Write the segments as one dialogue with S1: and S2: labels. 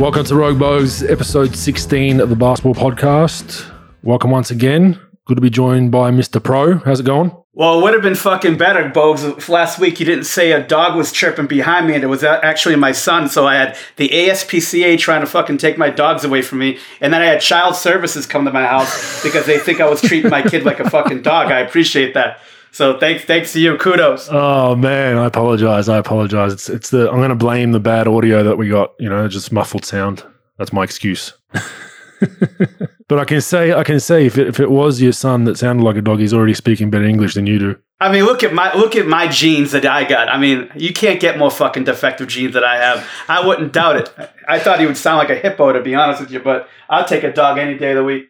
S1: Welcome to Rogue Bogues, episode 16 of the Basketball Podcast. Welcome once again. Good to be joined by Mr. Pro. How's it going?
S2: Well, it would have been fucking better, Bogues. If Last week you didn't say a dog was chirping behind me, and it was actually my son. So I had the ASPCA trying to fucking take my dogs away from me, and then I had child services come to my house because they think I was treating my kid like a fucking dog. I appreciate that. So thanks, thanks to you. Kudos.
S1: Oh man, I apologize. I apologize. It's it's the I'm going to blame the bad audio that we got. You know, just muffled sound. That's my excuse. but I can say I can say if it, if it was your son that sounded like a dog, he's already speaking better English than you do.
S2: I mean, look at my look at my genes that I got. I mean, you can't get more fucking defective genes that I have. I wouldn't doubt it. I thought he would sound like a hippo, to be honest with you. But I'll take a dog any day of the week.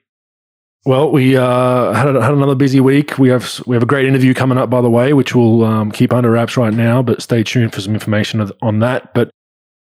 S1: Well, we uh, had, had another busy week. We have we have a great interview coming up, by the way, which we'll um, keep under wraps right now. But stay tuned for some information on that. But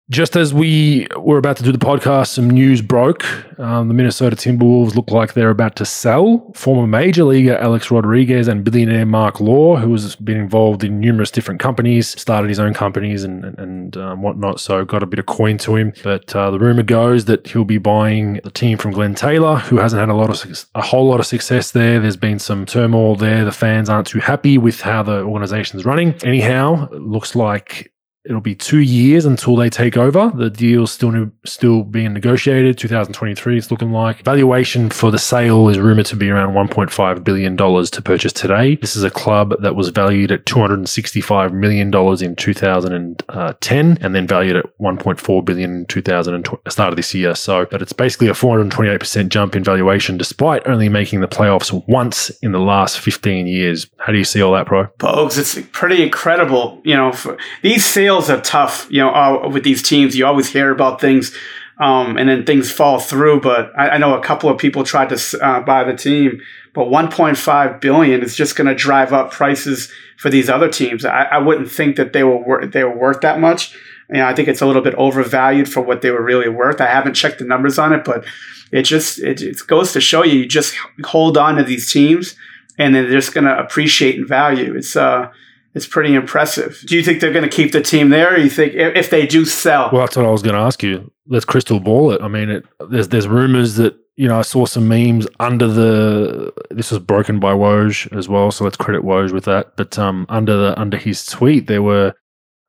S1: just as we were about to do the podcast, some news broke. Um, the Minnesota Timberwolves look like they're about to sell former major leaguer Alex Rodriguez and billionaire Marc Lore, who has been involved in numerous different companies, started his own companies and and, and um, whatnot. So got a bit of coin to him. But uh, the rumor goes that he'll be buying the team from Glenn Taylor, who hasn't had a lot of a whole lot of success there. There's been some turmoil there. The fans aren't too happy with how the organization's running. Anyhow, looks like It'll be two years until they take over. The deal's still still being negotiated. 2023, it's looking like. Valuation for the sale is rumored to be around 1.5 billion dollars to purchase today. This is a club that was valued at 265 million dollars in 2010, and then valued at 1.4 billion in 2000 uh, start of this year. So, but it's basically a 428 percent jump in valuation, despite only making the playoffs once in the last 15 years. How do you see all that, bro?
S2: Bogues, it's pretty incredible. You know, these sales are tough. You know, uh, with these teams, you always hear about things, um, and then things fall through. But I, I know a couple of people tried to uh, buy the team, but 1.5 billion is just going to drive up prices for these other teams. I, I wouldn't think that they were wor- they were worth that much. You know, I think it's a little bit overvalued for what they were really worth. I haven't checked the numbers on it, but it just it, it goes to show you, you just hold on to these teams, and then they're just going to appreciate in value. It's uh it's pretty impressive. Do you think they're going to keep the team there? Or you think if, they do sell?
S1: Well, that's what I was going to ask you. Let's crystal ball it. I mean, it, there's there's rumors that you know I saw some memes under the. This was broken by Woj as well, so let's credit Woj with that. But um, under the under his tweet, there were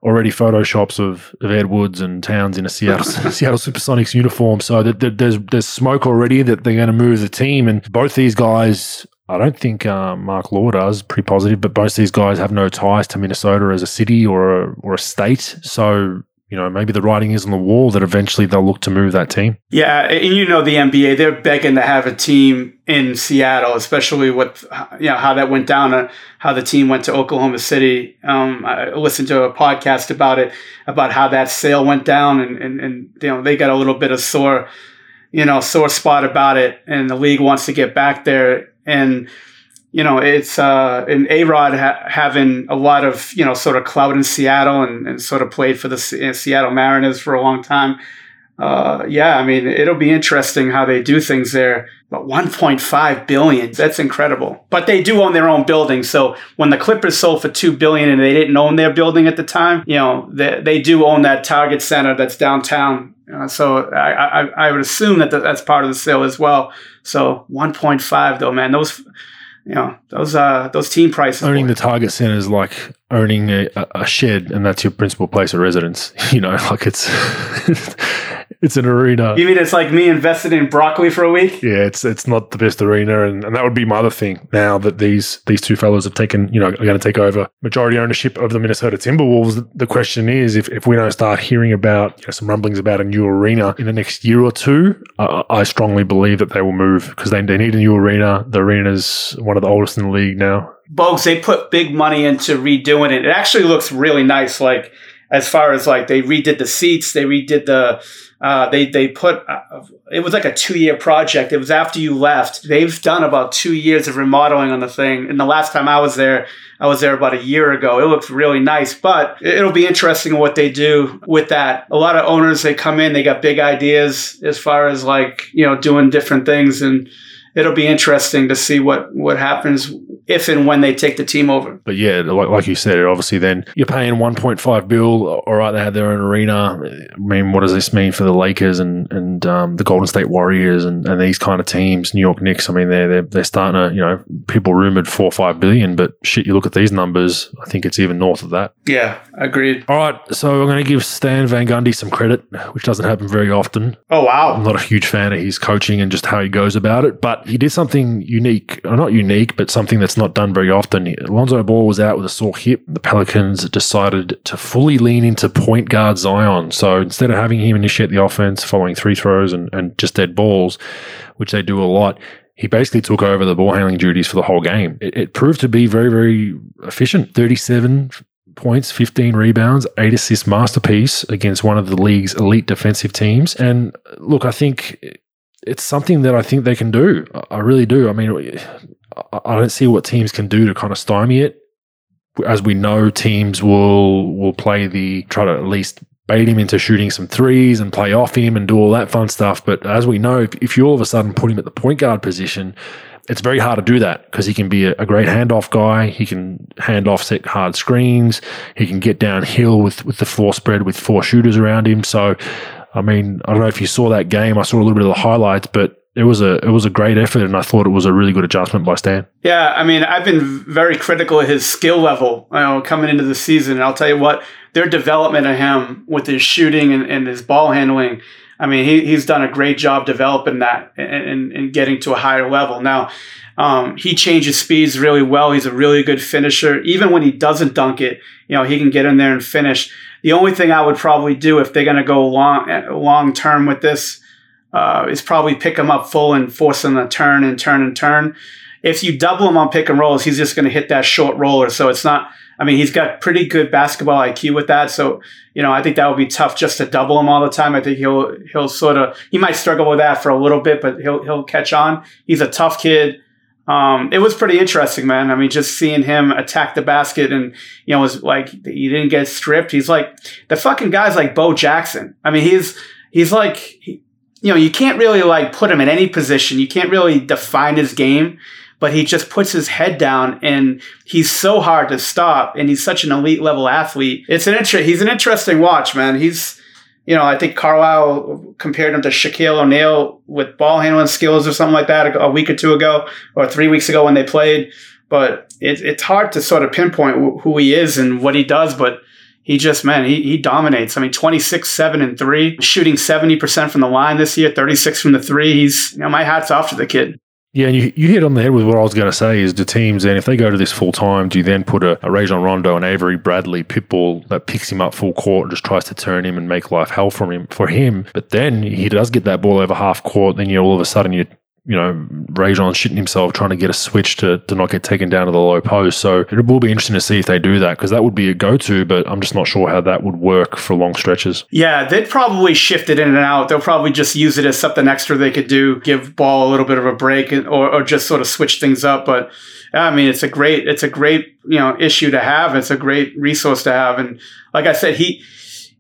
S1: already photoshops of, of Edwards and Towns in a Seattle Seattle SuperSonics uniform. So that, that there's there's smoke already that they're going to move the team, and both these guys I don't think uh, Marc Lore does. Pretty positive, but both these guys have no ties to Minnesota as a city or a, or a state. So you know maybe the writing is on the wall that eventually they'll look to move that team.
S2: Yeah, and you know the NBA, they're begging to have a team in Seattle, especially with you know how that went down, uh, how the team went to Oklahoma City. Um, I listened to a podcast about it, about how that sale went down, and, and and you know they got a little bit of sore, you know, sore spot about it, and the league wants to get back there and you know it's uh and A-Rod ha- having a lot of you know sort of clout in seattle and, and sort of played for the Se- seattle mariners for a long time uh yeah i mean it'll be interesting how they do things there but 1.5 billion that's incredible but they do own their own building so when the clippers sold for 2 billion and they didn't own their building at the time you know they, they do own that target center that's downtown uh, so I, I, I would assume that that's part of the sale as well. So 1.5 though, man, those, you know, those uh those team prices.
S1: Owning the Target Center is like owning a, a shed, and that's your principal place of residence. You know, like it's it's an arena.
S2: You mean it's like me invested in broccoli for a week?
S1: Yeah, it's it's not the best arena, and, and that would be my other thing. Now that these these two fellows have taken, you know, are going to take over majority ownership of the Minnesota Timberwolves, the, question is if, if we don't start hearing about you know, some rumblings about a new arena in the next year or two, uh, I strongly believe that they will move because they, they need a new arena. The arena is one of the oldest in the league now.
S2: Bogues, they put big money into redoing it. It actually looks really nice. Like as far as like they redid the seats, they redid the uh, they they put uh, it was like a two year project. It was after you left. They've done about two years of remodeling on the thing. And the last time I was there, I was there about a year ago. It looks really nice, but it'll be interesting what they do with that. A lot of owners they come in, they got big ideas as far as like you know doing different things and it'll be interesting to see what what happens if and when they take the team over.
S1: But yeah, like, like you said, obviously then you're paying 1.5 bill. All right, they have their own arena. I mean, what does this mean for the Lakers and and um, the Golden State Warriors and, and these kind of teams? New York Knicks. I mean, they're they're, they're starting to you know people rumored four or five billion, but shit, you look at these numbers. I think it's even north of that.
S2: Yeah, agreed.
S1: All right, so I'm going to give Stan Van Gundy some credit, which doesn't happen very often.
S2: Oh wow,
S1: I'm not a huge fan of his coaching and just how he goes about it, but he did something unique, or not unique, but something that's not done very often. Alonzo Ball was out with a sore hip. The Pelicans decided to fully lean into point guard Zion. So instead of having him initiate the offense following three throws and, and just dead balls, which they do a lot, he basically took over the ball handling duties for the whole game. It, it proved to be very, very efficient 37 points, 15 rebounds, eight assists masterpiece against one of the league's elite defensive teams. And look, I think it's something that I think they can do. I really do. I mean, I don't see what teams can do to kind of stymie it. As we know, teams will will play the try to at least bait him into shooting some threes and play off him and do all that fun stuff. But as we know, if, if you all of a sudden put him at the point guard position, it's very hard to do that because he can be a, a, great handoff guy. He can hand off set hard screens. He can get downhill with, with the floor spread with four shooters around him. So, I mean, I don't know if you saw that game. I saw a little bit of the highlights, but it was a it was a great effort, and I thought it was a really good adjustment by Stan.
S2: Yeah, I mean, I've been very critical of his skill level, you know, coming into the season. And I'll tell you what, their development of him with his shooting and, and his ball handling I mean, he, he's done a great job developing that and, and getting to a higher level. Now, um, he changes speeds really well. He's a really good finisher. Even when he doesn't dunk it, you know, he can get in there and finish. The only thing I would probably do if they're going to go long long term with this uh, is probably pick him up full and force him to turn and turn and turn. If you double him on pick and rolls, he's just going to hit that short roller. So it's not I mean, he's got pretty good basketball IQ with that. So, you know, I think that would be tough just to double him all the time. I think he'll he'll sort of he might struggle with that for a little bit, but he'll he'll catch on. He's a tough kid. Um, it was pretty interesting, man. I mean, just seeing him attack the basket and, you know, was like, he didn't get stripped. He's like, the fucking guy's like Bo Jackson. I mean, he's, he's like, he, you know, you can't really like put him in any position. You can't really define his game but he just puts his head down and he's so hard to stop and he's such an elite level athlete. It's an inter- he's an interesting watch, man. He's you know, I think Carlisle compared him to Shaquille O'Neal with ball handling skills or something like that a week or two ago or three weeks ago when they played. But it, it's hard to sort of pinpoint who he is and what he does. But he just, man, he, he dominates. I mean, 26, 7, and 3, shooting 70% from the line this year, 36 from the three. He's, you know, my hat's off to the kid.
S1: Yeah, and you, you hit on the head with what I was going to say is the teams, and if they go to this full time, do you then put a, a Rajon Rondo and Avery Bradley pitbull that picks him up full court and just tries to turn him and make life hell for him for him? But then he does get that ball over half court, then you all of a sudden you you know, Rajon shitting himself trying to get a switch to, to not get taken down to the low post. So it will be interesting to see if they do that because that would be a go to, but I'm just not sure how that would work for long stretches.
S2: Yeah, they'd probably shift it in and out. They'll probably just use it as something extra they could do, give ball a little bit of a break or, or just sort of switch things up. But I mean, it's a great, it's a great, you know, issue to have. It's a great resource to have. And like I said, he,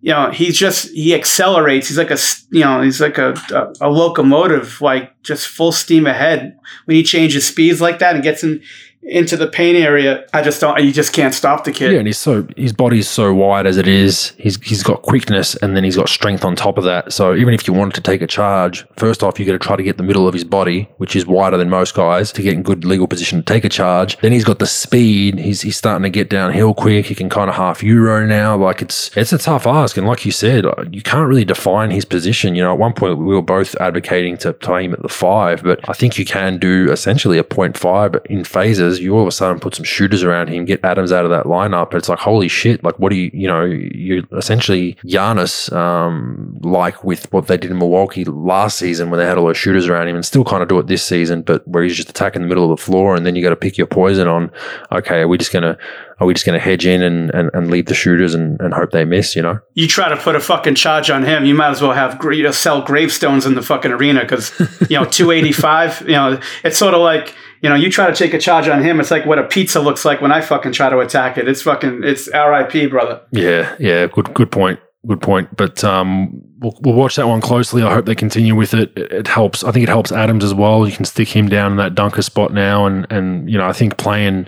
S2: you know, he's just he accelerates. He's like a you know, he's like a, a, a locomotive, like just full steam ahead. When he changes speeds like that and gets in into the paint area, I just don't. You just can't stop the kid.
S1: Yeah, and he's so his body's so wide as it is. He's he's got quickness, and then he's got strength on top of that. So even if you wanted to take a charge, first off, you got to try to get the middle of his body, which is wider than most guys, to get in good legal position to take a charge. Then he's got the speed. He's he's starting to get downhill quick. He can kind of half euro now. Like it's it's a tough ask, and like you said, uh, you can't really define his position. You know, at one point we were both advocating to play him at the five, but I think you can do essentially a point five in phases you all of a sudden put some shooters around him, get Adams out of that lineup. It's like, holy shit. Like, what do you, you know, you essentially Giannis, um, like with what they did in Milwaukee last season when they had all those shooters around him and still kind of do it this season, but where he's just attacking the middle of the floor and then you got to pick your poison on, okay, are we just going to, are we just going to hedge in and, and, and leave the shooters and, and hope they miss, you know?
S2: You try to put a fucking charge on him, you might as well have you know, sell gravestones in the fucking arena because, you know, 285, you know, it's sort of like, you know, you try to take a charge on him, it's like what a pizza looks like when I fucking try to attack it. It's fucking, it's RIP, brother.
S1: Yeah, yeah, good, good point. Good point. But um, we'll, we'll watch that one closely. I hope they continue with it. it. It helps. I think it helps Adams as well. You can stick him down in that dunker spot now, and and you know I think playing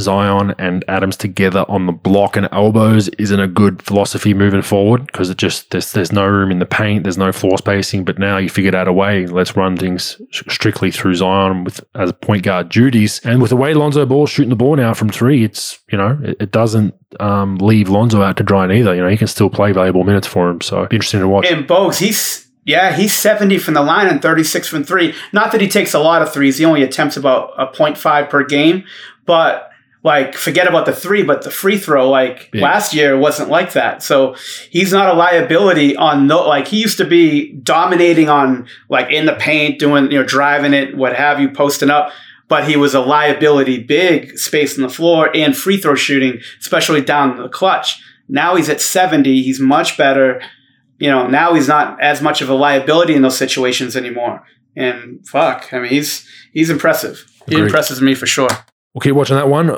S1: Zion and Adams together on the block and elbows isn't a good philosophy moving forward because it just there's there's no room in the paint, there's no floor spacing. But now you figured out a way. Let's run things strictly through Zion with as point guard duties, and with the way Lonzo Ball shooting the ball now from three, it's you know it, it doesn't um, leave Lonzo out to dry either. You know he can still play valuable minutes for him, so interesting to watch.
S2: Bogues, he's yeah, he's 70 from the line and 36 from three. Not that he takes a lot of threes. He only attempts about a 0.5 per game. But like, forget about the three, but the free throw, like Big. last year wasn't like that. So he's not a liability on no, like he used to be dominating on like in the paint, doing, you know, driving it, what have you, posting up. But he was a liability big space on the floor and free throw shooting, especially down the clutch. Now he's at 70. He's much better you know, now he's not as much of a liability in those situations anymore. And fuck, I mean, he's he's impressive. Agreed. He impresses me for sure.
S1: We'll keep watching that one.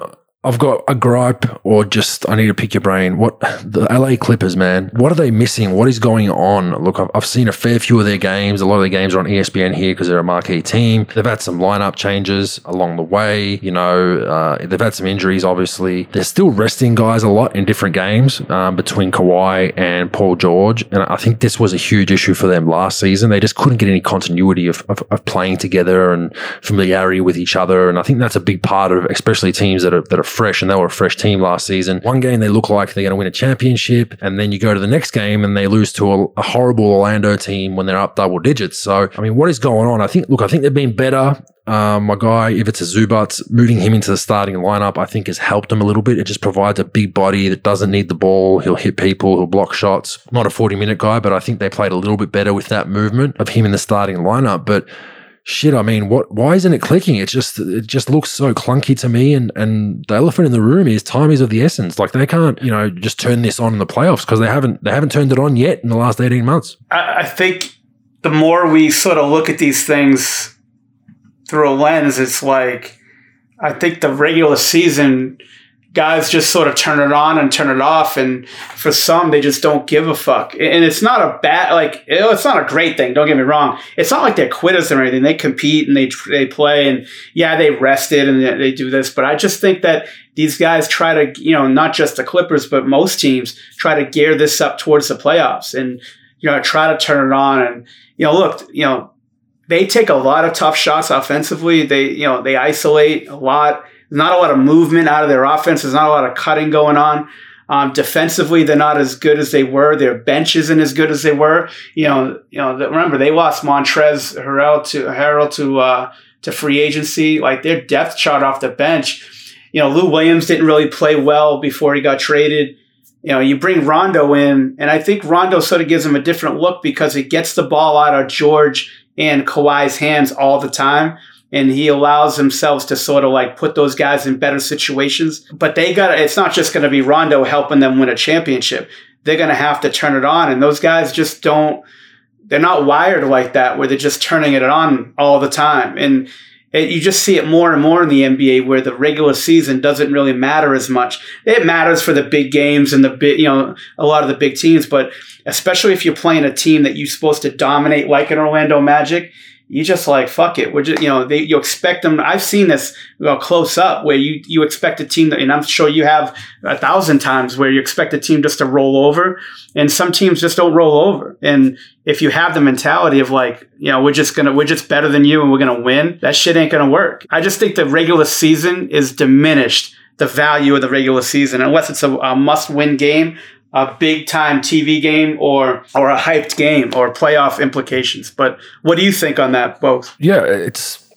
S1: I've got a gripe, or just I need to pick your brain. What the LA Clippers, man? What are they missing? What is going on? Look, I've, I've seen a fair few of their games. A lot of their games are on ESPN here because they're a marquee team. They've had some lineup changes along the way. You know, uh, they've had some injuries. Obviously, they're still resting guys a lot in different games um, between Kawhi and Paul George, and I think this was a huge issue for them last season. They just couldn't get any continuity of, of, of playing together and familiarity with each other, and I think that's a big part of, especially teams that are that are fresh, and they were a fresh team last season. One game they look like they're going to win a championship, and then you go to the next game and they lose to a, a horrible Orlando team when they're up double digits. So, I mean, what is going on? I think, look, I think they've been better. Um, my guy, Ivica Zubac, moving him into the starting lineup, I think has helped him a little bit. It just provides a big body that doesn't need the ball. He'll hit people, he'll block shots. Not a 40 minute guy, but I think they played a little bit better with that movement of him in the starting lineup. But shit, I mean, what? Why isn't it clicking? It just it just looks so clunky to me. And and the elephant in the room is time is of the essence. Like they can't, you know, just turn this on in the playoffs because they haven't they haven't turned it on yet in the last eighteen months.
S2: I, I think the more we sort of look at these things through a lens, it's like I think the regular season guys just sort of turn it on and turn it off and for some they just don't give a fuck. And it's not a bad like it's not a great thing don't get me wrong. It's not like they're quitters or anything. They compete and they they play and yeah they rested and they do this but i just think that these guys try to you know not just the clippers but most teams try to gear this up towards the playoffs and you know try to turn it on and you know look you know they take a lot of tough shots offensively. They you know they isolate a lot not a lot of movement out of their offense. There's not a lot of cutting going on. Um, defensively, they're not as good as they were. Their bench isn't as good as they were. You know, you know. Remember, they lost Montrezl Harrell to Harrell to uh, to free agency. Like their depth chart off the bench. You know, Lou Williams didn't really play well before he got traded. You know, you bring Rondo in, and I think Rondo sort of gives him a different look because it gets the ball out of George and Kawhi's hands all the time and he allows himself to sort of like put those guys in better situations. But they got it's not just going to be Rondo helping them win a championship. They're going to have to turn it on, and those guys just don't. They're not wired like that, where they're just turning it on all the time, and it, you just see it more and more in the NBA, where the regular season doesn't really matter as much. It matters for the big games and the big, you know, a lot of the big teams, but especially if you're playing a team that you're supposed to dominate, like an Orlando Magic you just like fuck it. We're just you know they you expect them. I've seen this you know, close up where you you expect a team and I'm sure you have a thousand times where you expect a team just to roll over, and some teams just don't roll over. And if you have the mentality of like you know we're just gonna we're just better than you and we're gonna win, that shit ain't gonna work. I just think the regular season is diminished the value of the regular season unless it's a, a must win game a big time TV game or or a hyped game or playoff implications. But what do you think on that both?
S1: Yeah, it's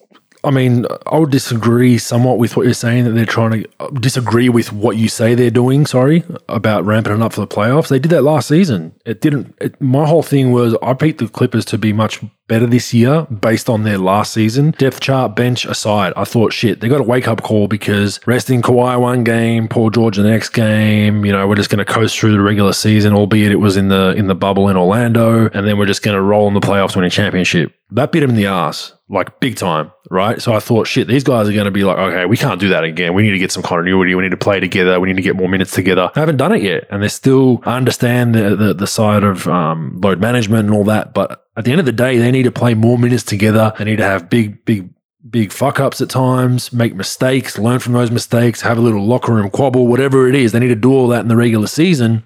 S1: I mean, I would disagree somewhat with what you're saying that they're trying to uh, disagree with what you say they're doing. Sorry about ramping it up for the playoffs. They did that last season. It didn't. It, my whole thing was I picked the Clippers to be much better this year based on their last season. Depth chart bench aside, I thought shit they got a wake up call because resting Kawhi one game, Paul George the next game. You know, we're just going to coast through the regular season, albeit it was in the in the bubble in Orlando, and then we're just going to roll in the playoffs, win a championship. That bit him in the ass like big time, right? So I thought, shit, these guys are going to be like, okay, we can't do that again. We need to get some continuity. We need to play together. We need to get more minutes together. I haven't done it yet, and they still understand the the, the side of um, load management and all that. But at the end of the day, they need to play more minutes together. They need to have big, big big fuck ups at times, make mistakes, learn from those mistakes, have a little locker room quabble, whatever it is. They need to do all that in the regular season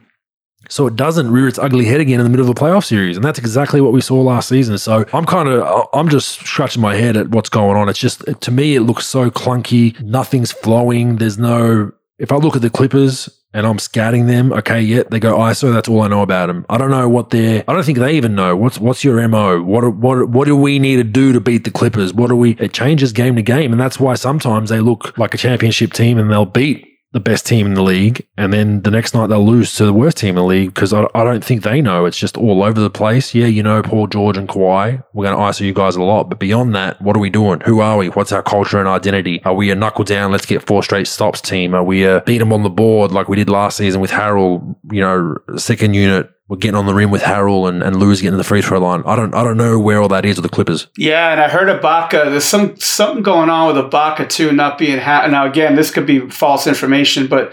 S1: so it doesn't rear its ugly head again in the middle of a playoff series. And that's exactly what we saw last season. So I'm kind of, I'm just scratching my head at what's going on. It's just, to me, it looks so clunky. Nothing's flowing. There's no, if I look at the Clippers, and I'm scouting them. Okay, yeah, they go ISO. That's all I know about them. I don't know what they're. I don't think they even know what's what's your mo. What what what do we need to do to beat the Clippers? What do we? It changes game to game, and that's why sometimes they look like a championship team and they'll beat the best team in the league, and then the next night they'll lose to the worst team in the league because I, I, don't think they know. It's just all over the place. Yeah, you know, Paul George and Kawhi, we're going to ISO you guys a lot, but beyond that, what are we doing? Who are we? What's our culture and identity? Are we a knuckle down, let's get four straight stops team? Are we a beat them on the board like we did last season with Harrell, you know, second unit we're getting on the rim with Harrell and, and Lewis getting to the free throw line. I don't I don't know where all that is with the Clippers.
S2: Yeah, and I heard Ibaka. There's some something going on with Ibaka too, not being ha- now again. This could be false information, but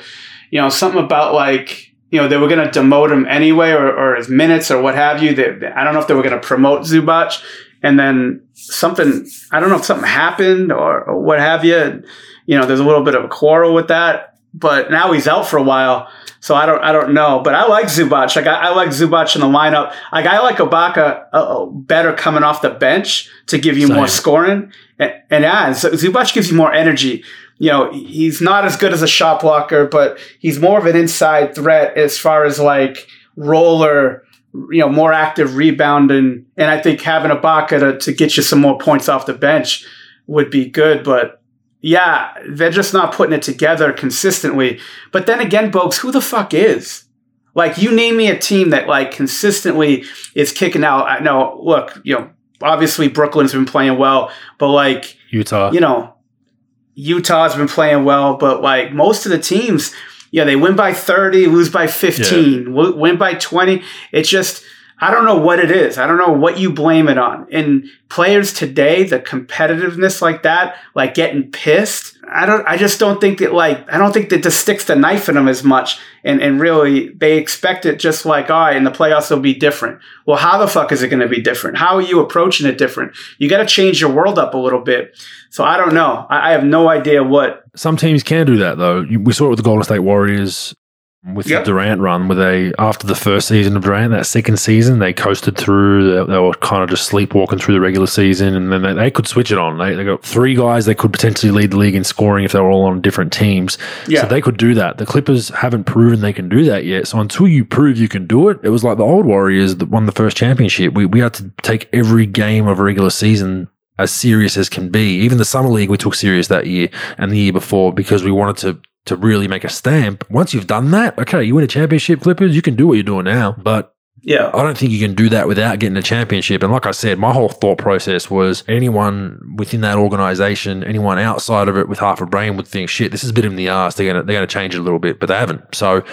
S2: you know something about like you know they were going to demote him anyway, or, or his minutes or what have you. They, I don't know if they were going to promote Zubac, and then something I don't know if something happened or, or what have you. You know, there's a little bit of a quarrel with that, but now he's out for a while. So I don't I don't know, but I like Zubac. Like I, I like Zubac in the lineup. Like I like Ibaka uh, uh, better coming off the bench to give you Same. more scoring. And, and yeah, so Zubac gives you more energy. You know, he's not as good as a shot blocker, but he's more of an inside threat as far as like roller you know, more active rebounding. And I think having Ibaka to, to get you some more points off the bench would be good. But yeah, they're just not putting it together consistently. But then again, folks, who the fuck is? Like, you name me a team that like consistently is kicking out. I know, look, you know, obviously Brooklyn's been playing well, but like
S1: Utah,
S2: you know, Utah's been playing well, but like most of the teams, yeah, they win by 30, lose by 15, yeah. win by 20. It's just, I don't know what it is. I don't know what you blame it on. And players today, the competitiveness like that, like getting pissed, I don't I just don't think that like I don't think that just sticks the knife in them as much and and really they expect it just like all right and the playoffs will be different. Well, how the fuck is it going to be different? How are you approaching it different? You got to change your world up a little bit. So I don't know. I, I have no idea what.
S1: Some teams can do that though. We saw it with the Golden State Warriors with yep. the Durant run, where they after the first season of Durant, that second season, they coasted through. They, they were kind of just sleepwalking through the regular season, and then they, they could switch it on. They, they got three guys that could potentially lead the league in scoring if they were all on different teams. Yeah. So they could do that. The Clippers haven't proven they can do that yet. So until you prove you can do it, it was like the old Warriors that won the first championship. We we had to take every game of a regular season as serious as can be. Even the summer league we took serious that year and the year before because we wanted to to really make a stamp. Once you've done that, okay, you win a championship, Clippers, you can do what you're doing now. But
S2: yeah,
S1: I don't think you can do that without getting a championship. And like I said, my whole thought process was anyone within that organization, anyone outside of it with half a brain would think, shit, this is a bit in the ass. They're gonna they're gonna change it a little bit, but they haven't. So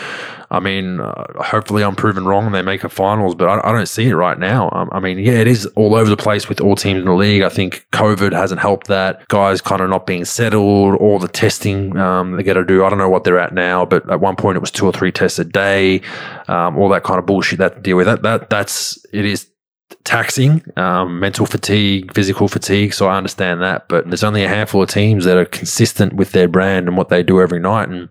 S1: I mean, uh, hopefully I'm proven wrong and they make a finals, but I, I don't see it right now. Um, I mean, yeah, it is all over the place with all teams in the league. I think COVID hasn't helped that. Guys kind of not being settled, all the testing um, they got to do. I don't know what they're at now, but at one point it was two or three tests a day, um, all that kind of bullshit that to deal with. That that that's it is taxing, um, mental fatigue, physical fatigue. So I understand that, but there's only a handful of teams that are consistent with their brand and what they do every night, and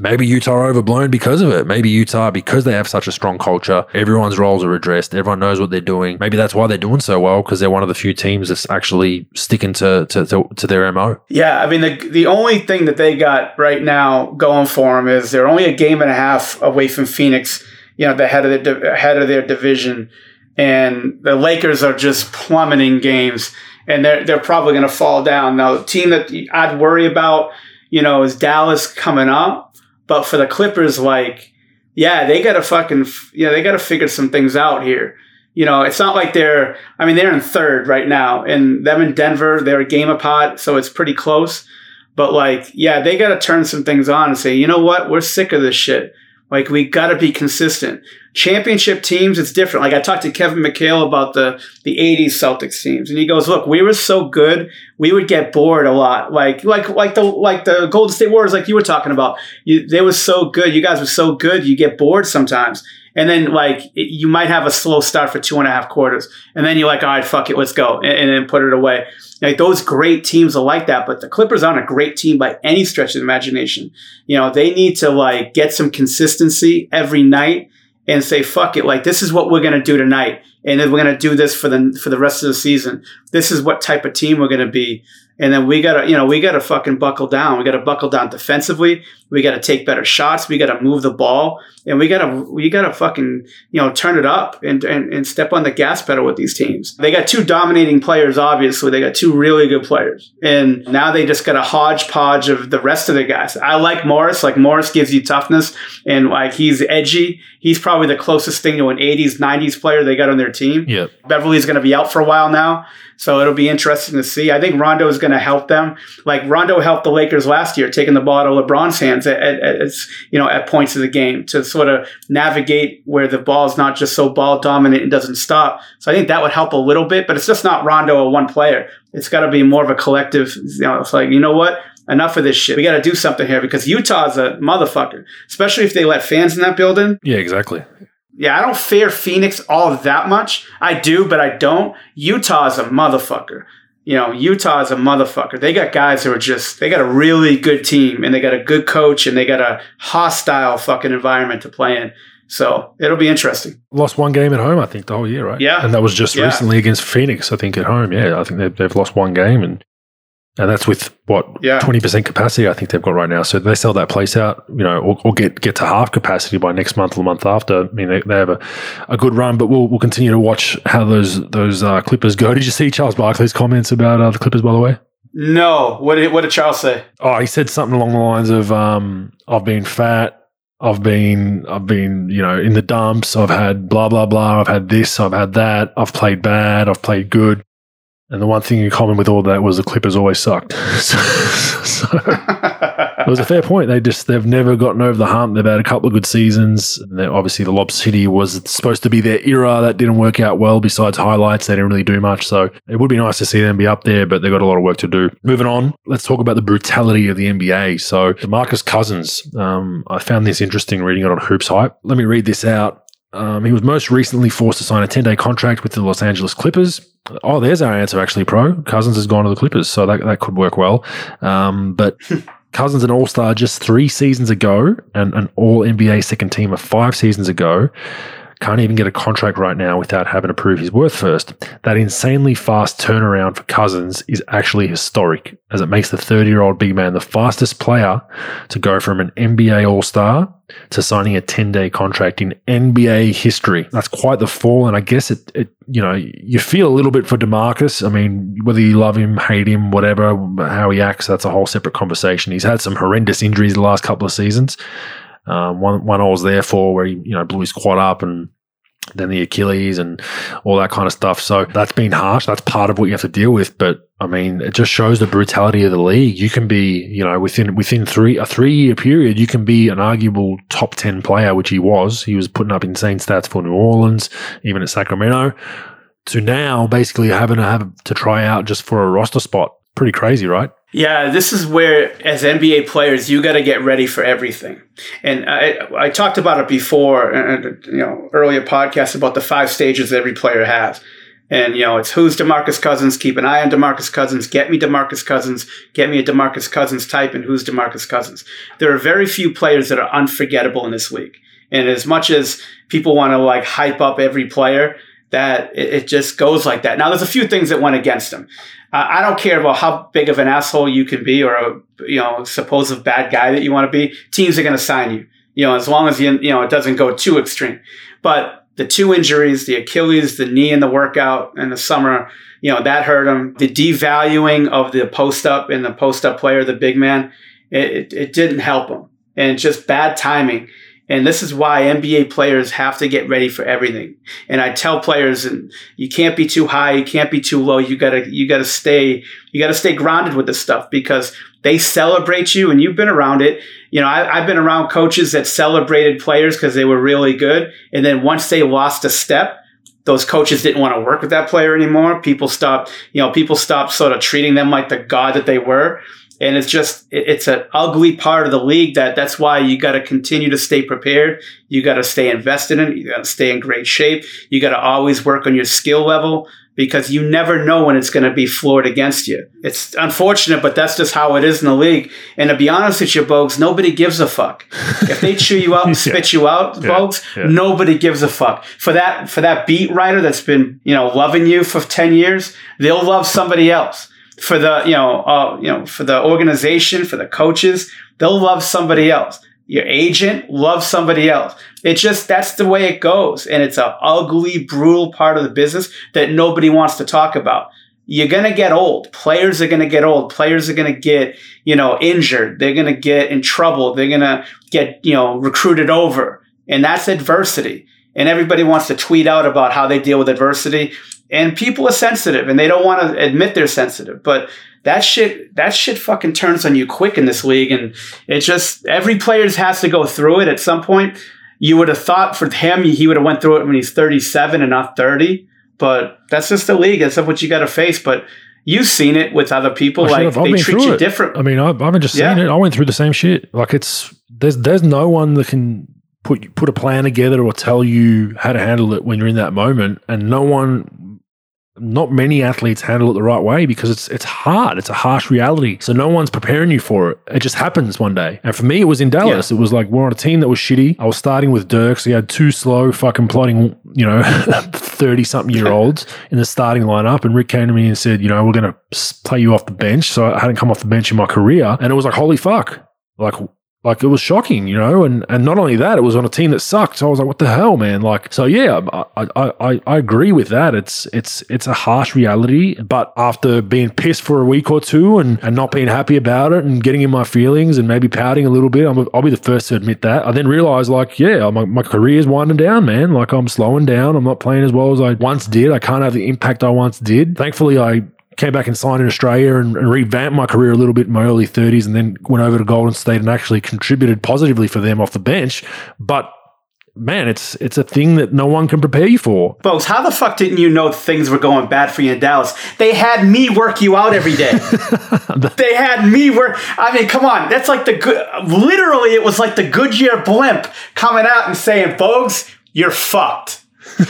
S1: Maybe Utah are overblown because of it. Maybe Utah, because they have such a strong culture, everyone's roles are addressed. Everyone knows what they're doing. Maybe that's why they're doing so well because they're one of the few teams that's actually sticking to, to, to, to, their MO.
S2: Yeah. I mean, the, the only thing that they got right now going for them is they're only a game and a half away from Phoenix, you know, the head of, the, head of their division. And the Lakers are just plummeting games and they're, they're probably going to fall down. Now, team that I'd worry about, you know, is Dallas coming up but for the Clippers, like, yeah, they got to fucking, you know, they got to figure some things out here. You know, it's not like they're, I mean, they're in third right now, and them in Denver, they're a game apart, so it's pretty close. But like, yeah, they got to turn some things on and say, you know what, we're sick of this shit. Like, we got to be consistent. Championship teams, it's different. Like I talked to Kevin McHale about the the '80s Celtics teams, and he goes, "Look, we were so good, we would get bored a lot. Like like like the like the Golden State Warriors, like you were talking about. You, they were so good. You guys were so good. You get bored sometimes." And then like it, you might have a slow start for two and a half quarters, and then you're like, all right, fuck it, let's go, and, and then put it away. Like those great teams are like that, but the Clippers aren't a great team by any stretch of imagination. You know, they need to like get some consistency every night and say, fuck it, like this is what we're gonna do tonight. And then we're gonna do this for the for the rest of the season. This is what type of team we're gonna be. And then we gotta, you know, we gotta fucking buckle down. We gotta buckle down defensively. We gotta take better shots. We gotta move the ball, and we gotta, we gotta fucking, you know, turn it up and, and and step on the gas pedal with these teams. They got two dominating players. Obviously, they got two really good players, and now they just got a hodgepodge of the rest of the guys. I like Morris. Like Morris gives you toughness, and like he's edgy. He's probably the closest thing to an '80s, '90s player they got on their team.
S1: Yeah.
S2: Beverley's going to be out for a while now. So it'll be interesting to see. I think Rondo is going to help them. Like Rondo helped the Lakers last year, taking the ball out of LeBron's hands at, at, at, you know at points of the game to sort of navigate where the ball is not just so ball dominant and doesn't stop. So I think that would help a little bit, but it's just not Rondo or one player. It's got to be more of a collective. You know, it's like you know what. Enough of this shit. We got to do something here because Utah's a motherfucker, especially if they let fans in that building.
S1: Yeah, exactly.
S2: Yeah, I don't fear Phoenix all that much. I do, but I don't. Utah is a motherfucker. You know, Utah is a motherfucker. They got guys who are just, they got a really good team and they got a good coach and they got a hostile fucking environment to play in. So it'll be interesting.
S1: Lost one game at home, I think, the whole year, right?
S2: Yeah.
S1: And that was just
S2: Yeah.
S1: recently against Phoenix, I think, at home. Yeah, I think they've, they've lost one game. And and that's with what
S2: Yeah.
S1: twenty percent capacity I think they've got right now. So they sell that place out, you know, or, or get get to half capacity by next month or the month after. I mean, they, they have a, a good run, but we'll we'll continue to watch how those those uh, Clippers go. Did you see Charles Barkley's comments about uh, the Clippers, by the way?
S2: No. What did, what did Charles say?
S1: Oh, he said something along the lines of, um, "I've been fat, I've been, I've been, you know, in the dumps. I've had blah blah blah. I've had this, I've had that. I've played bad, I've played good." And the one thing in common with all that was the Clippers always sucked. so, so it was a fair point. They just they've never gotten over the hump. They've had a couple of good seasons. And obviously, the Lob City was supposed to be their era. That didn't work out well. Besides highlights, they didn't really do much. So it would be nice to see them be up there, but they've got a lot of work to do. Moving on, let's talk about the brutality of the NBA. So Marcus Cousins, um, I found this interesting reading it on Hoops Hype. Let me read this out. Um, he was most recently forced to sign a 10 day contract with the Los Angeles Clippers. Oh, there's our answer, actually, Pro. Cousins has gone to the Clippers, so that, that could work well. Um, but Cousins, an all star just three seasons ago, and an all NBA second teamer five seasons ago, can't even get a contract right now without having to prove his worth first. That insanely fast turnaround for Cousins is actually historic, as it makes the 30 year old big man the fastest player to go from an NBA all star to signing a 10 day contract in NBA history. That's quite the fall. And I guess it, it, you know, you feel a little bit for Demarcus. I mean, whether you love him, hate him, whatever, how he acts, that's a whole separate conversation. He's had some horrendous injuries the last couple of seasons. Um, one, one I was there for where he, you know, blew his quad up and then the Achilles and all that kind of stuff. So that's been harsh. That's part of what you have to deal with. But I mean, it just shows the brutality of the league. You can be, you know, within within three a three year period, you can be an arguable top ten player, which he was. He was putting up insane stats for New Orleans, even at Sacramento. To now, basically having to have to try out just for a roster spot. Pretty crazy, right?
S2: Yeah, this is where, as NBA players, you got to get ready for everything. And I, I talked about it before, and you know, earlier podcasts about the five stages every player has. And you know, it's who's Demarcus Cousins. Keep an eye on Demarcus Cousins. Get me Demarcus Cousins. Get me a Demarcus Cousins type. And who's Demarcus Cousins? There are very few players that are unforgettable in this league. And as much as people want to like hype up every player, that it, it just goes like that. Now, there's a few things that went against him. Uh, I don't care about how big of an asshole you can be or a you know supposed bad guy that you want to be. Teams are going to sign you. You know, as long as you you know it doesn't go too extreme. But the two injuries, the Achilles, the knee in the workout in the summer, you know that hurt him. The devaluing of the post up and the post up player, the big man, it, it, it didn't help him, and just bad timing. And this is why NBA players have to get ready for everything. And I tell players, and you can't be too high, you can't be too low. You gotta, you gotta stay, you gotta stay grounded with this stuff because they celebrate you, and you've been around it. You know, I, have been around coaches that celebrated players because they were really good. And then once they lost a step, those coaches didn't want to work with that player anymore. People stopped, you know, people stopped sort of treating them like the god that they were. And it's just, it's an ugly part of the league that that's why you got to continue to stay prepared. You got to stay invested in it. You got to stay in great shape. You got to always work on your skill level because you never know when it's going to be floored against you. It's unfortunate, but that's just how it is in the league. And to be honest with you, Bogues, nobody gives a fuck. If they chew you out and spit you out, yeah. Yeah. nobody gives a fuck. For that, for that beat writer that's been, you know, loving you for 10 years, they'll love somebody else for the you know uh, you know for the organization for the coaches they'll love somebody else. Your agent loves somebody else. It's just that's the way it goes. And it's a ugly brutal part of the business that nobody wants to talk about. You're going to get old. Players are going to get old. Players are going to get you know injured. They're going to get in trouble. They're going to get you know recruited over. And that's adversity. And everybody wants to tweet out about how they deal with adversity and people are sensitive and they don't want to admit they're sensitive but that shit that shit fucking turns on you quick in this league and it just every player has to go through it at some point you would have thought for him he would have went through it when he's 37 and not 30 but that's just the league that's what you got to face but you've seen it with other people like they treat you it. different
S1: i mean i've, I've just yeah. seen it i went through the same shit like it's there's there's no one that can put put a plan together or tell you how to handle it when you're in that moment and no one not many athletes handle it the right way because it's it's hard. It's a harsh reality. So no one's preparing you for it. It just happens one day. And for me, it was in Dallas. Yeah. It was like we're on a team that was shitty. I was starting with Dirk, so he had two slow, fucking plotting, you know, thirty something year olds in the starting lineup. And Rick came to me and said, you know, we're going to play you off the bench. So I hadn't come off the bench in my career, and it was like, holy fuck, like like it was shocking, you know, and and not only that, it was on a team that sucked. So I was like, "What the hell, man?" Like, so yeah, I I I, agree with that. It's it's it's a harsh reality, but after being pissed for a week or two and and not being happy about it and getting in my feelings and maybe pouting a little bit, I'm, I'll be the first to admit that. I then realized, like, yeah, my my career's winding down, man. Like I'm slowing down. I'm not playing as well as I once did. I can't have the impact I once did. Thankfully, I came back and signed in Australia and, and, revamped my career a little bit in my early 30s and then went over to Golden State and actually contributed positively for them off the bench. But man, it's it's a thing that no one can prepare you for.
S2: Folks, how the fuck didn't you know things were going bad for you in Dallas? They had me work you out every day. they had me work. I mean, come on, that's like the good. Literally, it was like the Goodyear blimp coming out and saying, "Bogues, you're fucked."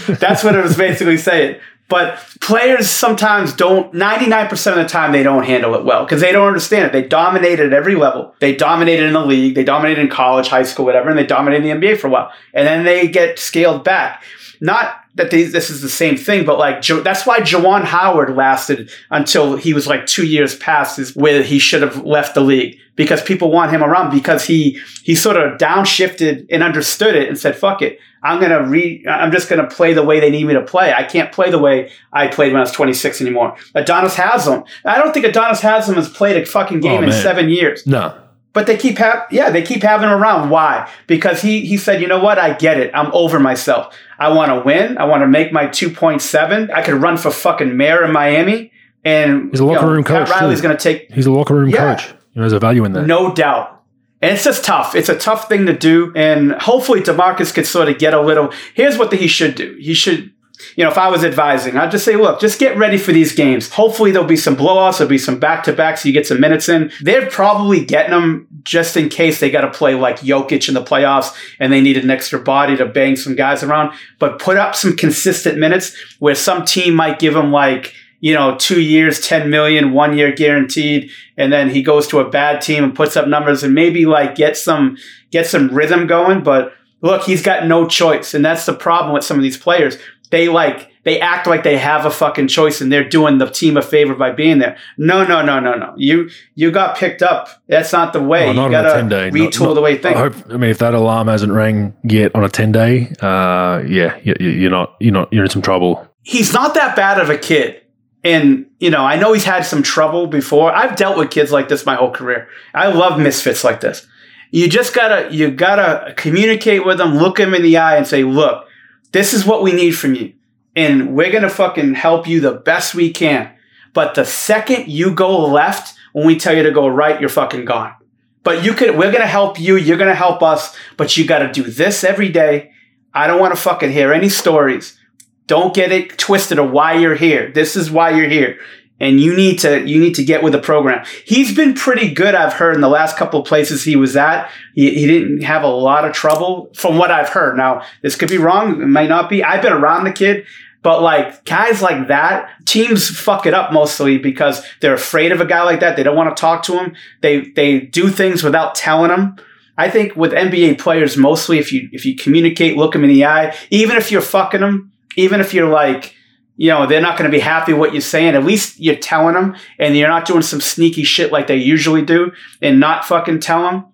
S2: That's what it was basically saying. But players sometimes don't, 99% of the time, they don't handle it well because they don't understand it. They dominated at every level. They dominated in the league, they dominated in college, high school, whatever, and they dominated in the NBA for a while. And then they get scaled back. Not that they, this is the same thing, but like that's why Juwan Howard lasted until he was like two years past his where he should have left the league because people want him around because he he sort of downshifted and understood it and said fuck it I'm gonna re I'm just gonna play the way they need me to play. I can't play the way I played when I was 26 anymore. Udonis Haslem. I don't think Udonis Haslem has played a fucking game oh, in seven years.
S1: No.
S2: But they keep have yeah, they keep having him around. Why? Because he he said, you know what, I get it. I'm over myself. I want to win. I want to make my 2.7. I could run for fucking mayor in Miami. And
S1: he's a locker
S2: you know,
S1: room coach.
S2: Pat Riley's going to take.
S1: He's a locker room yeah, coach. You know, there's a value in that.
S2: No doubt. And it's just tough. It's a tough thing to do. And hopefully DeMarcus could sort of get a little. Here's what the, he should do. He should you know, if I was advising, I'd just say, look, just get ready for these games. Hopefully there'll be some blowouts, there'll be some back to backs, so you get some minutes in. They're probably getting them just in case they got to play like Jokic in the playoffs and they need an extra body to bang some guys around. But put up some consistent minutes where some team might give them like, you know, two years, 10 million, one year guaranteed. And then he goes to a bad team and puts up numbers and maybe like get some, get some rhythm going. But look, he's got no choice. And that's the problem with some of these players they like they act like they have a fucking choice and they're doing the team a favor by being there. No, no, no, no, no. You you got picked up. That's not the way.
S1: not
S2: you
S1: got to retool
S2: not, not, the way you think.
S1: I, hope, I mean, if that alarm hasn't rang yet on a ten day, uh, yeah, you, you're not you're not you're in some trouble.
S2: He's not that bad of a kid. And, you know, I know he's had some trouble before. I've dealt with kids like this my whole career. I love misfits like this. You just gotta, you gotta communicate with them, look them in the eye and say, look, this is what we need from you. And we're to fucking help you the best we can. But the second you go left, when we tell you to go right, you're fucking gone. but you could, we're to help you. You're to help us, but you got to do this every day. I don't want to fucking hear any stories. Don't get it twisted of why you're here. This is why you're here. And you need to you need to get with the program. He's been pretty good, I've heard, in the last couple of places he was at. He, he didn't have a lot of trouble from what I've heard. Now, this could be wrong. It might not be. I've been around the kid. But like guys like that, teams fuck it up mostly because they're afraid of a guy like that. They don't want to talk to him. They they do things without telling him. I think with NBA players, mostly if you if you communicate, look them in the eye, even if you're fucking them, even if you're like, you know, they're not going to be happy what you're saying. At least you're telling them, and you're not doing some sneaky shit like they usually do, and not fucking tell them.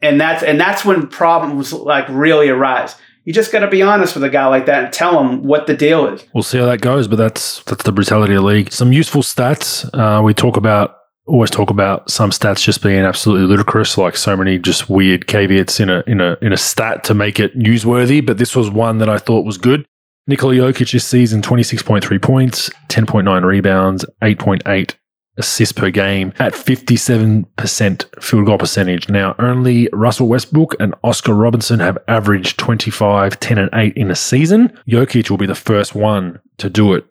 S2: And that's and that's when problems like really arise you just got to be honest with a guy like that and tell him what the deal is.
S1: We'll see how that goes, but that's that's the brutality of the league. Some useful stats. Uh, we talk about always talk about some stats just being absolutely ludicrous, like so many just weird caveats in a in a in a stat to make it newsworthy. But this was one that I thought was good. Nikola Jokic this season, 26.3 points, 10.9 rebounds, 8.8 assists per game at 57% field goal percentage. Now, only Russell Westbrook and Oscar Robertson have averaged 25, 10, and 8 in a season. Jokic will be the first one to do it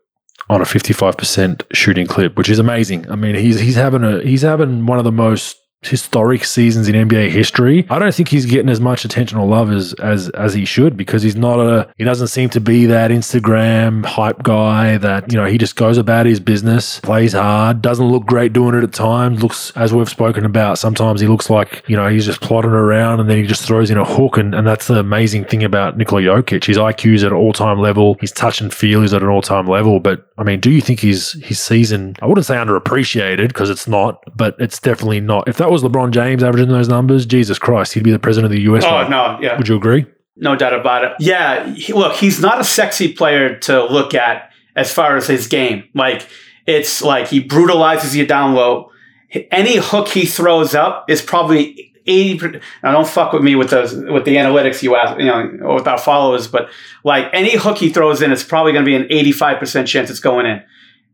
S1: on a 55% shooting clip, which is amazing. I mean, he's he's having a he's having one of the most historic seasons in NBA history. I don't think he's getting as much attention or love as as as he should because he's not a he doesn't seem to be that Instagram hype guy that, you know, he just goes about his business, plays hard, doesn't look great doing it at times, looks as we've spoken about, sometimes he looks like, you know, he's just plodding around and then he just throws in a hook and, and that's the amazing thing about Nikola Jokic. His IQ's at an all-time level, his touch and feel is at an all-time level, but I mean, do you think his his season I wouldn't say underappreciated because it's not, but it's definitely not. If that was LeBron James averaging those numbers, Jesus Christ, he'd be the president of the US.
S2: Oh,
S1: right?
S2: no, yeah.
S1: Would you agree?
S2: No doubt about it. Yeah, he, look, he's not a sexy player to look at as far as his game. Like, it's like he brutalizes you down low. Any hook he throws up is probably 80 now don't fuck with me with those with the analytics you ask you know or with our followers but like any hook he throws in it's probably going to be an 85% chance it's going in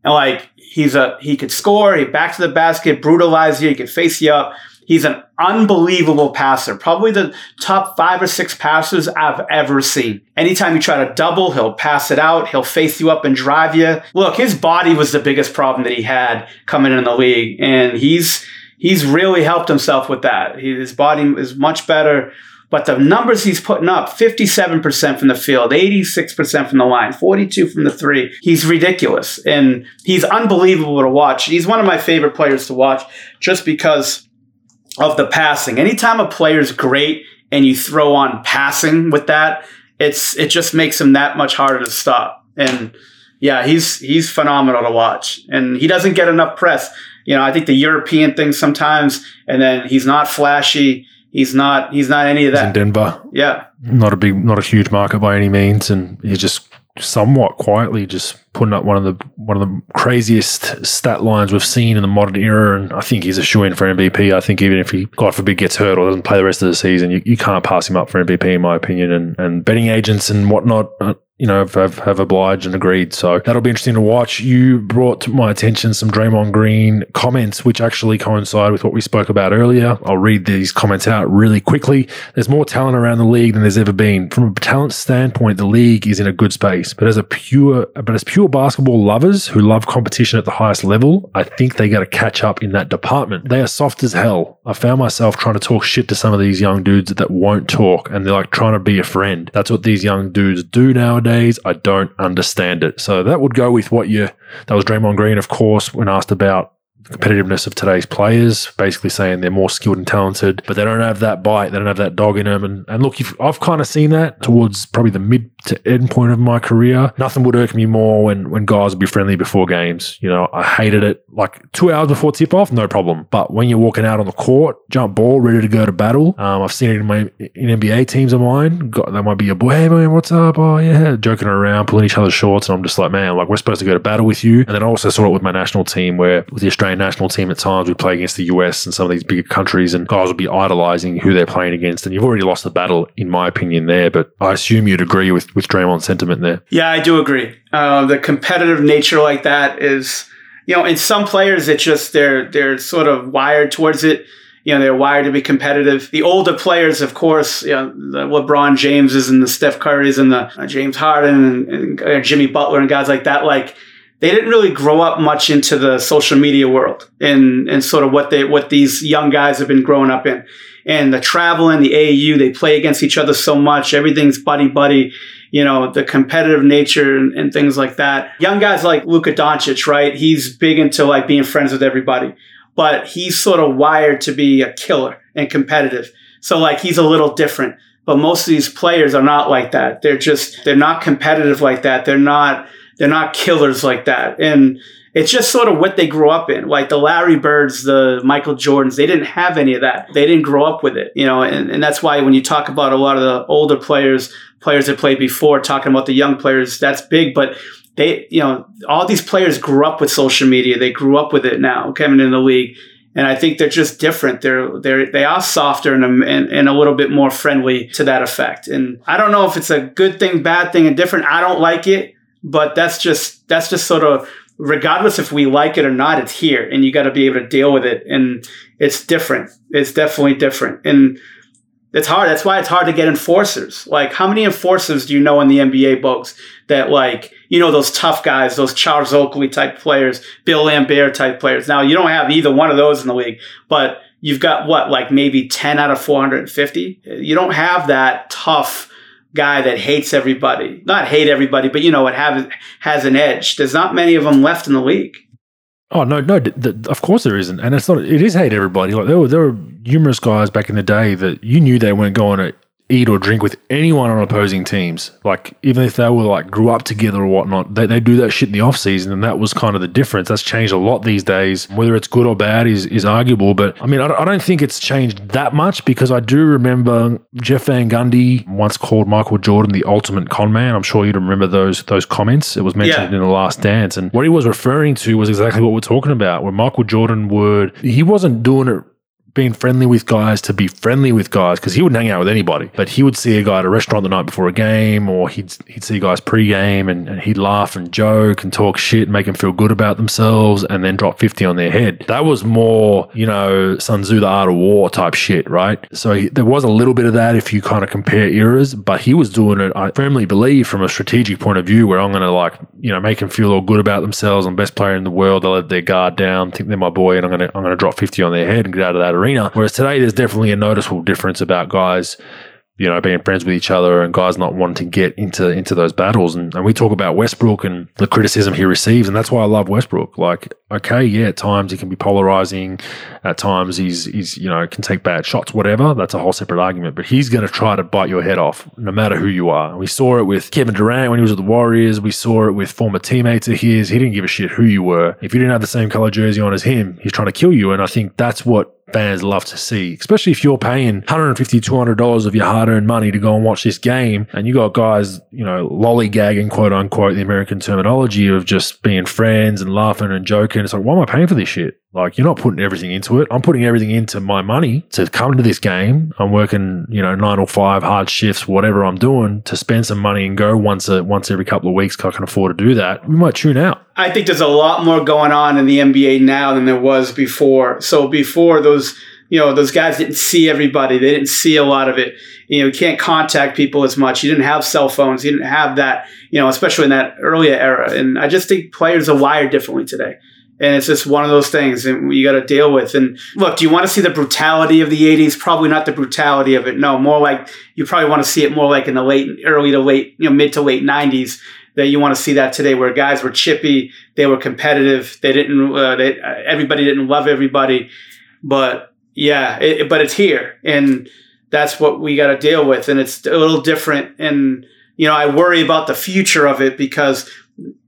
S2: and like he's a he could score he back to the basket brutalize you he can face you up He's an unbelievable passer, probably the top five or six passers I've ever seen. Anytime you try to double, he'll pass it out. He'll face you up and drive you. Look, his body was the biggest problem that he had coming in the league, and he's he's really helped himself with that. His body is much better. But the numbers he's putting up 57% from the field, 86% from the line, 42 from the three. He's ridiculous. And he's unbelievable to watch. He's one of my favorite players to watch just because of the passing. Anytime a player's great and you throw on passing with that, it's it just makes him that much harder to stop. And yeah, he's he's phenomenal to watch. And he doesn't get enough press. You know, I think the European thing sometimes, and then he's not flashy. He's not. He's not any of that.
S1: He's in Denver.
S2: Yeah,
S1: not a big, not a huge market by any means, and he's just somewhat quietly just putting up one of the one of the craziest stat lines we've seen in the modern era. And I think he's a shoe in for MVP. I think even if he, God forbid, gets hurt or doesn't play the rest of the season, you, you can't pass him up for MVP, in my opinion. And, and betting agents and whatnot uh, you know, have, have obliged and agreed. So that'll be interesting to watch. You brought to my attention some Draymond Green comments, which actually coincide with what we spoke about earlier. I'll read these comments out really quickly. There's more talent around the league than there's ever been. From a talent standpoint, the league is in a good space. But as a pure, but as pure basketball lovers who love competition at the highest level, I think they got to catch up in that department. They are soft as hell. I found myself trying to talk shit to some of these young dudes that won't talk, and they're like trying to be a friend. That's what these young dudes do nowadays nowadays. I don't understand it. So that would go with what you, that was Draymond Green, of course, when asked about competitiveness of today's players, basically saying they're more skilled and talented, but they don't have that bite, they don't have that dog in them. And, and look, I've kind of seen that towards probably the mid to end point of my career. Nothing would irk me more when, when guys would be friendly before games. You know, I hated it. Like two hours before tip off, no problem. But when you're walking out on the court, jump ball, ready to go to battle, um, I've seen it in my in NBA teams of mine. Got, that might be a boy, hey man, what's up? Oh yeah, joking around, pulling each other's shorts, and I'm just like, man, like we're supposed to go to battle with you. And then I also saw it with my national team, where with the Australian national team at times we play against the US and some of these bigger countries, and guys will be idolizing who they're playing against, and you've already lost the battle, in my opinion, there. But I assume you'd agree with with Draymond's sentiment there.
S2: Yeah, I do agree. Uh, the competitive nature like that is, you know, in some players, it's just they're they're sort of wired towards it. You know, they're wired to be competitive. The older players, of course, you know, the LeBron Jameses and the Steph Currys and the uh, James Harden and, and uh, Jimmy Butler and guys like that, like they didn't really grow up much into the social media world and, and sort of what they, what these young guys have been growing up in. And the travel and the AAU, they play against each other so much. Everything's buddy buddy you know, the competitive nature and, and, things like that. Young guys like Luka Doncic, right? He's big into like being friends with everybody, but he's sort of wired to be a killer and competitive. So like he's a little different. But most of these players are not like that. They're just they're not competitive like that. They're not they're not killers like that. And it's just sort of what they grew up in. Like the Larry Birds, the Michael Jordans, they didn't have any of that. They didn't grow up with it, you know, and, and that's why when you talk about a lot of the older players players that played before, talking about the young players, that's big. But they, you know, all these players grew up with social media. They grew up with it now coming in the league. And I think they're just different. They're they're they are softer and, and and a little bit more friendly to that effect. And I don't know if it's a good thing, bad thing, and different. I don't like it, but that's just that's just sort of regardless if we like it or not, it's here, and you got to be able to deal with it. And it's different. It's definitely different. And it's hard. That's why it's hard to get enforcers. Like, how many enforcers do you know in the NBA books that, like, you know, those tough guys, those Charles Oakley type players, Bill Laimbeer type players? Now, you don't have either one of those in the league, but you've got what, like maybe 10 out of 450? You don't have that tough guy that hates everybody. Not hate everybody, but, you know, it have, has an edge. There's not many of them left in the league.
S1: Oh no, no, of course there isn't, and it's not. It is hate everybody. Like there were there were numerous guys back in the day that you knew they weren't going to eat or drink with anyone on opposing teams. Like even if they were like grew up together or whatnot, they, they do that shit in the off season, and that was kind of the difference. That's changed a lot these days. Whether it's good or bad is is arguable, but I mean I, I don't think it's changed that much because I do remember Jeff Van Gundy once called Michael Jordan the ultimate con man. I'm sure you'd remember those those comments. It was mentioned yeah. in the Last Dance, and what he was referring to was exactly what we're talking about. Where Michael Jordan would he wasn't doing it being friendly with guys to be friendly with guys because he wouldn't hang out with anybody. But he would see a guy at a restaurant the night before a game, or he'd he'd see guys pre-game, and, and he'd laugh and joke and talk shit, and make them feel good about themselves, and then drop fifty on their head. That was more, you know, Sun Tzu, the Art of War type shit, right? So he, there was a little bit of that if you kind of compare eras, but he was doing it. I firmly believe from a strategic point of view, where I'm going to like, you know, make them feel all good about themselves. I'm best player in the world. They'll let their guard down, think they're my boy, and I'm going to I'm going to drop fifty on their head and get out of that arena arena. Whereas today, there's definitely a noticeable difference about guys you know, being friends with each other and guys not wanting to get into into those battles. And, and we talk about Westbrook and the criticism he receives, and that's why I love Westbrook. Like, okay, yeah, at times he can be polarizing, at times he's he's you know can take bad shots, whatever. That's a whole separate argument. But he's going to try to bite your head off, no matter who you are. We saw it with Kevin Durant when he was at the Warriors. We saw it with former teammates of his. He didn't give a shit who you were. If you didn't have the same color jersey on as him, he's trying to kill you. And I think that's what fans love to see, especially if you're paying $150, $200 of your hard earned money to go and watch this game. And you got guys, you know, lollygagging, quote unquote, the American terminology of just being friends and laughing and joking. It's like, why am I paying for this shit? Like, you're not putting everything into it. I'm putting everything into my money to come to this game. I'm working, you know, nine or five hard shifts, whatever I'm doing to spend some money and go once a, once every couple of weeks. I can afford to do that. We might tune out.
S2: I think there's a lot more going on in the NBA now than there was before. So before those, you know, those guys didn't see everybody. They didn't see a lot of it. You know, you can't contact people as much. You didn't have cell phones. You didn't have that, you know, especially in that earlier era. And I just think players are wired differently today. And it's just one of those things that you got to deal with. And look, do you want to see the brutality of the 80s? Probably not the brutality of it. No, more like you probably want to see it more like in the late, early to late, you know, mid to late 90s that you want to see that today where guys were chippy, they were competitive, they didn't, uh, they, uh, everybody didn't love everybody. But yeah, it, but it's here. And that's what we got to deal with. And it's a little different. And, you know, I worry about the future of it because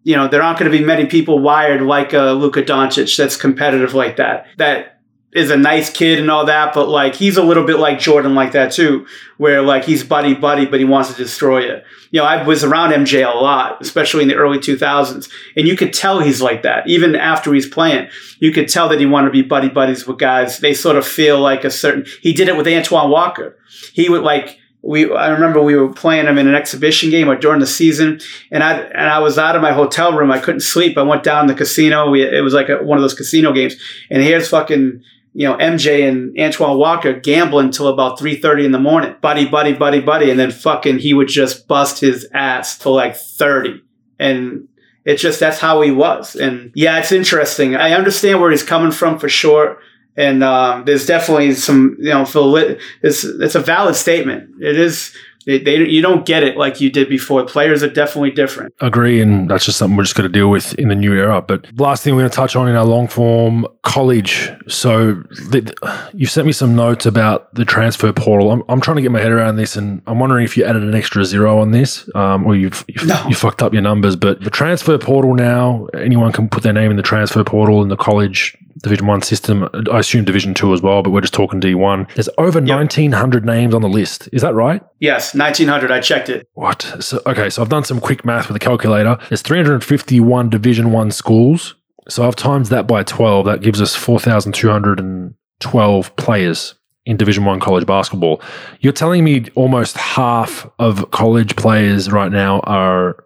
S2: you know, there aren't going to be many people wired like a uh, Luka Doncic that's competitive like that. That is a nice kid and all that, but like he's a little bit like Jordan like that too, where like he's buddy buddy, but he wants to destroy it. You know, I was around MJ a lot, especially in the early 2000s, and you could tell he's like that. Even after he's playing, you could tell that he wanted to be buddy buddies with guys. They sort of feel like a certain. He did it with Antoine Walker. He would like we I remember we were playing them in an exhibition game or during the season, and I and I was out of my hotel room. I couldn't sleep. I went down the casino. We, it was like a, one of those casino games, and here's fucking you know, MJ and Antoine Walker gambling till about 3.30 in the morning. Buddy, buddy, buddy, buddy. And then fucking he would just bust his ass till like 30. And it's just, that's how he was. And yeah, it's interesting. I understand where he's coming from for sure. And um, there's definitely some, you know, it's, it's a valid statement. It is they, they, you don't get it like you did before. Players are definitely different.
S1: Agree, and that's just something we're just going to deal with in the new era. But last thing we're going to touch on in our long form college. So the, you've sent me some notes about the transfer portal. I'm, I'm trying to get my head around this, and I'm wondering if you added an extra zero on this, um, or you've you've, no. you fucked up your numbers. But the transfer portal now, anyone can put their name in the transfer portal in the college Division One system. I assume Division Two as well, but we're just talking D one. There's over yep. 1,900 names on the list. Is that right?
S2: Yes, 1,900. I checked it.
S1: What? So, okay, so I've done some quick math with a calculator. There's 351 Division One schools. So I've times that by 12. That gives us 4,212 players in Division One college basketball. You're telling me almost half of college players right now are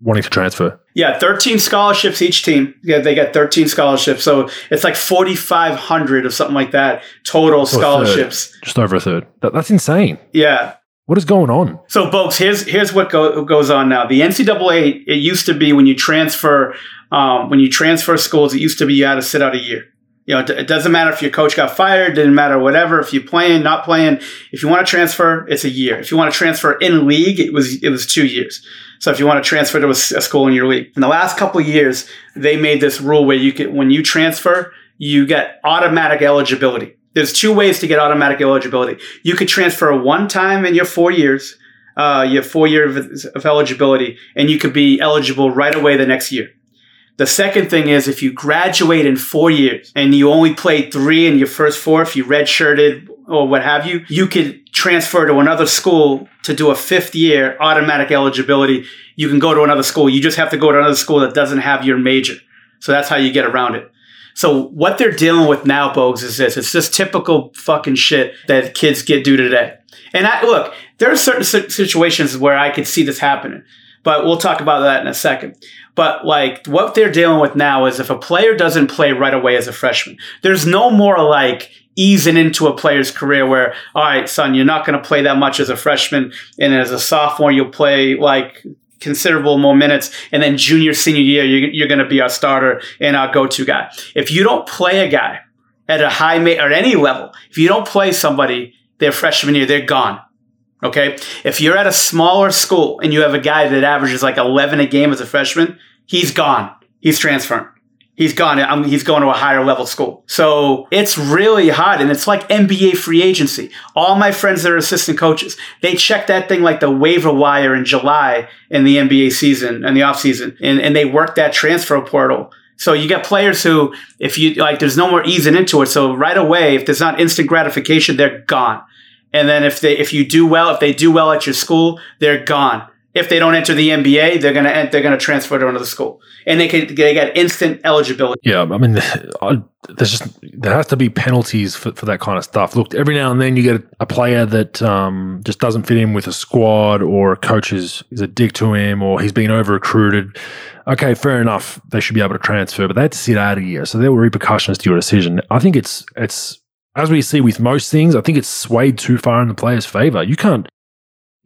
S1: wanting to transfer.
S2: Yeah, 13 scholarships each team. Yeah, they got 13 scholarships. So it's like 4,500 or something like that total scholarships.
S1: Just over a third. That, that's insane.
S2: Yeah.
S1: What is going on?
S2: So, folks, here's here's what go, goes on now. The NCAA, it used to be when you transfer um, when you transfer schools, it used to be you had to sit out a year. You know, it doesn't matter if your coach got fired, didn't matter whatever. If you're playing, not playing, if you want to transfer, it's a year. If you want to transfer in league, it was it was two years. So if you want to transfer to a, a school in your league, in the last couple years, they made this rule where you can, when you transfer, you get automatic eligibility. There's two ways to get automatic eligibility. You could transfer one time in your four years. Uh, you have four years of eligibility, and you could be eligible right away the next year. The second thing is if you graduate in four years and you only played three in your first four, if you redshirted or what have you, you could transfer to another school to do a fifth year automatic eligibility. You can go to another school. You just have to go to another school that doesn't have your major. So that's how you get around it. So what they're dealing with now, Bogues, is this. It's just typical fucking shit that kids get do today. And I look, there are certain situations where I could see this happening, but we'll talk about that in a second. But like what they're dealing with now is if a player doesn't play right away as a freshman, there's no more like easing into a player's career where, all right, son, you're not going to play that much as a freshman. And as a sophomore, you'll play like considerable more minutes. And then junior, senior year, you're, you're going to be our starter and our go-to guy. If you don't play a guy at a high, ma- or any level, if you don't play somebody their freshman year, they're gone. Okay. If you're at a smaller school and you have a guy that averages like 11 a game as a freshman, he's gone. He's transferring. He's gone. I'm, he's going to a higher level school. So it's really hot. And it's like NBA free agency. All my friends that are assistant coaches, they check that thing like the waiver wire in July in the NBA season and the off season. And, and they work that transfer portal. So you get players who, if you like, there's no more easing into it. So right away, if there's not instant gratification, they're gone. And then if they if you do well, if they do well at your school, they're gone. If they don't enter the NBA, they're gonna they're gonna transfer to another school, and they can they get instant eligibility.
S1: Yeah, I mean, there's just there has to be penalties for, for that kind of stuff. Look, every now and then you get a player that um, just doesn't fit in with a squad, or a coach is is a dick to him, or he's been over recruited. Okay, fair enough. They should be able to transfer, but they had to sit out a year, so there were repercussions to your decision. I think it's it's as we see with most things, I think it's swayed too far in the player's favor. You can't,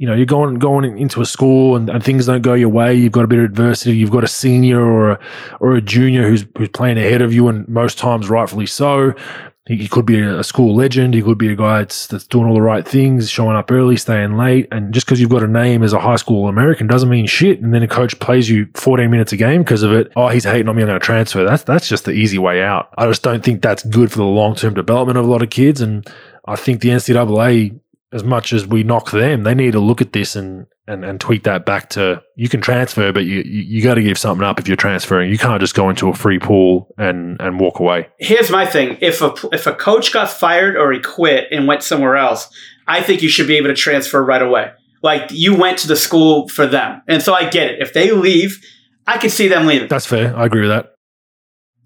S1: you know, you're going going into a school and, and things don't go your way. You've got a bit of adversity. You've got a senior or a, or a junior who's who's playing ahead of you, and most times rightfully so. He, could be a, school legend. He could be a guy that's, that's doing all the right things, showing up early, staying late. And just because you've got a name as a high school American doesn't mean shit. And then a coach plays you 14 minutes a game because of it. Oh, he's hating on me. I'm going to transfer. That's that's just the easy way out. I just don't think that's good for the long term development of a lot of kids. And I think the NCAA as much as we knock them, they need to look at this and and, and tweak that back to you can transfer, but you you, you got to give something up if you're transferring. You can't just go into a free pool and and walk away.
S2: Here's my thing: if a if a coach got fired or he quit and went somewhere else, I think you should be able to transfer right away. Like you went to the school for them, and so I get it. If they leave, I can see them leaving.
S1: That's fair. I agree with that.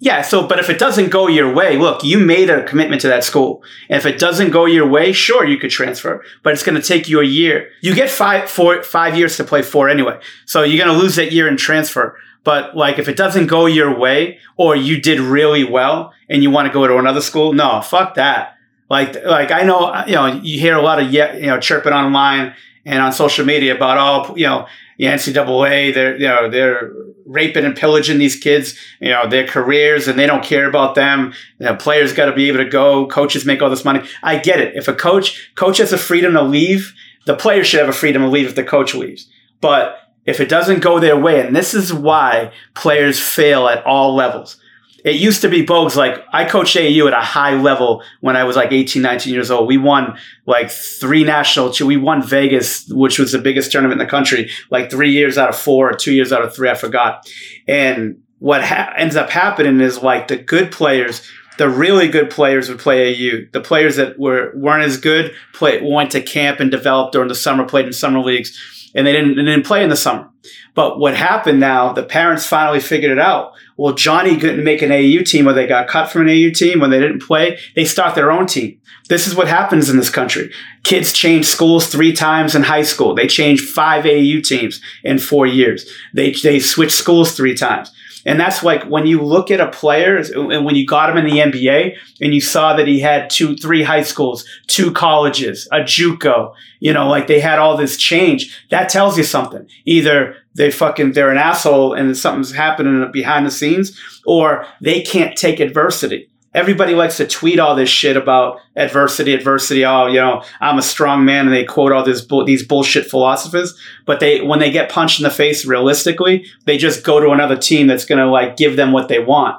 S2: Yeah, so but if it doesn't go your way, look, you made a commitment to that school. And if it doesn't go your way, sure, you could transfer, but it's going to take you a year. You get five, four, five years to play four anyway. So you're going to lose that year in transfer. But like if it doesn't go your way or you did really well and you want to go to another school, no, fuck that. Like, like I know, you know, you hear a lot of, you know, chirping online and on social media about, oh, you know, the NCAA, they're, you know, they're raping and pillaging these kids, you know, their careers and they don't care about them. You know, players got to be able to go. Coaches make all this money. I get it. If a coach, coach has the freedom to leave, the player should have a freedom to leave if the coach leaves. But if it doesn't go their way, and this is why players fail at all levels it used to be Bogues. Like I coached AU at a high level when I was like 18, 19 years old. We won like three national, we won Vegas, which was the biggest tournament in the country, like three years out of four or two years out of three. I forgot. And what ha- ends up happening is like the good players, the really good players would play AU. The players that were, weren't as good play, went to camp and developed during the summer, played in summer leagues and they didn't, they didn't play in the summer. But what happened now, the parents finally figured it out well, Johnny couldn't make an AU team or they got cut from an AU team when they didn't play. They start their own team. This is what happens in this country. Kids change schools three times in high school. They change five AU teams in four years. They, they switch schools three times. And that's like when you look at a player and when you got him in the NBA and you saw that he had two, three high schools, two colleges, a JUCO, you know, like they had all this change. That tells you something. Either they fucking, they're an asshole and something's happening behind the scenes or they can't take adversity everybody likes to tweet all this shit about adversity, adversity. Oh, you know, I'm a strong man, and they quote all this bu- these bullshit philosophers. But they, when they get punched in the face, realistically, they just go to another team that's gonna like give them what they want.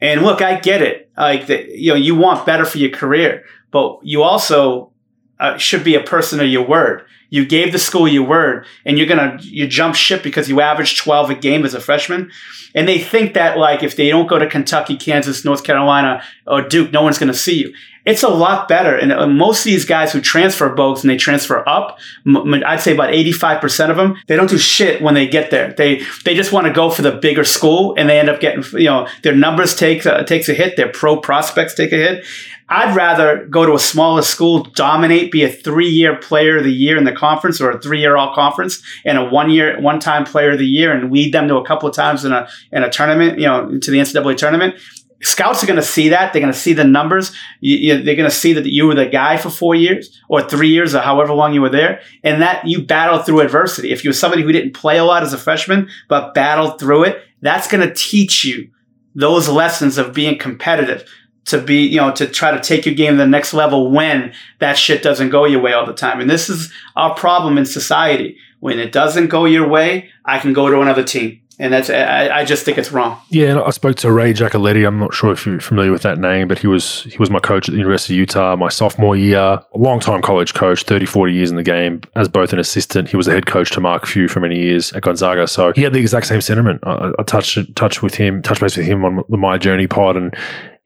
S2: And look, I get it. Like, the, you know, you want better for your career, but you also uh, should be a person of your word. You gave the school your word and you're to, you jump ship because you average 12 a game as a freshman. And they think that like if they don't go to Kentucky, Kansas, North Carolina, or Duke, no one's to see you. It's a lot better. And uh, most of these guys who transfer Bogues and they transfer up, I'd say about 85% of them, they don't do shit when they get there. They, they just want to go for the bigger school and they end up getting, you know, their numbers take, uh, takes a hit. Their pro prospects take a hit. I'd rather go to a smaller school, dominate, be a three year player of the year in the conference or a three year all conference and a one year, one time player of the year and lead them to a couple of times in a, in a tournament, you know, to the NCAA tournament. Scouts are going to see that. They're going to see the numbers. You, you, they're going to see that you were the guy for four years or three years or however long you were there, and that you battled through adversity. If you were somebody who didn't play a lot as a freshman but battled through it, that's going to teach you those lessons of being competitive to be, you know, to try to take your game to the next level when that shit doesn't go your way all the time. And this is our problem in society. When it doesn't go your way, I can go to another team. And that's, I, I just think it's wrong.
S1: Yeah, I spoke to Ray Giacoletti. I'm not sure if you're familiar with that name, but he was he was my coach at the University of Utah my sophomore year. A long time college coach, 30, 40 years in the game as both an assistant. He was the head coach to Mark Few for many years at Gonzaga. So he had the exact same sentiment. I, I touched with him, touched base with him on the My Journey pod, and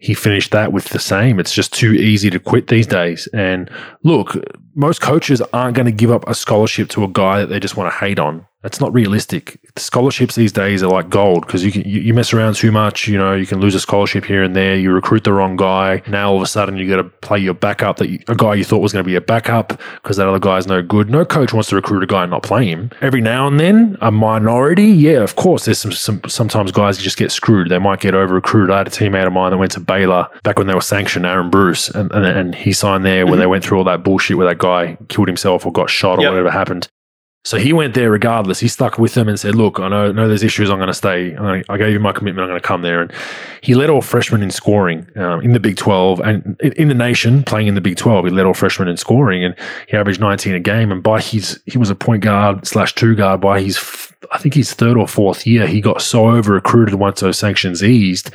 S1: he finished that with the same. It's just too easy to quit these days. And look, most coaches aren't going to give up a scholarship to a guy that they just want to hate on. That's not realistic. Scholarships these days are like gold because you can you, you, mess around too much. You know, you can lose a scholarship here and there. You recruit the wrong guy. Now all of a sudden you got to play your backup that you, a guy you thought was going to be a backup because that other guy's no good. No coach wants to recruit a guy and not play him. Every now and then, a minority, yeah, of course. There's some, some sometimes guys just get screwed. They might get over recruited. I had a teammate of mine that went to Baylor back when they were sanctioned, Aaron Bruce, and and, and he signed there when mm-hmm. they went through all that bullshit where that guy killed himself or got shot or yep. whatever happened. So he went there regardless. He stuck with them and said, "Look, I know, know there's issues. I'm going to stay. Gonna, I gave you my commitment. I'm going to come there." And he led all freshmen in scoring um, in the Big 12 and in the nation, playing in the Big 12. He led all freshmen in scoring, and he averaged 19 a game. And by his, he was a point guard slash two guard. By his, I think his third or fourth year, he got so over recruited once those sanctions eased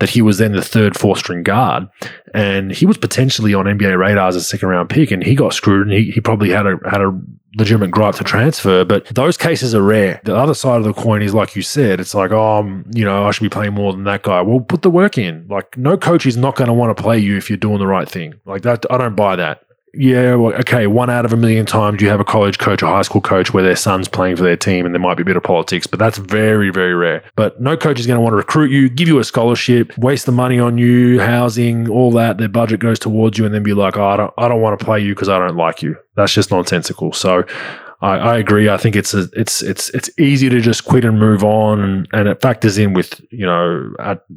S1: that he was then the third, fourth string guard. And he was potentially on NBA radar as a second round pick, and he got screwed. And he, he probably had a had a legitimate gripe to transfer. But those cases are rare. The other side of the coin is like you said, it's like, oh, I'm, you know, I should be playing more than that guy. Well, put the work in. Like, no coach is not going to want to play you if you're doing the right thing. Like that, I don't buy that. Yeah, well, okay, one out of a million times you have a college coach or high school coach where their son's playing for their team and there might be a bit of politics, but that's very, very rare. But no coach is going to want to recruit you, give you a scholarship, waste the money on you, housing, all that. Their budget goes towards you and then be like, oh, I don't, I don't want to play you because I don't like you. That's just nonsensical. So I, I, agree. I think it's a, it's it's it's easy to just quit and move on, and, and it factors in with you know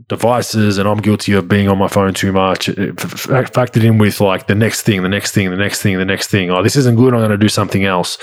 S1: devices. And I'm guilty of being on my phone too much. It, factored in with like the next thing, the next thing, the next thing, the next thing. Oh, this isn't good. I'm going to do something else.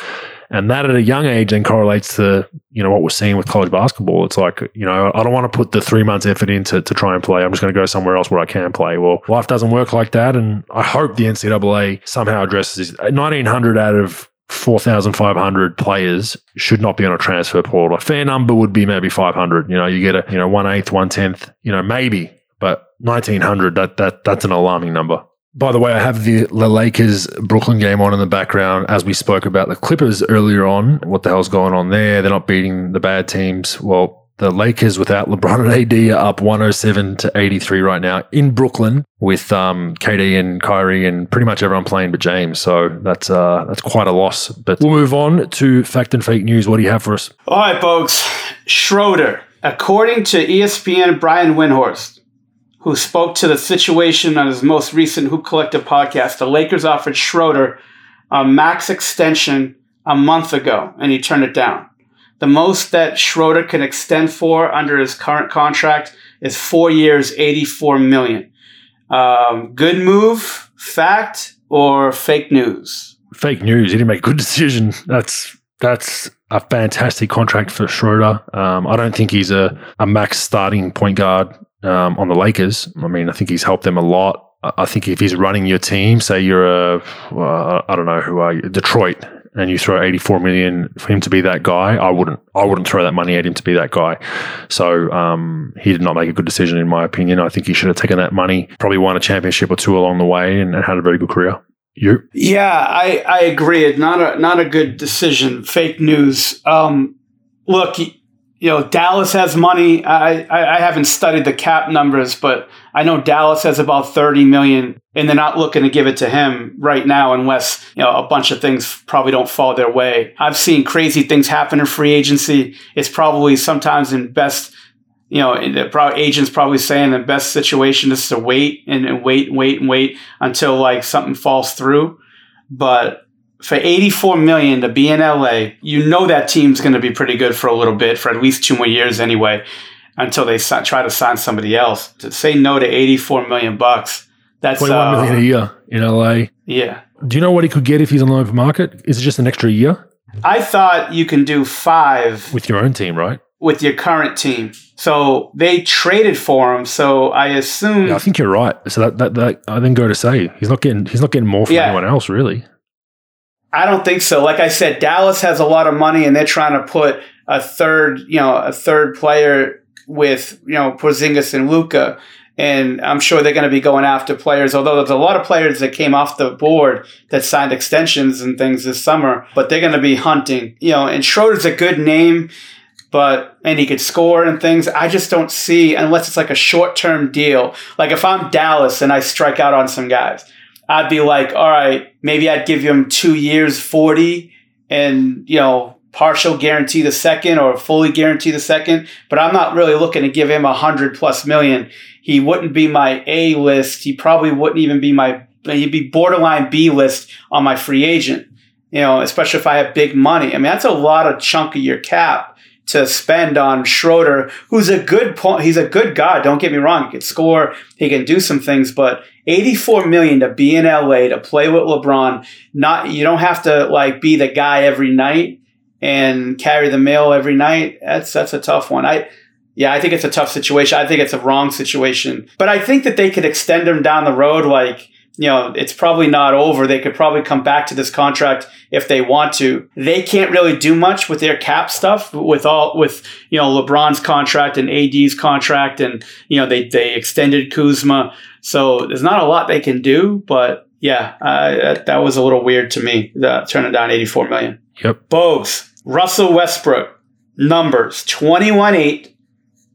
S1: And that at a young age then correlates to, you know, what we're seeing with college basketball. It's like, you know, I don't want to put the three months effort into to try and play. I'm just going to go somewhere else where I can play. Well, life doesn't work like that. And I hope the NCAA somehow addresses this. 1900 out of 4,500 players should not be on a transfer portal. A fair number would be maybe 500. You know, you get a, you know, one eighth, one tenth, you know, maybe, but 1900, that, that, that's an alarming number. By the way, I have the, Lakers Brooklyn game on in the background as we spoke about the Clippers earlier on. What the hell's going on there? They're not beating the bad teams. Well, the Lakers without LeBron and AD are up 107 to 83 right now in Brooklyn with um, KD and Kyrie and pretty much everyone playing but James. So that's uh, that's quite a loss. But we'll move on to fact and fake news. What do you have for us?
S2: All right, folks. Schroeder, according to ESPN, Brian Windhorst, who spoke to the situation on his most recent Hoop Collective podcast, the Lakers offered Schroeder a max extension a month ago, and he turned it down. The most that Schroeder can extend for under his current contract is four years, 84 million. Um, good move, fact, or fake news?
S1: Fake news. He didn't make a good decision. That's that's a fantastic contract for Schroeder. Um, I don't think he's a, a max starting point guard um, on the Lakers. I mean, I think he's helped them a lot. I think if he's running your team, say you're a, well, I don't know who are you, Detroit, and you throw 84 million for him to be that guy, I wouldn't. I wouldn't throw that money at him to be that guy. So um, he did not make a good decision, in my opinion. I think he should have taken that money, probably won a championship or two along the way, and, and had a very good career. You?
S2: Yeah, I, I agree. Not a not a good decision. Fake news. Um, look, you know, Dallas has money. I, I, I haven't studied the cap numbers, but I know Dallas has about 30 million and they're not looking to give it to him right now unless, you know, a bunch of things probably don't fall their way. I've seen crazy things happen in free agency. It's probably sometimes in best, you know, the agents probably saying the best situation is to wait and, and wait, wait, and wait until like something falls through. But for 84 million to be in LA, you know that team's going to be pretty good for a little bit, for at least two more years anyway, until they try to sign somebody else. To say no to 84 million bucks, that's
S1: 21 uh, million a year in LA.
S2: Yeah.
S1: Do you know what he could get if he's on the open market? Is it just an extra year?
S2: I thought you can do five
S1: with your own team, right?
S2: With your current team. So they traded for him. So I assume.
S1: Yeah, I think you're right. So that, that, that I then go to say he's not getting he's not getting more from yeah. anyone else, really.
S2: I don't think so. Like I said, Dallas has a lot of money and they're trying to put a third, you know, a third player with, you know, Porzingis and Luka. And I'm sure they're going to be going after players, although there's a lot of players that came off the board that signed extensions and things this summer, but they're going to be hunting, you know, and Schroeder's a good name, but, and he could score and things. I just don't see, unless it's like a short term deal. Like if I'm Dallas and I strike out on some guys, I'd be like, all right, maybe I'd give him two years, 40, and, you know, partial guarantee the second or fully guarantee the second. But I'm not really looking to give him a hundred plus million. He wouldn't be my A list. He probably wouldn't even be my, he'd be borderline B list on my free agent, you know, especially if I have big money. I mean, that's a lot of chunk of your cap to spend on Schroeder, who's a good point. He's a good guy. Don't get me wrong. He can score. He can do some things, but 84 million to be in LA to play with LeBron. Not you don't have to like be the guy every night and carry the mail every night. That's that's a tough one. I yeah, I think it's a tough situation. I think it's a wrong situation. But I think that they could extend him down the road like you know, it's probably not over. They could probably come back to this contract if they want to. They can't really do much with their cap stuff with all with you know LeBron's contract and AD's contract, and you know they they extended Kuzma, so there's not a lot they can do. But yeah, uh, that, that was a little weird to me. Uh, turning down 84 million.
S1: Yep.
S2: Bogues, Russell Westbrook numbers 21 8,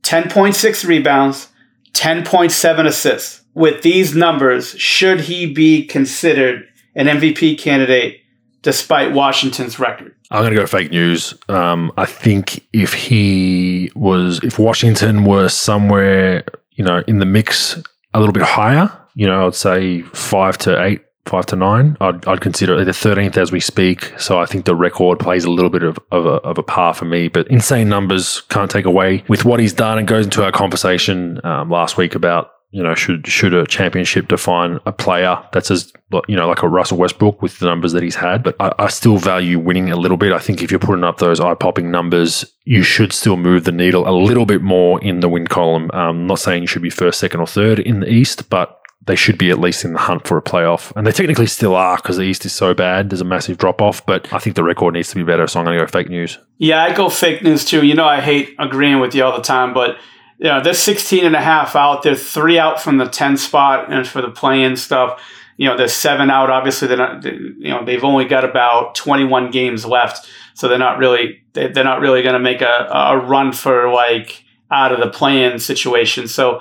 S2: 10.6 rebounds, 10.7 assists with these numbers, should he be considered an MVP candidate despite Washington's record?
S1: I'm going to go fake news. Um, I think if he was, if Washington were somewhere, you know, in the mix a little bit higher, you know, I'd say five to eight, five to nine. I'd, I'd consider the 13th as we speak. So I think the record plays a little bit of, of, a, of a par for me, but insane numbers can't take away with what he's done and goes into our conversation um, last week about you know, should should a championship define a player that's as you know like a Russell Westbrook with the numbers that he's had? But I, I still value winning a little bit. I think if you're putting up those eye popping numbers, you should still move the needle a little bit more in the win column. Um, not saying you should be first, second, or third in the East, but they should be at least in the hunt for a playoff. And they technically still are because the East is so bad. There's a massive drop off, but I think the record needs to be better. So I'm going to go fake news.
S2: Yeah, I go fake news too. You know, I hate agreeing with you all the time, but know, they're 16 and a half out. They're three out from the 10 spot and for the play-in stuff. You know, they're seven out. Obviously, they're not, you know, they've only got about 21 games left. So they're not really, they're not really going to make a, a run for like out of the play-in situation. So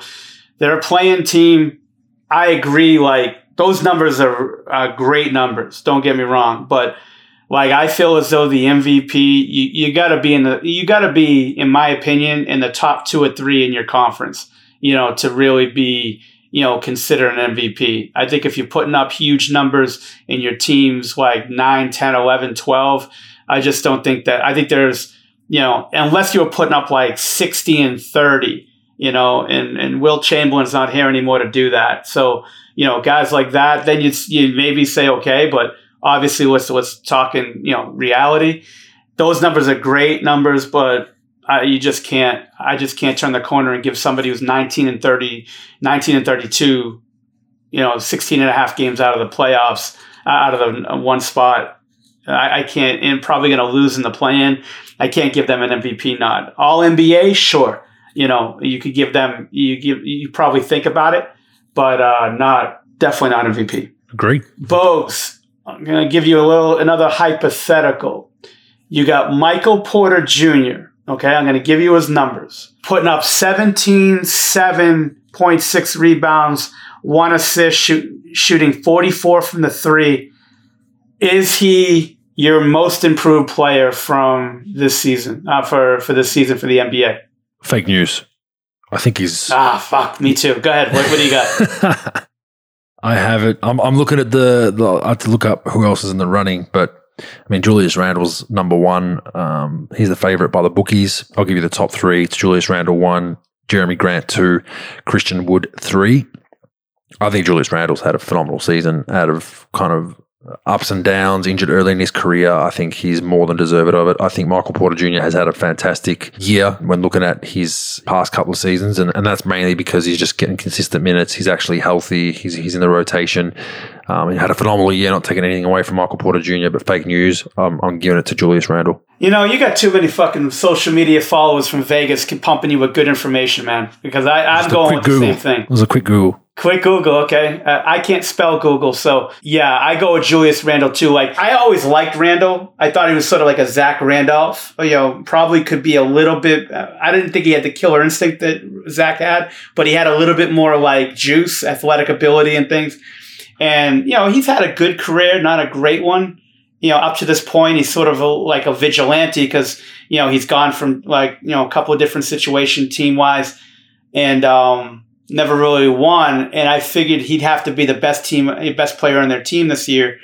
S2: they're a play-in team. I agree. Like those numbers are, are great numbers. Don't get me wrong. But like I feel as though the MVP, you, you got to be in the, you got to be, in my opinion, in the top two or three in your conference. You know, to really be, you know, consider an MVP. I think if you're putting up huge numbers in your teams like 9, 10, 11, 12, I just don't think that. I think there's, you know, unless you're putting up like 60 and 30, you know, and, and Wilt Chamberlain's not here anymore to do that. So, you know, guys like that, then you you maybe say okay, but obviously let's let's talking you know reality. Those numbers are great numbers but uh, you just can't i just can't turn the corner and give somebody who's 19 and 30 19 and 32 you know 16 and a half games out of the playoffs uh, out of the uh, one spot. I, I can't and probably going to lose in the plan i can't give them an mvp nod. All nba sure. You know you could give them you give you probably think about it but uh not definitely not mvp
S1: great.
S2: Bogues I'm going to give you a little another hypothetical. You got Michael Porter Jr. Okay, I'm going to give you his numbers. Putting up 17, 7.6 rebounds, one assist, shoot, shooting 44 from the three. Is he your most improved player from this season? Uh, for for this season for the NBA?
S1: Fake news. I think he's.
S2: Ah, fuck. Me too. Go ahead. What, what do you got?
S1: I have it. I'm, I'm looking at the, the. I have to look up who else is in the running, but I mean, Julius Randle's number one. Um, he's the favorite by the bookies. I'll give you the top three. It's Julius Randle one, Jerami Grant two, Christian Wood three. I think Julius Randle's had a phenomenal season out of kind of ups and downs, injured early in his career. I think he's more than deserved of it. I think Michael Porter Jr. has had a fantastic year when looking at his past couple of seasons, and, and that's mainly because he's just getting consistent minutes. He's actually healthy. He's, he's in the rotation. Um, he had a phenomenal year, not taking anything away from Michael Porter Jr., but fake news. Um, I'm giving it to Julius Randle.
S2: You know, you got too many fucking social media followers from Vegas pumping you with good information, man. Because I, I'm going with
S1: Google.
S2: the same thing.
S1: It was a quick Google.
S2: Quick Google, okay. Uh, I can't spell Google, so yeah, I go with Julius Randle too. Like I always liked Randle. I thought he was sort of like a Zach Randolph. You know, probably could be a little bit. Uh, I didn't think he had the killer instinct that Zach had, but he had a little bit more like juice, athletic ability, and things. And you know, he's had a good career, not a great one. You know, up to this point, he's sort of a, like a vigilante because you know he's gone from like you know a couple of different situations team wise, and um never really won. And I figured he'd have to be the best team, best player on their team this year.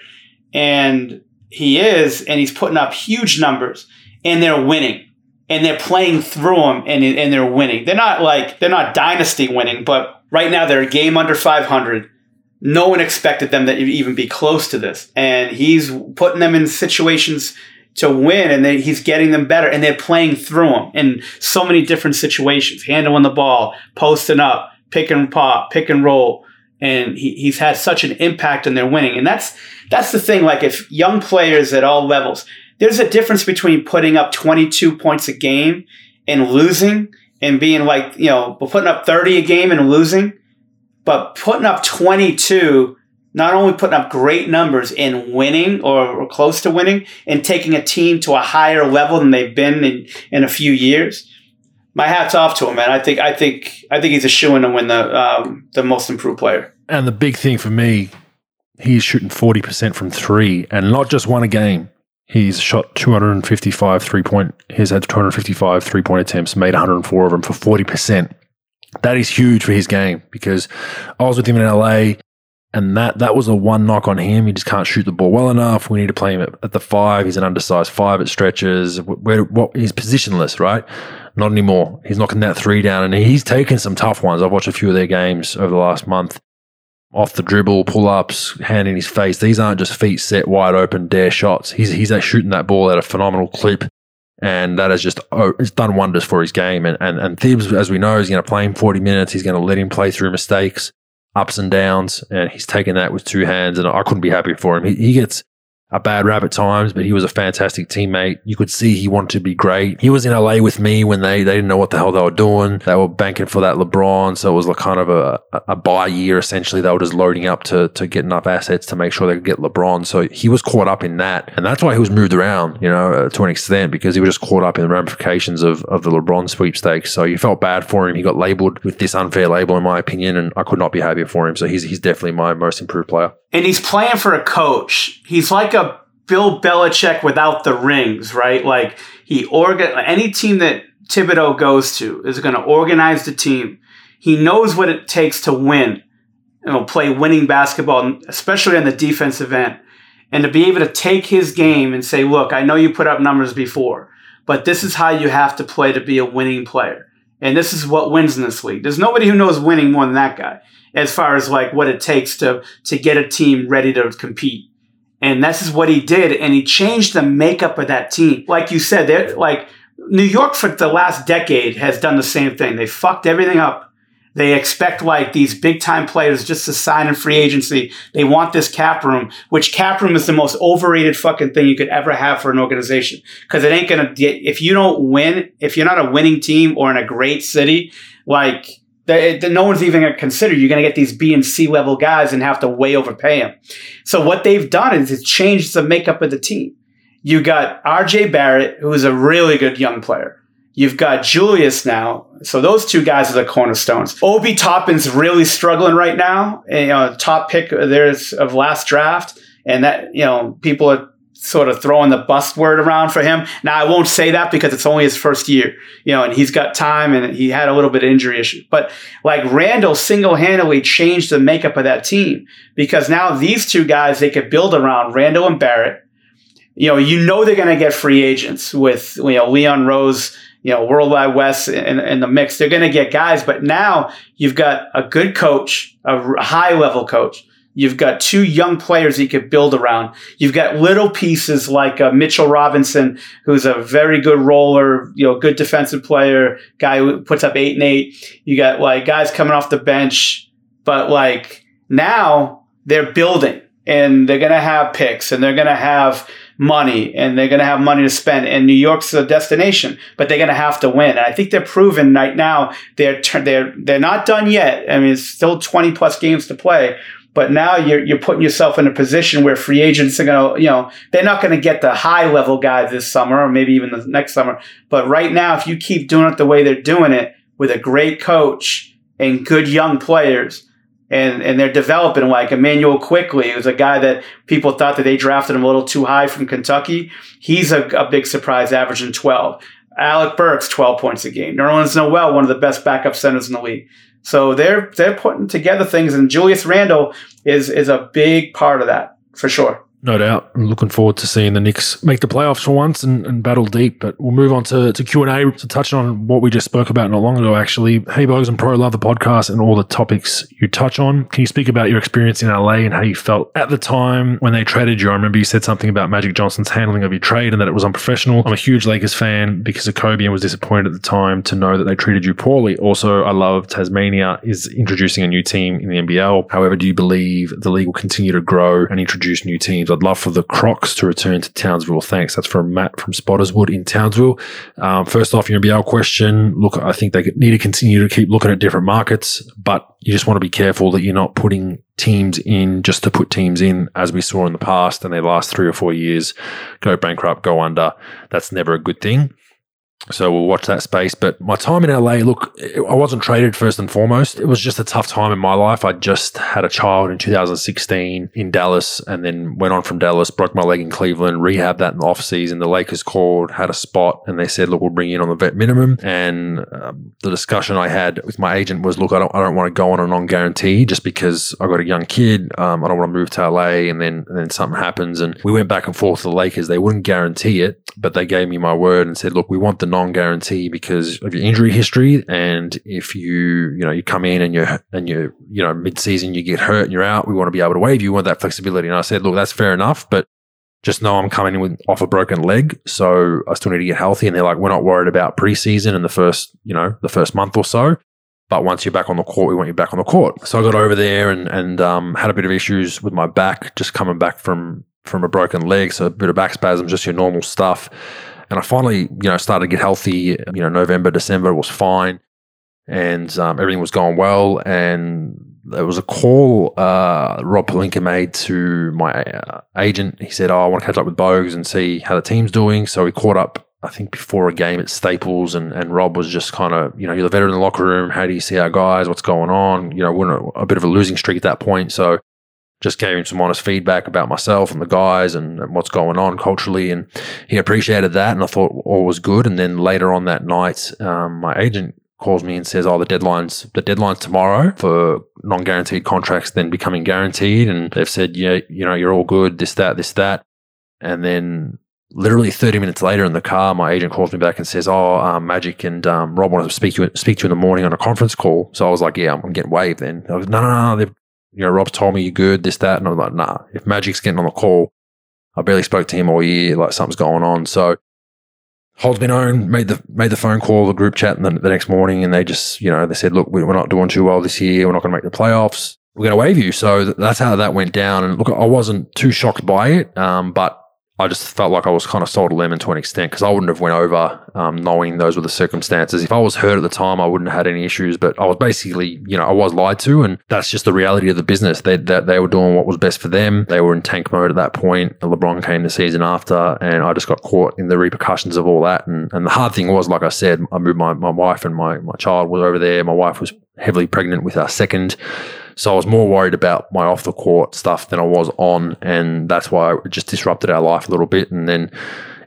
S2: And he is, and he's putting up huge numbers and they're winning and they're playing through them and, and they're winning. They're not like, they're not dynasty winning, but right now they're a game under 500. No one expected them to even be close to this. And he's putting them in situations to win and they, he's getting them better and they're playing through them in so many different situations, handling the ball, posting up, pick and pop, pick and roll. And he, he's had such an impact in their winning. And that's, that's the thing. Like if young players at all levels, there's a difference between putting up 22 points a game and losing and being like, you know, putting up 30 a game and losing, but putting up 22, not only putting up great numbers in winning or, or close to winning and taking a team to a higher level than they've been in, in a few years my hat's off to him, man. I think I think I think he's a shoe in to win the um, the most improved player.
S1: And the big thing for me, he's shooting 40% from three and not just one a game. He's shot 255 three point, he's had 255 three point attempts, made 104 of them for 40%. That is huge for his game because I was with him in LA and that that was a one knock on him. He just can't shoot the ball well enough. We need to play him at, at the five. He's an undersized five at stretches. Where what he's positionless, right? Not anymore. He's knocking that three down, and he's taken some tough ones. I've watched a few of their games over the last month. Off the dribble, pull ups, hand in his face. These aren't just feet set wide open, dare shots. He's he's shooting that ball at a phenomenal clip, and that has just oh, it's done wonders for his game. And and and Thibs, as we know, is going to play him forty minutes. He's going to let him play through mistakes ups and downs, and he's taken that with two hands, and I couldn't be happier for him. He, he gets a bad rap at times, but he was a fantastic teammate. You could see he wanted to be great. He was in LA with me when they, they didn't know what the hell they were doing. They were banking for that LeBron. So it was like kind of a, a buy year essentially. They were just loading up to, to get enough assets to make sure they could get LeBron. So he was caught up in that. And that's why he was moved around, you know, uh, to an extent because he was just caught up in the ramifications of, of the LeBron sweepstakes. So you felt bad for him. He got labeled with this unfair label, in my opinion. And I could not be happier for him. So he's, he's definitely my most improved player.
S2: And he's playing for a coach. He's like a Bill Belichick without the rings, right? Like he organ any team that Thibodeau goes to is going to organize the team. He knows what it takes to win. You know, play winning basketball, especially on the defensive end, and to be able to take his game and say, "Look, I know you put up numbers before, but this is how you have to play to be a winning player, and this is what wins in this league." There's nobody who knows winning more than that guy, as far as like what it takes to to get a team ready to compete. And this is what he did. And he changed the makeup of that team. Like you said, they're like New York for the last decade has done the same thing. They fucked everything up. They expect like these big time players just to sign in free agency. They want this cap room, which cap room is the most overrated fucking thing you could ever have for an organization. Cause it ain't gonna, if you don't win, if you're not a winning team or in a great city, like that no one's even going to consider. You're going to get these B and C level guys and have to way overpay them. So what they've done is it's changed the makeup of the team. You got RJ Barrett, who is a really good young player. You've got Julius now. So those two guys are the cornerstones. Obi Toppin's really struggling right now. You know, top pick there's of last draft. And that, you know, people are sort of throwing the bust word around for him. Now I won't say that because it's only his first year, you know, and he's got time and he had a little bit of injury issue. But like Randle single-handedly changed the makeup of that team because now these two guys they could build around Randle and Barrett. You know, you know they're going to get free agents with you know Leon Rose, you know World Wide Wes in, in the mix. They're going to get guys, but now you've got a good coach, a high level coach You've got two young players you could build around. You've got little pieces like uh, Mitchell Robinson, who's a very good roller, you know, good defensive player, guy who puts up eight and eight. You got like guys coming off the bench, but like now they're building and they're going to have picks and they're going to have money and they're going to have money to spend. And New York's a destination, but they're going to have to win. And I think they're proven right now. They're they're they're not done yet. I mean, it's still twenty plus games to play, but now you're, you're putting yourself in a position where free agents are going to, you know, they're not going to get the high level guys this summer or maybe even the next summer. But right now, if you keep doing it the way they're doing it with a great coach and good young players, and, and they're developing like Immanuel Quickley, who's a guy that people thought that they drafted him a little too high from Kentucky. He's a, a big surprise, averaging 12. Alec Burks, 12 points a game. Nerlens Noel, one of the best backup centers in the league. So they're they're putting together things, and Julius Randle is is a big part of that for sure.
S1: No doubt. I'm looking forward to seeing the Knicks make the playoffs for once and, and battle deep. But we'll move on to, to Q&A to touch on what we just spoke about not long ago, actually. Hey, Bogues and Pro, love the podcast and all the topics you touch on. Can you speak about your experience in LA and how you felt at the time when they traded you? I remember you said something about Magic Johnson's handling of your trade and that it was unprofessional. I'm a huge Lakers fan because of Kobe and was disappointed at the time to know that they treated you poorly. Also, I love Tasmania is introducing a new team in the NBL. However, do you believe the league will continue to grow and introduce new teams? I'd love for the Crocs to return to Townsville. Thanks. That's from Matt from Spotterswood in Townsville. Um, first off, your NBL question. Look, I think they need to continue to keep looking at different markets, but you just want to be careful that you're not putting teams in just to put teams in, as we saw in the past and they last three or four years go bankrupt, go under. That's never a good thing. So we'll watch that space. But my time in LA, look, I wasn't traded first and foremost. It was just a tough time in my life. I just had a child in 2016 in Dallas and then went on from Dallas, broke my leg in Cleveland, rehabbed that in the off season. The Lakers called, had a spot, and they said, look, we'll bring you in on the vet minimum. And um, the discussion I had with my agent was, look, I don't, I don't want to go on a non guarantee just because I got a young kid. Um, I don't want to move to LA and then, and then something happens. And we went back and forth with the Lakers. They wouldn't guarantee it, but they gave me my word and said, look, we want the non-guarantee because of your injury history, and if you you know you come in and you're and you you know mid-season you get hurt and you're out, we want to be able to waive you. We want that flexibility. And I said, look, that's fair enough, but just know I'm coming in with off a broken leg, so I still need to get healthy. And they're like, we're not worried about preseason and the first you know the first month or so. But once you're back on the court, we want you back on the court. So I got over there and and um, had a bit of issues with my back, just coming back from from a broken leg, so a bit of back spasms, just your normal stuff. And I finally, you know, started to get healthy. You know, November, December was fine, and um, everything was going well. And there was a call uh, Rob Pelinka made to my uh, agent. He said, "Oh, I want to catch up with Bogues and see how the team's doing." So we caught up. I think before a game at Staples, and, and Rob was just kind of, you know, you're the veteran in the locker room. How do you see our guys? What's going on? You know, we're a, a bit of a losing streak at that point. So just gave him some honest feedback about myself and the guys and, and, what's going on culturally. And he appreciated that. And I thought all was good. And then later on that night, um, my agent calls me and says, "Oh, the deadline's the deadline's tomorrow for non-guaranteed contracts, then becoming guaranteed." And they've said, "Yeah, you know, you're all good. This, that, this, that." And then literally 30 minutes later in the car, my agent calls me back and says, "Oh, um, Magic and um, Rob want to speak to you, speak to you in the morning on a conference call." So I was like, "Yeah, I'm, getting waived." Then I was, "No, no, no, they've you know, Rob's told me you're good, this, that. And I'm like, nah, if Magic's getting on the call, I barely spoke to him all year, like something's going on. So holds been owned, made the made the phone call, the group chat and the, the next morning, and they just, you know, they said, look, we're not doing too well this year. We're not going to make the playoffs. We're going to waive you. So that's how that went down. And look, I wasn't too shocked by it, um, but I just felt like I was kind of sold a lemon to an extent because I wouldn't have went over um, knowing those were the circumstances. If I was hurt at the time, I wouldn't have had any issues. But I was basically, you know, I was lied to, and that's just the reality of the business. They that they were doing what was best for them. They were in tank mode at that point. LeBron came the season after, and I just got caught in the repercussions of all that. And and the hard thing was, like I said, I moved my my wife and my my child was over there. My wife was heavily pregnant with our second. So I was more worried about my off the court stuff than I was on, and that's why it just disrupted our life a little bit. And then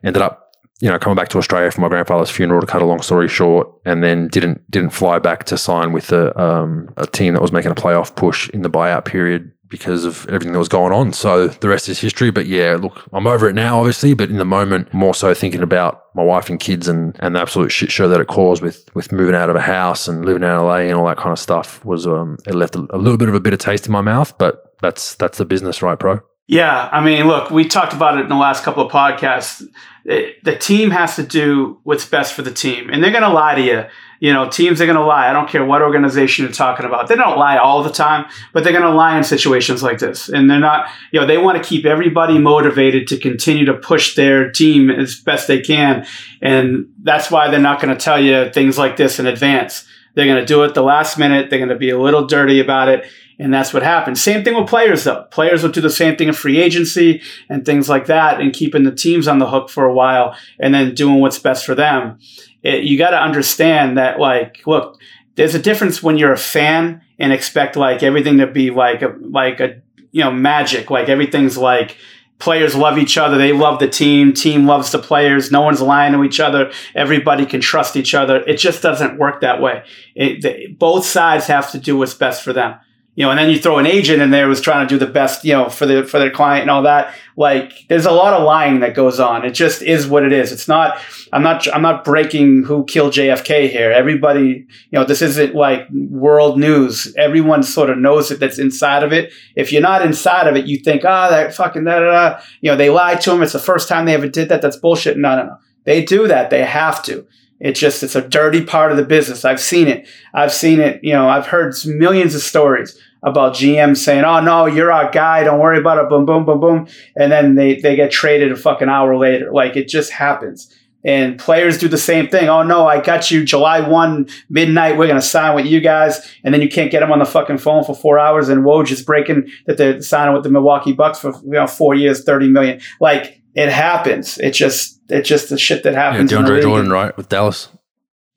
S1: ended up, you know, coming back to Australia for my grandfather's funeral. To cut a long story short, and then didn't didn't fly back to sign with a um, a team that was making a playoff push in the buyout period because of everything that was going on. So the rest is history. But yeah, look, I'm over it now, obviously, but in the moment, more so thinking about my wife and kids and, and the absolute shit show that it caused with with moving out of a house and living out in LA and all that kind of stuff was um it left a, a little bit of a bitter taste in my mouth, but that's that's the business, right, bro?
S2: Yeah, I mean, look, we talked about it in the last couple of podcasts. It, the team has to do what's best for the team, and they're going to lie to you. You know, teams are going to lie. I don't care what organization you're talking about. They don't lie all the time, but they're going to lie in situations like this. And they're not, you know, they want to keep everybody motivated to continue to push their team as best they can. And that's why they're not going to tell you things like this in advance. They're going to do it the last minute. They're going to be a little dirty about it. And that's what happens. Same thing with players, though. Players will do the same thing in free agency and things like that, and keeping the teams on the hook for a while and then doing what's best for them. It, you got to understand that, like, look, there's a difference when you're a fan and expect like everything to be like a, like a, you know, magic. Like everything's like, players love each other. They love the team. Team loves the players. No one's lying to each other. Everybody can trust each other. It just doesn't work that way. It, the, both sides have to do what's best for them you know, and then you throw an agent in there who's trying to do the best, you know, for the for their client and all that. Like, there's a lot of lying that goes on. It just is what it is. It's not. I'm not. I'm not breaking who killed JFK here. Everybody, you know, this isn't like world news. Everyone sort of knows it. That's inside of it. If you're not inside of it, you think, ah, oh, that fucking da da da. You know, they lied to him. It's the first time they ever did that. That's bullshit. No, no, no. They do that. They have to. It's just, it's a dirty part of the business. I've seen it. I've seen it, you know, I've heard millions of stories about GM saying, oh, no, you're our guy. Don't worry about it. Boom, boom, boom, boom. And then they, they get traded a fucking hour later. Like it just happens. And players do the same thing. Oh no, I got you July 1 midnight. We're going to sign with you guys. And then you can't get them on the fucking phone for four hours. And Woj is breaking that they're signing with the Milwaukee Bucks for you know, four years, 30 million. Like it happens. It just it's just the shit that
S1: Yeah,
S2: happens. in the
S1: DeAndre. Jordan, right, with Dallas.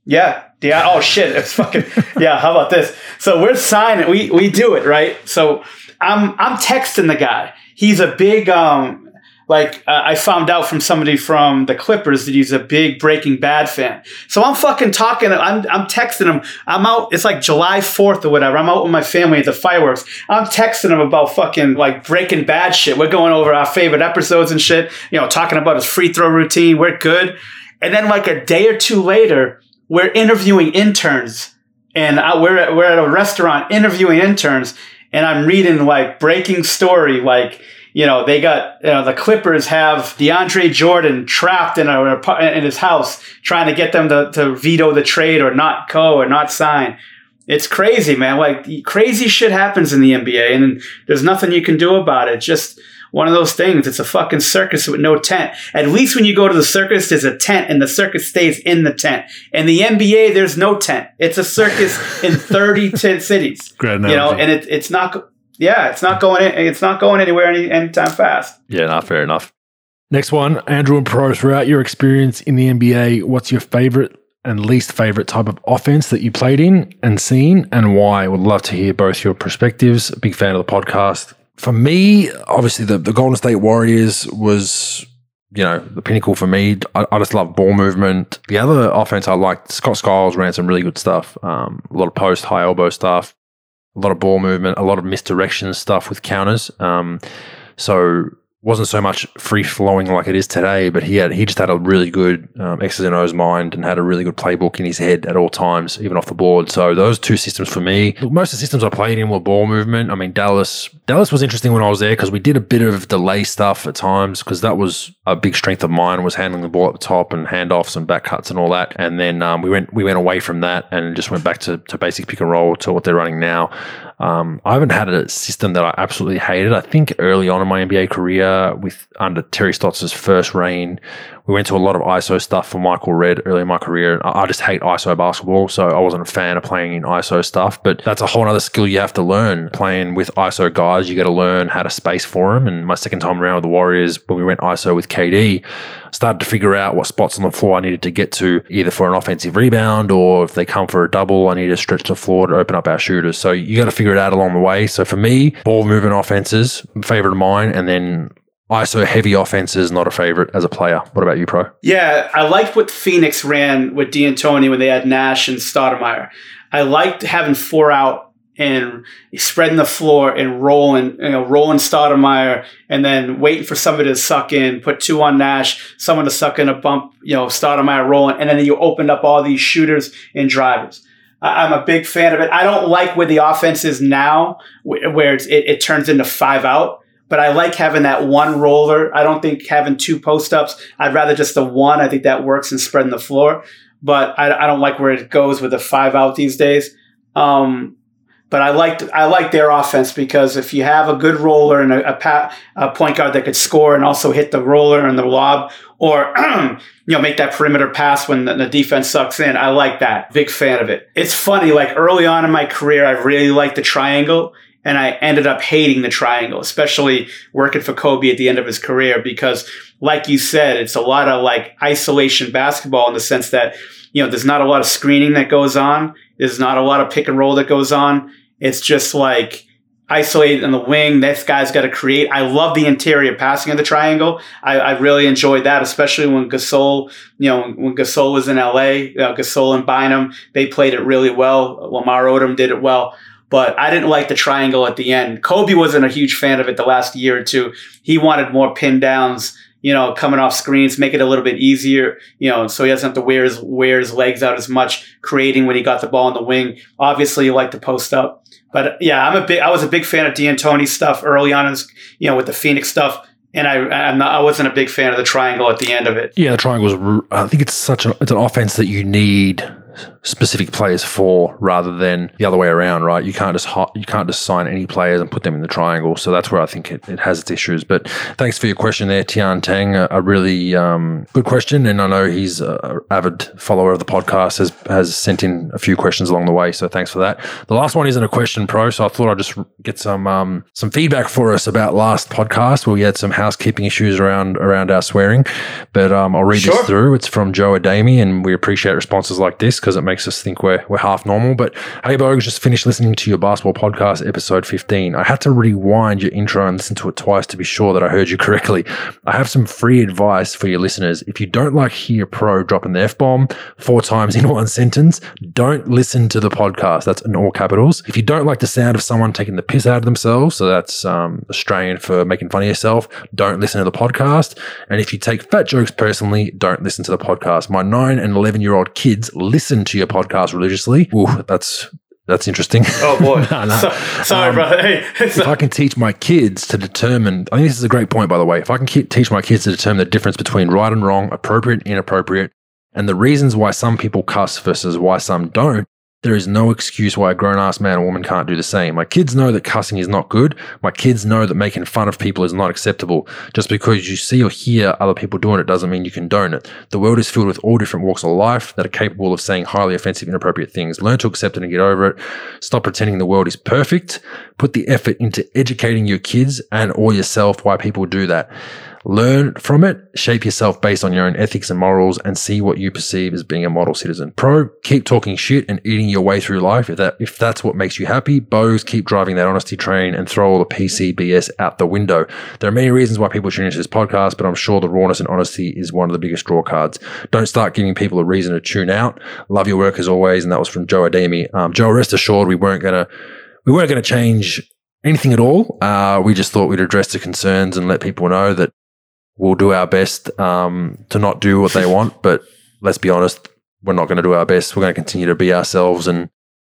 S2: Yeah. Yeah. Oh shit. It's fucking yeah. How about this? So we're signing. We we do it right. So I'm I'm texting the guy. He's a big um like uh, I found out from somebody from the Clippers that he's a big Breaking Bad fan. So I'm fucking talking. I'm I'm texting him. I'm out. It's like July 4th or whatever. I'm out with my family at the fireworks. I'm texting him about fucking like Breaking Bad shit. We're going over our favorite episodes and shit. You know, talking about his free throw routine. We're good. And then like a day or two later, we're interviewing interns, and I, we're at, we're at a restaurant interviewing interns, and I'm reading like breaking story, like you know they got you know, the Clippers have DeAndre Jordan trapped in a in his house, trying to get them to, to veto the trade or not go or not sign. It's crazy, man. Like crazy shit happens in the NBA, and there's nothing you can do about it. Just one of those things. It's a fucking circus with no tent. At least when you go to the circus, there's a tent, and the circus stays in the tent. In the NBA, there's no tent. It's a circus in 30 tent cities.
S1: Great
S2: You know, and it, it's not. Yeah, it's not going. In, it's not going anywhere any anytime fast.
S3: Yeah, not fair enough.
S1: Next one, Andrew and Pro. Throughout your experience in the NBA, what's your favorite and least favorite type of offense that you played in and seen, and why? Would love to hear both your perspectives. Big fan of the podcast. For me, obviously, the, the Golden State Warriors was, you know, the pinnacle for me. I, I just love ball movement. The other offense I liked, Scott Skiles ran some really good stuff. Um, a lot of post, high elbow stuff, a lot of ball movement, a lot of misdirection stuff with counters. Um, so wasn't so much free flowing like it is today, but he had he just had a really good um, X's and O's mind and had a really good playbook in his head at all times, even off the board. So those two systems for me, most of the systems I played in were ball movement. I mean Dallas Dallas was interesting when I was there because we did a bit of delay stuff at times because that was a big strength of mine was handling the ball at the top and handoffs and back cuts and all that. And then um, we went we went away from that and just went back to, to basic pick and roll to what they're running now. Um, I haven't had a system that I absolutely hated. I think early on in my NBA career, Uh, with under Terry Stotts' first reign, we went to a lot of ISO stuff for Michael Redd early in my career. I, just hate ISO basketball, so I wasn't a fan of playing in ISO stuff. But that's a whole other skill you have to learn. Playing with ISO guys, you got to learn how to space for them. And my second time around with the Warriors, when we went ISO with KD, started to figure out what spots on the floor I needed to get to, either for an offensive rebound or if they come for a double, I need to stretch the floor to open up our shooters. So you got to figure it out along the way. So for me, ball movement offenses, favorite of mine, and then ISO heavy offenses, not a favorite as a player. What about you, Pro?
S2: Yeah, I liked what Phoenix ran with D'Antoni when they had Nash and Stoudemire. I liked having four out and spreading the floor and rolling, you know, rolling Stoudemire and then waiting for somebody to suck in, put two on Nash, someone to suck in a bump, you know, Stoudemire rolling, and then you opened up all these shooters and drivers. I'm a big fan of it. I don't like where the offense is now, where it, it turns into five out. But I like having that one roller. I don't think having two post ups. I'd rather just the one. I think that works in spreading the floor. But I, I don't like where it goes with the five out these days. Um, but I liked I like their offense because if you have a good roller and a, a, pa- a point guard that could score and also hit the roller and the lob, or you know make that perimeter pass when the, the defense sucks in, I like that. Big fan of it. It's funny. Like early on in my career, I really liked the triangle, and I ended up hating the triangle, especially working for Kobe at the end of his career because, like you said, it's a lot of like isolation basketball in the sense that you know there's not a lot of screening that goes on. There's not a lot of pick and roll that goes on. It's just like isolated in the wing. This guy's got to create. I love the interior passing of the triangle. I, I really enjoyed that, especially when Gasol, you know, when Gasol was in LA, know, uh, Gasol and Bynum, they played it really well. Lamar Odom did it well. But I didn't like the triangle at the end. Kobe wasn't a huge fan of it the last year or two. He wanted more pin downs, you know, coming off screens, make it a little bit easier, you know, so he doesn't have to wear his wear his legs out as much, creating when he got the ball in the wing. Obviously, you like to post up. But yeah, I'm a big. I was a big fan of D'Antoni stuff early on, his, you know, with the Phoenix stuff, and I I'm not, I wasn't a big fan of the triangle at the end of it.
S1: Yeah, the triangle is. I think it's such a. It's an offense that you need specific players for rather than the other way around, right? You can't just you can't just sign any players and put them in the triangle. So that's where I think it, it has its issues. But thanks for your question there, Tian Tang. A, a really um, good question, and I know he's an avid follower of the podcast has has sent in a few questions along the way. So thanks for that. The last one isn't a question, pro. So I thought I'd just get some um, some feedback for us about last podcast where we had some housekeeping issues around around our swearing. But um, I'll read sure. this through. It's from Joe Adami, and we appreciate responses like this because it makes us think we're we're half normal. But hey, Bogues, just finished listening to your basketball podcast, episode 15. I had to rewind your intro and listen to it twice to be sure that I heard you correctly. I have some free advice for your listeners. If you don't like hear pro dropping the F bomb four times in one sentence, don't listen to the podcast. That's in all capitals. If you don't like the sound of someone taking the piss out of themselves, so that's um, Australian for making fun of yourself, don't listen to the podcast. And if you take fat jokes personally, don't listen to the podcast. My nine and 11 year old kids listen to your podcast religiously. Ooh, that's that's interesting.
S2: Oh boy, no, no. So, sorry, um, brother. Hey,
S1: if I can teach my kids to determine, I think this is a great point, by the way. If I can teach my kids to determine the difference between right and wrong, appropriate, inappropriate, and the reasons why some people cuss versus why some don't, there is no excuse why a grown ass man or woman can't do the same. My kids know that cussing is not good. My kids know that making fun of people is not acceptable. Just because you see or hear other people doing it doesn't mean you condone it. The world is filled with all different walks of life that are capable of saying highly offensive, inappropriate things. Learn to accept it and get over it. Stop pretending the world is perfect. Put the effort into educating your kids and or yourself why people do that. Learn from it, shape yourself based on your own ethics and morals, and see what you perceive as being a model citizen. Pro, keep talking shit and eating your way through life. If that if that's what makes you happy, Bogues, keep driving that honesty train and throw all the PCBS out the window. There are many reasons why people tune into this podcast, but I'm sure the rawness and honesty is one of the biggest draw cards. Don't start giving people a reason to tune out. Love your work as always, and that was from Joe Ademi. Um, Joe, rest assured, we weren't gonna we weren't gonna change anything at all. Uh, we just thought we'd address the concerns and let people know that we'll do our best um, to not do what they want. But let's be honest, we're not going to do our best. We're going to continue to be ourselves, and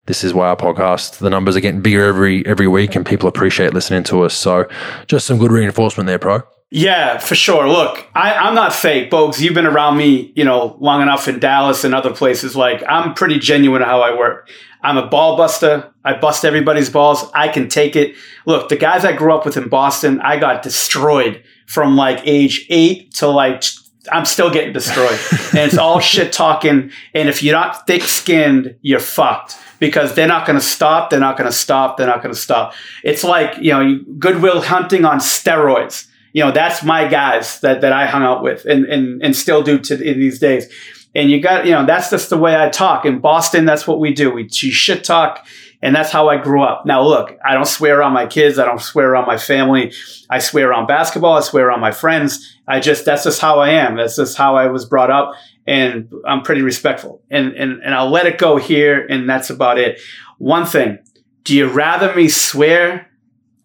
S1: this is why our podcast the numbers are getting bigger every every week, and people appreciate listening to us. So, just some good reinforcement there, pro.
S2: Yeah, for sure. Look, I, I'm not fake, Bogues. You've been around me, you know, long enough in Dallas and other places. Like, I'm pretty genuine how I work. I'm a ball buster. I bust everybody's balls. I can take it. Look, the guys I grew up with in Boston, I got destroyed from like age eight to like I'm still getting destroyed. and it's all shit talking. And if you're not thick skinned, you're fucked because they're not going to stop. They're not going to stop. They're not going to stop. It's like, you know, goodwill hunting on steroids. You know, that's my guys that, that I hung out with and, and, and still do to in these days. And you got, you know, that's just the way I talk. In Boston, that's what we do. We shit talk and that's how I grew up. Now, look, I don't swear on my kids. I don't swear on my family. I swear on basketball. I swear on my friends. I just, that's just how I am. That's just how I was brought up. And I'm pretty respectful. And, and, and I'll let it go here. And that's about it. One thing. Do you rather me swear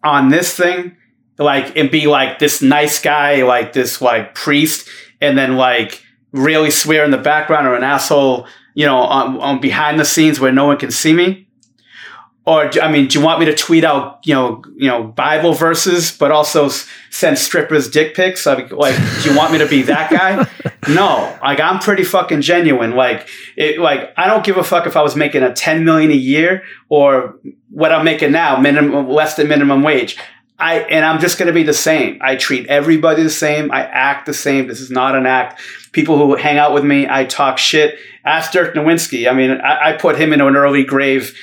S2: on this thing? Like, and be like this nice guy, like this like priest, and then like really swear in the background or an asshole, you know, on, on behind the scenes where no one can see me? Or I mean, do you want me to tweet out, you know, you know, Bible verses, but also send strippers dick pics? Like, like, do you want me to be that guy? no, like I'm pretty fucking genuine. Like, it, like I don't give a fuck if I was making a ten million a year or what I'm making now, minimum less than minimum wage. I and I'm just going to be the same. I treat everybody the same. I act the same. This is not an act. People who hang out with me, I talk shit. Ask Dirk Nowitzki. I mean, I, I put him into an early grave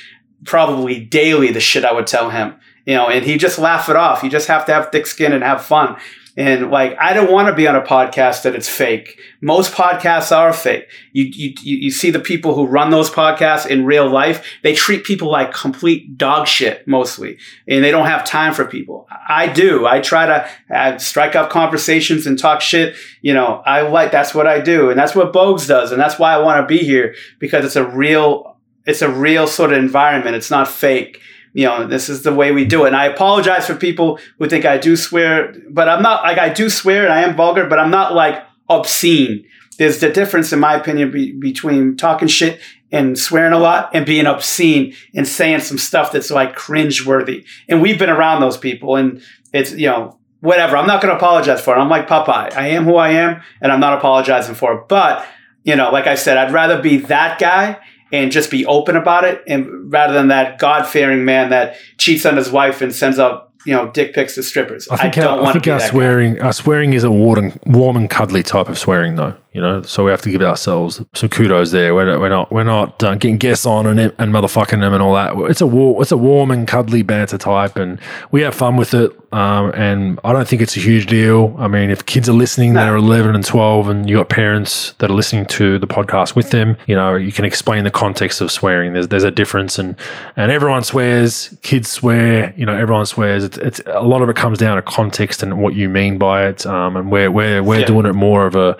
S2: probably daily the shit I would tell him, you know, and he just laugh it off. You just have to have thick skin and have fun. And like, I don't want to be on a podcast that it's fake. Most podcasts are fake. You, you, you see the people who run those podcasts in real life, they treat people like complete dog shit mostly, and they don't have time for people. I do. I try to have, strike up conversations and talk shit. You know, I like, that's what I do. And that's what Bogues does. And that's why I want to be here because it's a real it's a real sort of environment. It's not fake. You know, this is the way we do it. And I apologize for people who think I do swear, but I'm not like I do swear and I am vulgar, but I'm not like obscene. There's the difference, in my opinion, be, between talking shit and swearing a lot and being obscene and saying some stuff that's like cringe-worthy. And we've been around those people, and it's you know whatever. I'm not going to apologize for it. I'm like Popeye. I am who I am, and I'm not apologizing for it. But you know, like I said, I'd rather be that guy and just be open about it, and rather than that God fearing man that cheats on his wife and sends out you know dick pics to strippers.
S1: I think, I our, I think our swearing guy. our swearing is a warm and, warm and cuddly type of swearing though. You know, so we have to give ourselves some kudos there. We're, we're not we're not uh, getting guests on and, and motherfucking them and all that. It's a war, it's a warm and cuddly banter type, and we have fun with it. Um, and I don't think it's a huge deal. I mean, if kids are listening that are 11 and 12, and you got parents that are listening to the podcast with them, you know, you can explain the context of swearing. There's there's a difference, and and everyone swears. Kids swear. You know, everyone swears. It's, it's a lot of it comes down to context and what you mean by it. Um, and we're we're we're yeah. doing it more of a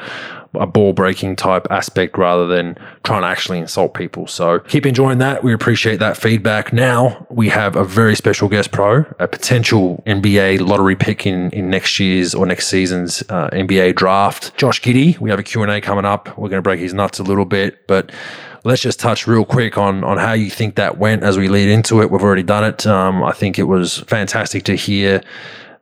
S1: a ball breaking type aspect rather than trying to actually insult people. So keep enjoying that. We appreciate that feedback. Now we have a very special guest pro, a potential NBA lottery pick in, in next year's or next season's uh, NBA draft. Josh Giddey. We have a Q&A coming up. We're going to break his nuts a little bit, but let's just touch real quick on on how you think that went as we lead into it. We've already done it. Um, I think it was fantastic to hear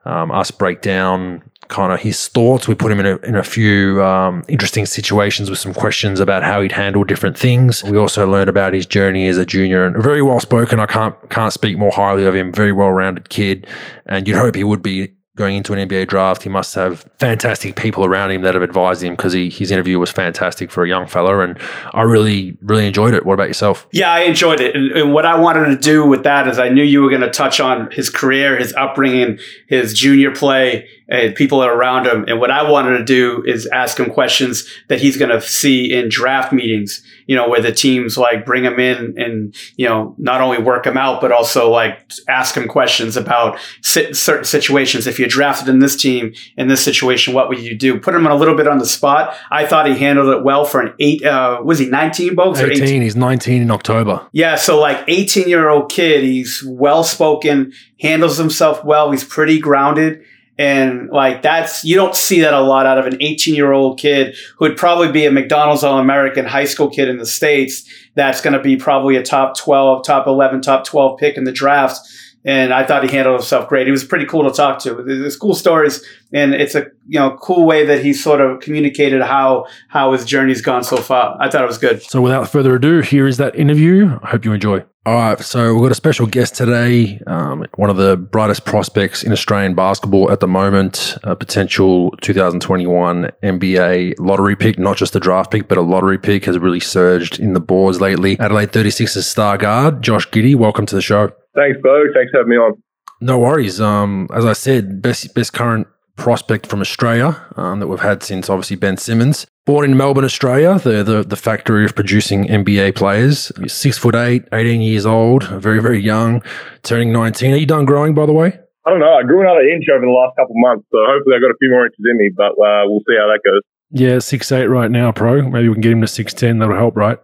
S1: um, us break down kind of his thoughts. We put him in a, in a few um, interesting situations with some questions about how he'd handle different things. We also learned about his journey as a junior and very well spoken. I can't can't speak more highly of him. Very well rounded kid, and you'd hope he would be going into an NBA draft, he must have fantastic people around him that have advised him because his interview was fantastic for a young fella. And I really, really enjoyed it. What about yourself?
S2: Yeah, I enjoyed it. And, and what I wanted to do with that is I knew you were going to touch on his career, his upbringing, his junior play, and people around him. And what I wanted to do is ask him questions that he's going to see in draft meetings, you know, where the teams like bring him in and, you know, not only work him out, but also like ask him questions about certain situations. If you're drafted in this team, in this situation, what would you do? Put him a little bit on the spot. I thought he handled it well for an eight, uh, was he 19 folks?
S1: 18, 18? He's 19 in October.
S2: Yeah. So like 18 year old kid, he's well spoken, handles himself well. He's pretty grounded and like that's, you don't see that a lot out of an 18 year old kid who would probably be a McDonald's All American high school kid in the States. That's going to be probably a top 12, top 11, top 12 pick in the draft. And I thought he handled himself great. He was pretty cool to talk to. There's cool stories, and it's a you know cool way that he sort of communicated how how his journey's gone so far. I thought it was good.
S1: So without further ado, here is that interview. I hope you enjoy. All right, so we've got a special guest today, um, one of the brightest prospects in Australian basketball at the moment, a potential 2021 NBA lottery pick, not just a draft pick, but a lottery pick has really surged in the boards lately. Adelaide 36's star guard, Josh Giddey, welcome to the show.
S3: Thanks, Bo. Thanks for having me on.
S1: No worries. Um, as I said, best best current prospect from Australia um, that we've had since obviously Ben Simmons. Born in Melbourne, Australia, the, the, the factory of producing NBA players. He's six foot eight, 18 years old, very, very young, turning 19. Are you done growing, by the way?
S3: I don't know. I grew another inch over the last couple of months, so hopefully I've got a few more inches in me, but uh, we'll see how that goes.
S1: Yeah, six eight right now, pro. Maybe we can get him to 6'10. That'll help, right?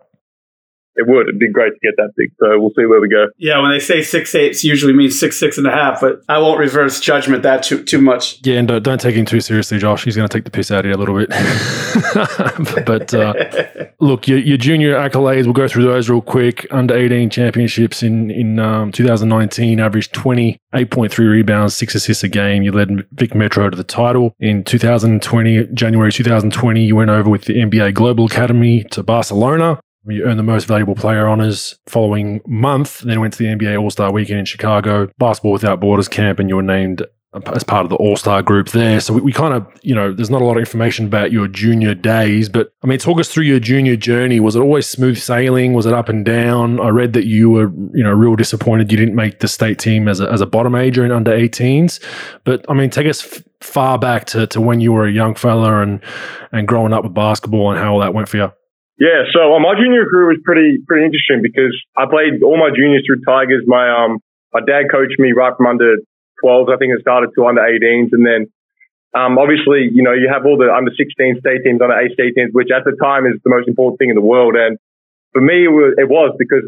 S3: It would. It'd be great to get that big. So we'll see where we go.
S2: Yeah, when they say six eights, usually means six six and a half. But I won't reverse judgment that too too much.
S1: Yeah, and don't, don't take him too seriously, Josh. He's going to take the piss out of you a little bit. but uh, look, your, your junior accolades. We'll go through those real quick. Under eighteen championships in in um, 2019, averaged 28.3 rebounds, six assists a game. You led Vic Metro to the title in 2020. January 2020, you went over with the NBA Global Academy to Barcelona. You earned the most valuable player honors following month, then went to the NBA All Star Weekend in Chicago, Basketball Without Borders camp, and you were named as part of the All Star group there. So we, we, kind of, you know, there's not a lot of information about your junior days, but I mean, talk us through your junior journey. Was it always smooth sailing? Was it up and down? I read that you were, you know, real disappointed you didn't make the state team as a, as a bottom major in under 18s. But I mean, take us f- far back to, to when you were a young fella and, and growing up with basketball and how all that went for you.
S3: Yeah, so uh, my junior career was pretty pretty interesting because I played all my juniors through Tigers. My um my dad coached me right from under 12s. I think it started to under 18s, and then um obviously you know you have all the under 16 state teams, under 8 state teams, which at the time is the most important thing in the world. And for me, it was, it was because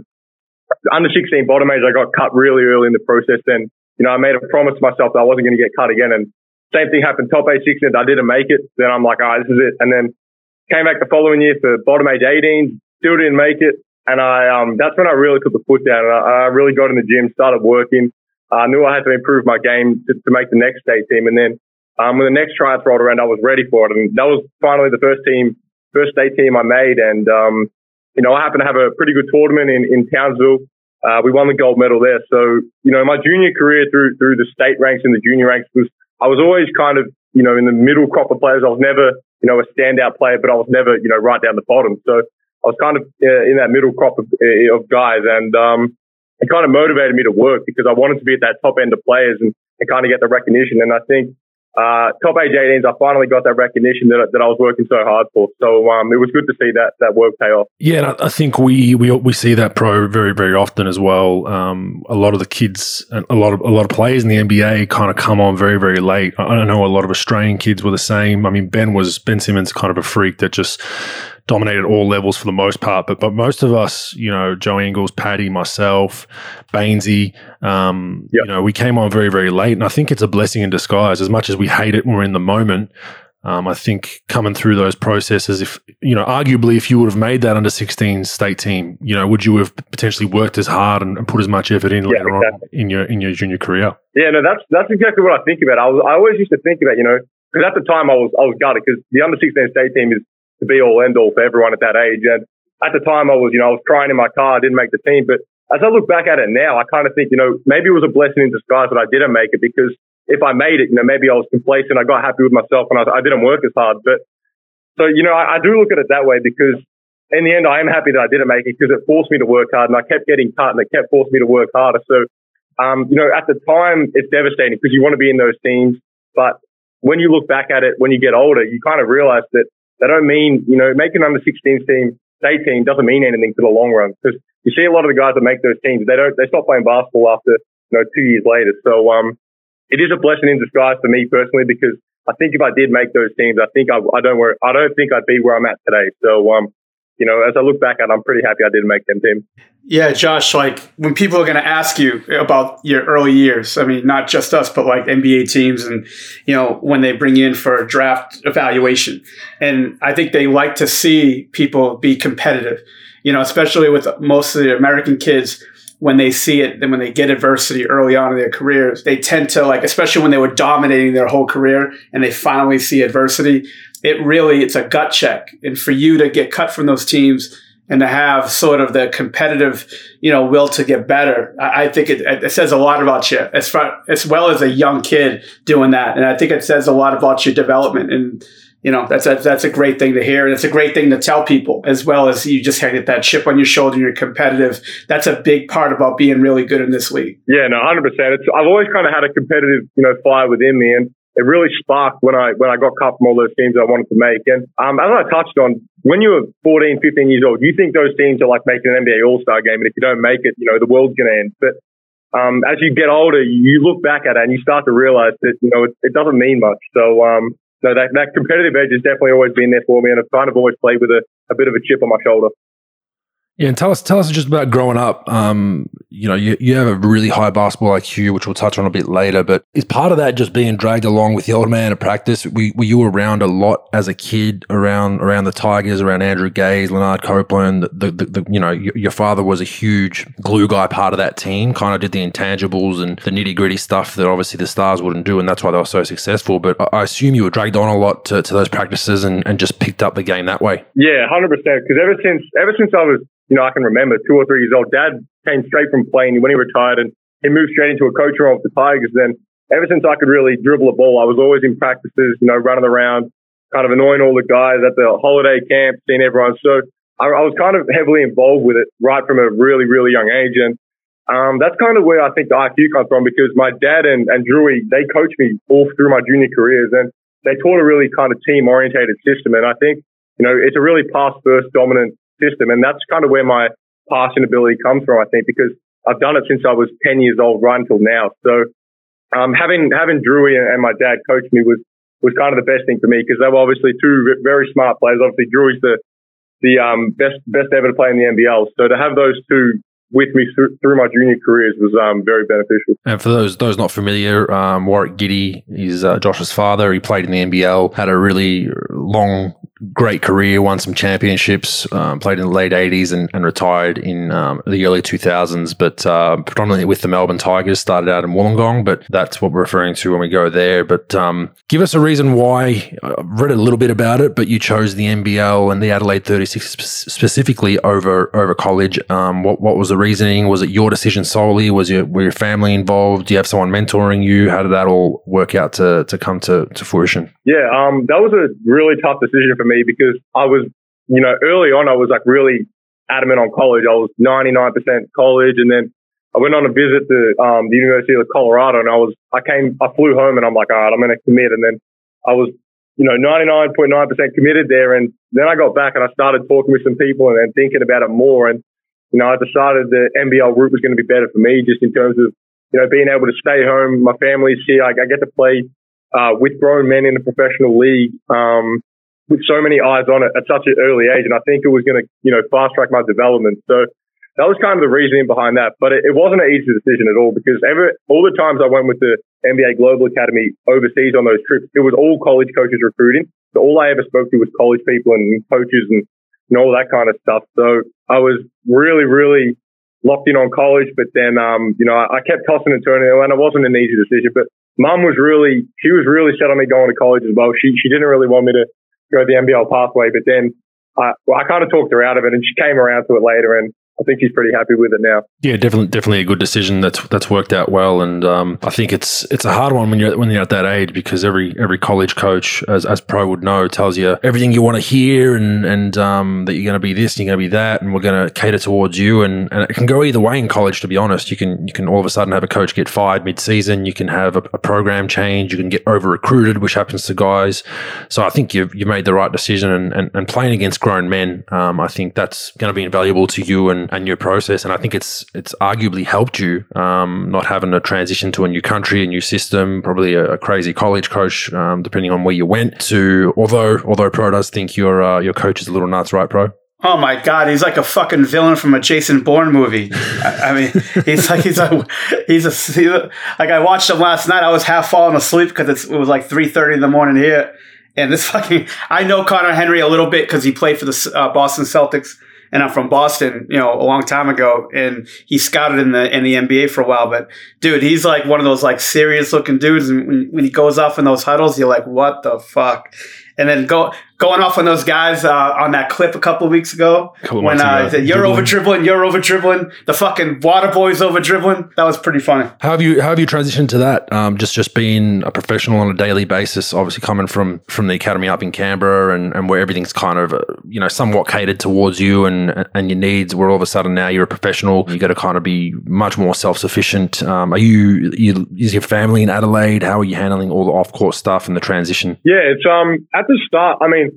S3: under 16 bottom age, I got cut really early in the process. And you know I made a promise to myself that I wasn't going to get cut again. And same thing happened. Top 8 16s, I didn't make it. Then I'm like, all right, this is it. And then Came back the following year for bottom age 18, still didn't make it. And I, um, that's when I really put the foot down and I, I really got in the gym, started working. I knew I had to improve my game to, to make the next state team. And then, um, when the next tryouts rolled around, I was ready for it. And that was finally the first team, first state team I made. And, um, you know, I happened to have a pretty good tournament in, in Townsville. Uh, we won the gold medal there. So, you know, my junior career through, through the state ranks and the junior ranks was, I was always kind of, you know, in the middle crop of players. I was never, you know, a standout player, but I was never, you know, right down the bottom. So I was kind of uh, in that middle crop of, uh, of guys. And, um, it kind of motivated me to work because I wanted to be at that top end of players and, and kind of get the recognition. And I think uh, top age 18s, I finally got that recognition that, that I was working so hard for. So um, it was good to see that that work pay off.
S1: Yeah, I think we we we see that pro very very often as well. Um, a lot of the kids, a lot of a lot of players in the NBA kind of come on very very late. I know a lot of Australian kids were the same. I mean, Ben was Ben Simmons, kind of a freak that just dominated all levels for the most part. But but most of us, you know, Joe Ingles, Paddy, myself, Bainesy, um, yep. you know, we came on very very late, and I think it's a blessing in disguise. As much as we hate it when we're in the moment, um, I think coming through those processes, if you know, arguably, if you would have made that under 16 state team, you know, would you have potentially worked as hard and, and put as much effort in yeah, later exactly. on in your in your junior career?
S3: Yeah, no, that's that's exactly what I think about. I was I always used to think about, you know, because at the time I was I was gutted because the under 16 state team is the be all end all for everyone at that age. And at the time, I was, you know, I was crying in my car. I didn't make the team. But as I look back at it now, I kind of think, you know, maybe it was a blessing in disguise that I didn't make it because if I made it, you know, maybe I was complacent. I got happy with myself and I, I didn't work as hard. But so, you know, I, I do look at it that way because in the end, I am happy that I didn't make it because it forced me to work hard and I kept getting cut and it kept forcing me to work harder. So, um, you know, at the time, it's devastating because you want to be in those teams. But when you look back at it, when you get older, you kind of realize that they don't mean, you know, making under 16 team, state team doesn't mean anything for the long run because you see a lot of the guys that make those teams, they don't, they stop playing basketball after, you know, two years later. So, um, it is a blessing in disguise for me personally because I think if I did make those teams, I think I, I don't, I don't think I'd be where I'm at today. So, um, you know, as I look back at it, I'm pretty happy I didn't make them team.
S2: Yeah, Josh, like when people are going to ask you about your early years, I mean, not just us, but like NBA teams and, you know, when they bring you in for draft evaluation. And I think they like to see people be competitive, you know, especially with most of the American kids when they see it, then when they get adversity early on in their careers, they tend to like, especially when they were dominating their whole career and they finally see adversity, it really it's a gut check. And for you to get cut from those teams and to have sort of the competitive, you know, will to get better, I, I think it, it, says a lot about you as far as well as a young kid doing that. And I think it says a lot about your development. And you know that's a, that's a great thing to hear. And it's a great thing to tell people as well as you just get that chip on your shoulder and you're competitive. That's a big part about being really good in this league.
S3: Yeah no 100% it's, i've always kind of had a competitive you know fire within me. And it really sparked when I when I got cut from all those teams I wanted to make. And um, as I touched on, when you were 14, 15 years old, you think those teams are like making an NBA All Star game, and if you don't make it, you know the world's to end. But um, as you get older, you look back at it and you start to realize that you know it, it doesn't mean much. So um, no, that that competitive edge has definitely always been there for me, and I've kind of always played with a, a bit of a chip on my shoulder.
S1: Yeah, and tell us tell us just about growing up. Um, you know, you, you have a really high basketball IQ, which we'll touch on a bit later. But is part of that just being dragged along with the old man at practice? We, were you around a lot as a kid around around the Tigers, around Andrew Gaze, Lanard Copeland? The, the, the, you know, your, your, father was a huge glue guy, part of that team. Kind of did the intangibles and the nitty gritty stuff that obviously the stars wouldn't do, and that's why they were so successful. But I assume you were dragged on a lot to, to those practices and, and just picked up the game that way.
S3: Yeah, hundred percent. Because ever since ever since I was you know, I can remember two or three years old. Dad came straight from playing when he retired and he moved straight into a coach role with the Tigers. Then ever since I could really dribble a ball, I was always in practices, you know, running around, kind of annoying all the guys at the holiday camp, seeing everyone. So I, I was kind of heavily involved with it right from a really, really young age. And um, that's kind of where I think the IQ comes from because my dad and, and Drewy, they coached me all through my junior careers and they taught a really kind of team orientated system. And I think, you know, it's a really pass first dominant system. And that's kind of where my passing ability comes from, I think, because I've done it since I was 10 years old right until now. So, um, having, having Drewy and my dad coach me was, was kind of the best thing for me because they were obviously two very smart players. Obviously, Drewy's the, the, um, best, best ever to play in the NBL. So to have those two with me through, through my junior careers was um, very beneficial.
S1: And for those those not familiar, um, Warwick Giddey is uh, Josh's father. He played in the NBL, had a really long great career, won some championships, um, played in the late 80s and, and retired in um, the early 2000s, but uh, predominantly with the Melbourne Tigers, started out in Wollongong, but that's what we're referring to when we go there. But um, give us a reason why, I've read a little bit about it, but you chose the NBL and the Adelaide 36 specifically over over college. Um, what, what was the reasoning? Was it your decision solely? Was your, were your family involved? Do you have someone mentoring you? How did that all work out to, to come to, to fruition?
S3: Yeah, um, that was a really tough decision for me because I was, you know, early on, I was like really adamant on college. I was 99% college. And then I went on a visit to um, the University of Colorado and I was, I came, I flew home and I'm like, all right, I'm going to commit. And then I was, you know, 99.9% committed there. And then I got back and I started talking with some people and then thinking about it more. And, you know, I decided the NBL route was going to be better for me just in terms of, you know, being able to stay home. My family's here. I, I get to play, uh, with grown men in a professional league. Um, with so many eyes on it at such an early age. And I think it was going to, you know, fast track my development. So that was kind of the reasoning behind that. But it, it wasn't an easy decision at all because ever, all the times I went with the NBA Global Academy overseas on those trips, it was all college coaches recruiting. So all I ever spoke to was college people and coaches and, and all that kind of stuff. So I was really, really locked in on college. But then, um, you know, I, I kept tossing and turning and it wasn't an easy decision, but mum was really, she was really set on me going to college as well. She, she didn't really want me to go the NBL pathway. But then I, well, I kind of talked her out of it and she came around to it later. And I think he's pretty happy with it now.
S1: Yeah, definitely, definitely a good decision. That's that's worked out well, and um, I think it's it's a hard one when you're when you're at that age because every every college coach, as as pro would know, tells you everything you want to hear, and and um, that you're going to be this, and you're going to be that, and we're going to cater towards you, and, and it can go either way in college. To be honest, you can you can all of a sudden have a coach get fired mid season, you can have a, a program change, you can get over recruited, which happens to guys. So I think you you made the right decision, and, and, and playing against grown men, um, I think that's going to be invaluable to you and and your process. And I think it's it's arguably helped you um, not having to transition to a new country, a new system, probably a, a crazy college coach, um, depending on where you went to. Although although Pro does think your uh, your coach is a little nuts, right, Pro?
S2: Oh my god, he's like a fucking villain from a Jason Bourne movie. I, I mean, he's like he's a he's a he's a, like I watched him last night. I was half falling asleep because it was like three thirty in the morning here. And this fucking, I know Conner Henry a little bit because he played for the uh, Boston Celtics and I'm from Boston, you know, a long time ago, and he scouted in the in the NBA for a while. But dude, he's like one of those like serious looking dudes, and when, when he goes off in those huddles, you're like, what the fuck? And then go going off on those guys uh, on that clip a couple of weeks ago when uh, said, you're dribbling. over dribbling, you're over dribbling, the fucking water boys over dribbling. That was pretty funny.
S1: How have you how have you transitioned to that? Um, just just being a professional on a daily basis, obviously coming from from the academy up in Canberra and, and where everything's kind of uh, you know somewhat catered towards you and and your needs. Where all of a sudden now you're a professional, you got to kind of be much more self sufficient. Um, are you, you is your family in Adelaide? How are you handling all the off court stuff and the transition?
S3: Yeah, it's um at the start. I mean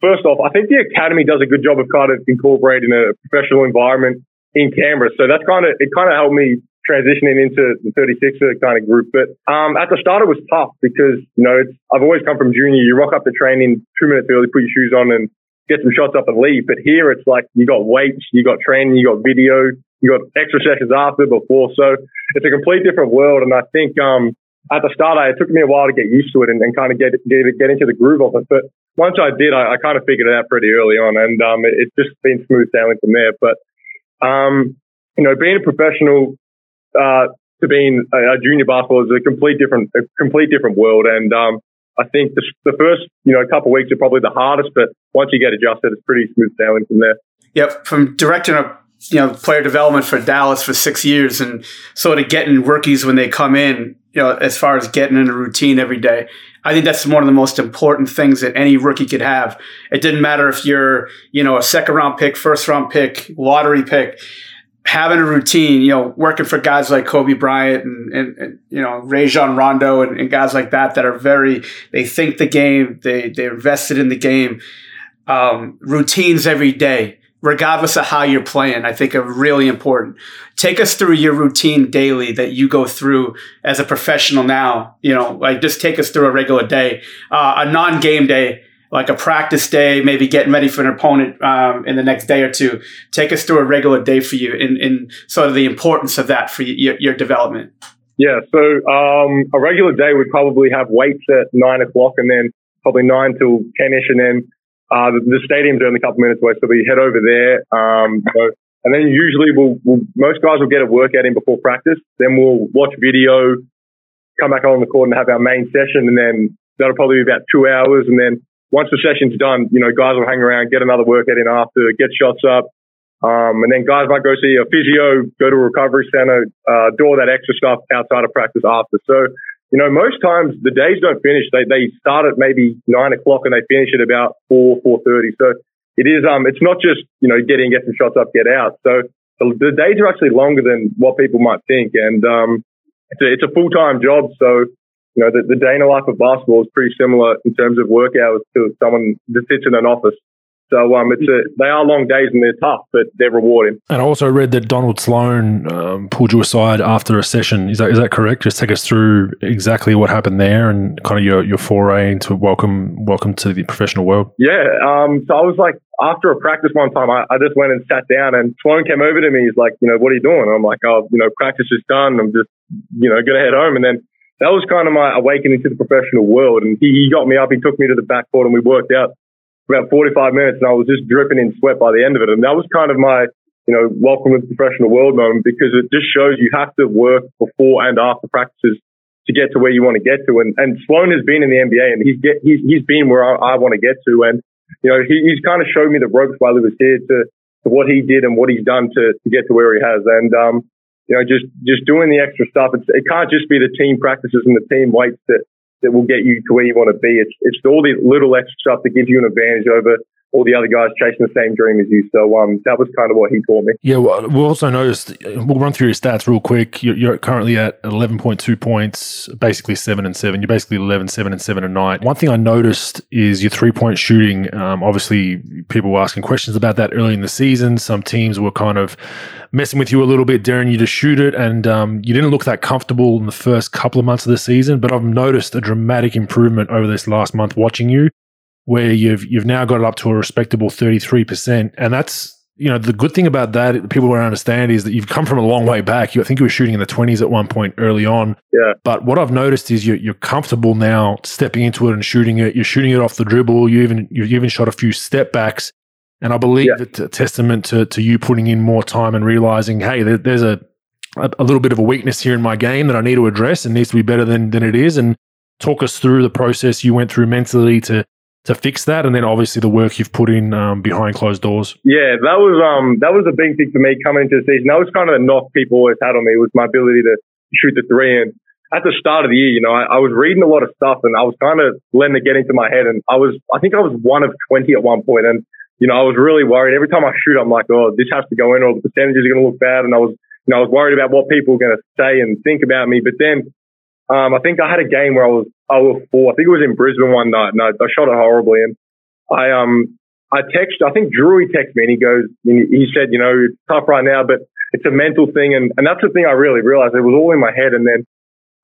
S3: first off, I think the academy does a good job of kind of incorporating a professional environment in Canberra. So that's kind of it. Kind of helped me transitioning into the 36er kind of group. But um, at the start, it was tough because you know I've always come from junior. You rock up to training two minutes early, put your shoes on, and get some shots up and leave. But here, it's like you got weights, you got training, you got video, you got extra sessions after, before. So it's a complete different world. And I think um, at the start, it took me a while to get used to it and, and kind of get, get get into the groove of it. But once I did, I, I kind of figured it out pretty early on, and um, it, it's just been smooth sailing from there. But um, you know, being a professional uh, to being a, a, junior basketball is a complete different, a complete different world. And um, I think the, the, first, you know, couple weeks are probably the hardest, but once you get adjusted, it's pretty smooth sailing from there.
S2: Yep, from directing a you know player development for Dallas for six years and sort of getting rookies when they come in, you know, as far as getting in a routine every day. I think that's one of the most important things that any rookie could have. It didn't matter if you're, you know, a second round pick, first round pick, lottery pick, having a routine, you know, working for guys like Kobe Bryant and, and, and you know, Rajon Rondo and, and, guys like that that are very, they think the game, they, they're invested in the game. Um, routines every day regardless of how you're playing, I think are really important. Take us through your routine daily that you go through as a professional now. You know, like just take us through a regular day, uh, a non-game day, like a practice day, maybe getting ready for an opponent um, in the next day or two. Take us through a regular day for you and, and sort of the importance of that for your, your development.
S3: Yeah, so um, a regular day would probably have weights at nine o'clock and then probably nine till 10 ish and then Uh, the, the stadium's only a couple minutes away, so we head over there. Um, so, and then usually we'll, we'll, most guys will get a workout in before practice. Then we'll watch video, come back on the court and have our main session. And then that'll probably be about two hours. And then once the session's done, you know, guys will hang around, get another workout in after, get shots up. Um, and then guys might go see a physio, go to a recovery center, uh, do all that extra stuff outside of practice after. So, you know, most times the days don't finish. They, they start at maybe nine o'clock and they finish at about four, four thirty. So it is, um, it's not just, you know, get in, get some shots up, get out. So the, the days are actually longer than what people might think. And, um, it's a, it's a full-time job. So, you know, the, the day in the life of basketball is pretty similar in terms of work hours to someone that sits in an office. So um, it's a, they are long days and they're tough, but they're rewarding.
S1: And I also read that Donald Sloan um, pulled you aside after a session. Is that is that correct? Just take us through exactly what happened there and kind of your, your foray into welcome welcome to the professional world.
S3: Yeah. Um, so I was like after a practice one time, I, I just went and sat down, and Sloan came over to me. He's like, you know, what are you doing? I'm like, oh, you know, practice is done. I'm just, you know, gonna head home, and then. That was kind of my awakening to the professional world. And he, he got me up, he took me to the backcourt and we worked out about 45 minutes and I was just dripping in sweat by the end of it. And that was kind of my, you know, welcome to the professional world moment because it just shows you have to work before and after practices to get to where you want to get to. And, and Sloan has been in the NBA and he's get, he's, he's been where I, I want to get to. And, you know, he, he's kind of showed me the ropes while he was here to, to what he did and what he's done to, to get to where he has. And, um, you know, just, just doing the extra stuff. It's, it can't just be the team practices and the team weights that, that will get you to where you want to be. It's it's all the little extra stuff that gives you an advantage over all the other guys chasing the same dream as you. So um, that was kind of what he taught me.
S1: Yeah, well, we'll also noticed. We'll run through your stats real quick. You're, you're currently at 11.2 points, basically seven and seven. You're basically 11, seven and seven a night. One thing I noticed is your three point shooting. Um, obviously, people were asking questions about that early in the season. Some teams were kind of messing with you a little bit, daring you to shoot it, and um, you didn't look that comfortable in the first couple of months of the season. But I've noticed a dramatic improvement over this last month watching you where you've you've now got it up to a respectable 33%. And that's you know, the good thing about that, people don't understand, is that you've come from a long way back. You, I think you were shooting in the 20s at one point early on.
S3: Yeah.
S1: But what I've noticed is you're, you're comfortable now stepping into it and shooting it. You're shooting it off the dribble. You even you've even shot a few step backs. And I believe yeah. it's a testament to, to you putting in more time and realizing, hey, there, there's a, a, a little bit of a weakness here in my game that I need to address and needs to be better than than it is. And talk us through the process you went through mentally to to fix that, and then obviously the work you've put in um, behind closed doors.
S3: Yeah, that was um that was a big thing for me coming into the season. That was kind of a knock people always had on me was my ability to shoot the three. And at the start of the year, you know, I, I was reading a lot of stuff, and I was kind of letting it get into my head. And I was, I think I was one of twenty at one point, and you know, I was really worried. Every time I shoot, I'm like, oh, this has to go in, or the percentages are going to look bad. And I was, you know, I was worried about what people were going to say and think about me. But then um, I think I had a game where I was I was four. I think it was in Brisbane one night, and I, I shot it horribly. And I um I text I think Drew texted me and he goes he said you know it's tough right now, but it's a mental thing, and and that's the thing I really realized. It was all in my head, and then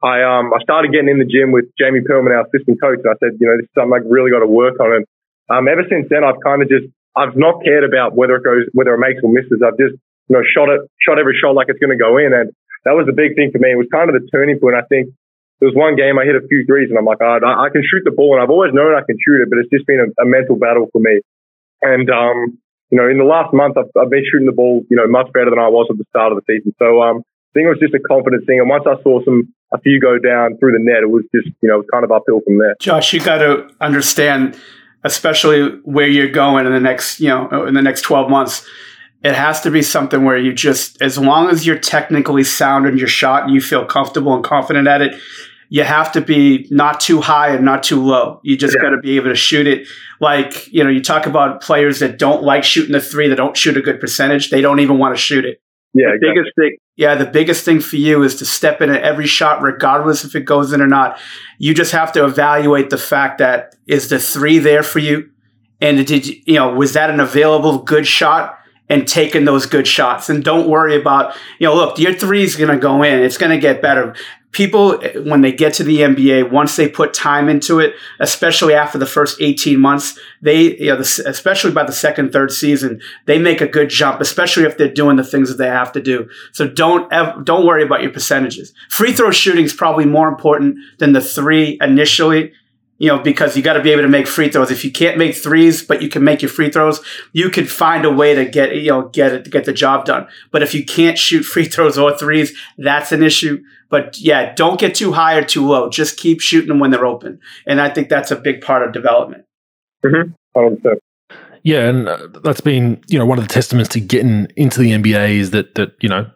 S3: I um I started getting in the gym with Jamie Perlman, our assistant coach, and I said you know this is something I really got to work on. And um ever since then I've kind of just I've not cared about whether it goes whether it makes or misses. I've just you know shot it shot every shot like it's going to go in, and that was the big thing for me. It was kind of the turning point. I think there was one game I hit a few threes and I'm like, oh, I, can shoot the ball and I've always known I can shoot it, but it's just been a, a mental battle for me. And, um, you know, in the last month, I've, I've, been shooting the ball, you know, much better than I was at the start of the season. So, um, I think it was just a confidence thing. And once I saw some, a few go down through the net, it was just, you know, kind of uphill from there.
S2: Josh, you got to understand, especially where you're going in the next, you know, in the next 12 months it has to be something where you just, as long as you're technically sound in your shot and you feel comfortable and confident at it, you have to be not too high and not too low. You just yeah. got to be able to shoot it. Like, you know, you talk about players that don't like shooting the three, that don't shoot a good percentage. They don't even want to shoot it.
S3: Yeah,
S2: the
S3: exactly. biggest
S2: thing. Yeah, the biggest thing for you is to step in at every shot, regardless if it goes in or not. You just have to evaluate the fact that is the three there for you, and did you, you know was that an available good shot? And taking those good shots. And don't worry about, you know, look, your three is going to go in. It's going to get better. People, when they get to the NBA, once they put time into it, especially after the first 18 months, they, you know, especially by the second, third season, they make a good jump, especially if they're doing the things that they have to do. So don't, ever, don't worry about your percentages. Free throw shooting is probably more important than the three initially you know, because you got to be able to make free throws. If you can't make threes, but you can make your free throws, you can find a way to get, you know, get it, get the job done. But if you can't shoot free throws or threes, that's an issue. But yeah, don't get too high or too low. Just keep shooting them when they're open. And I think that's a big part of development.
S3: Mm-hmm.
S1: Yeah, and uh, that's been you know one of the testaments to getting into the NBA is that that you know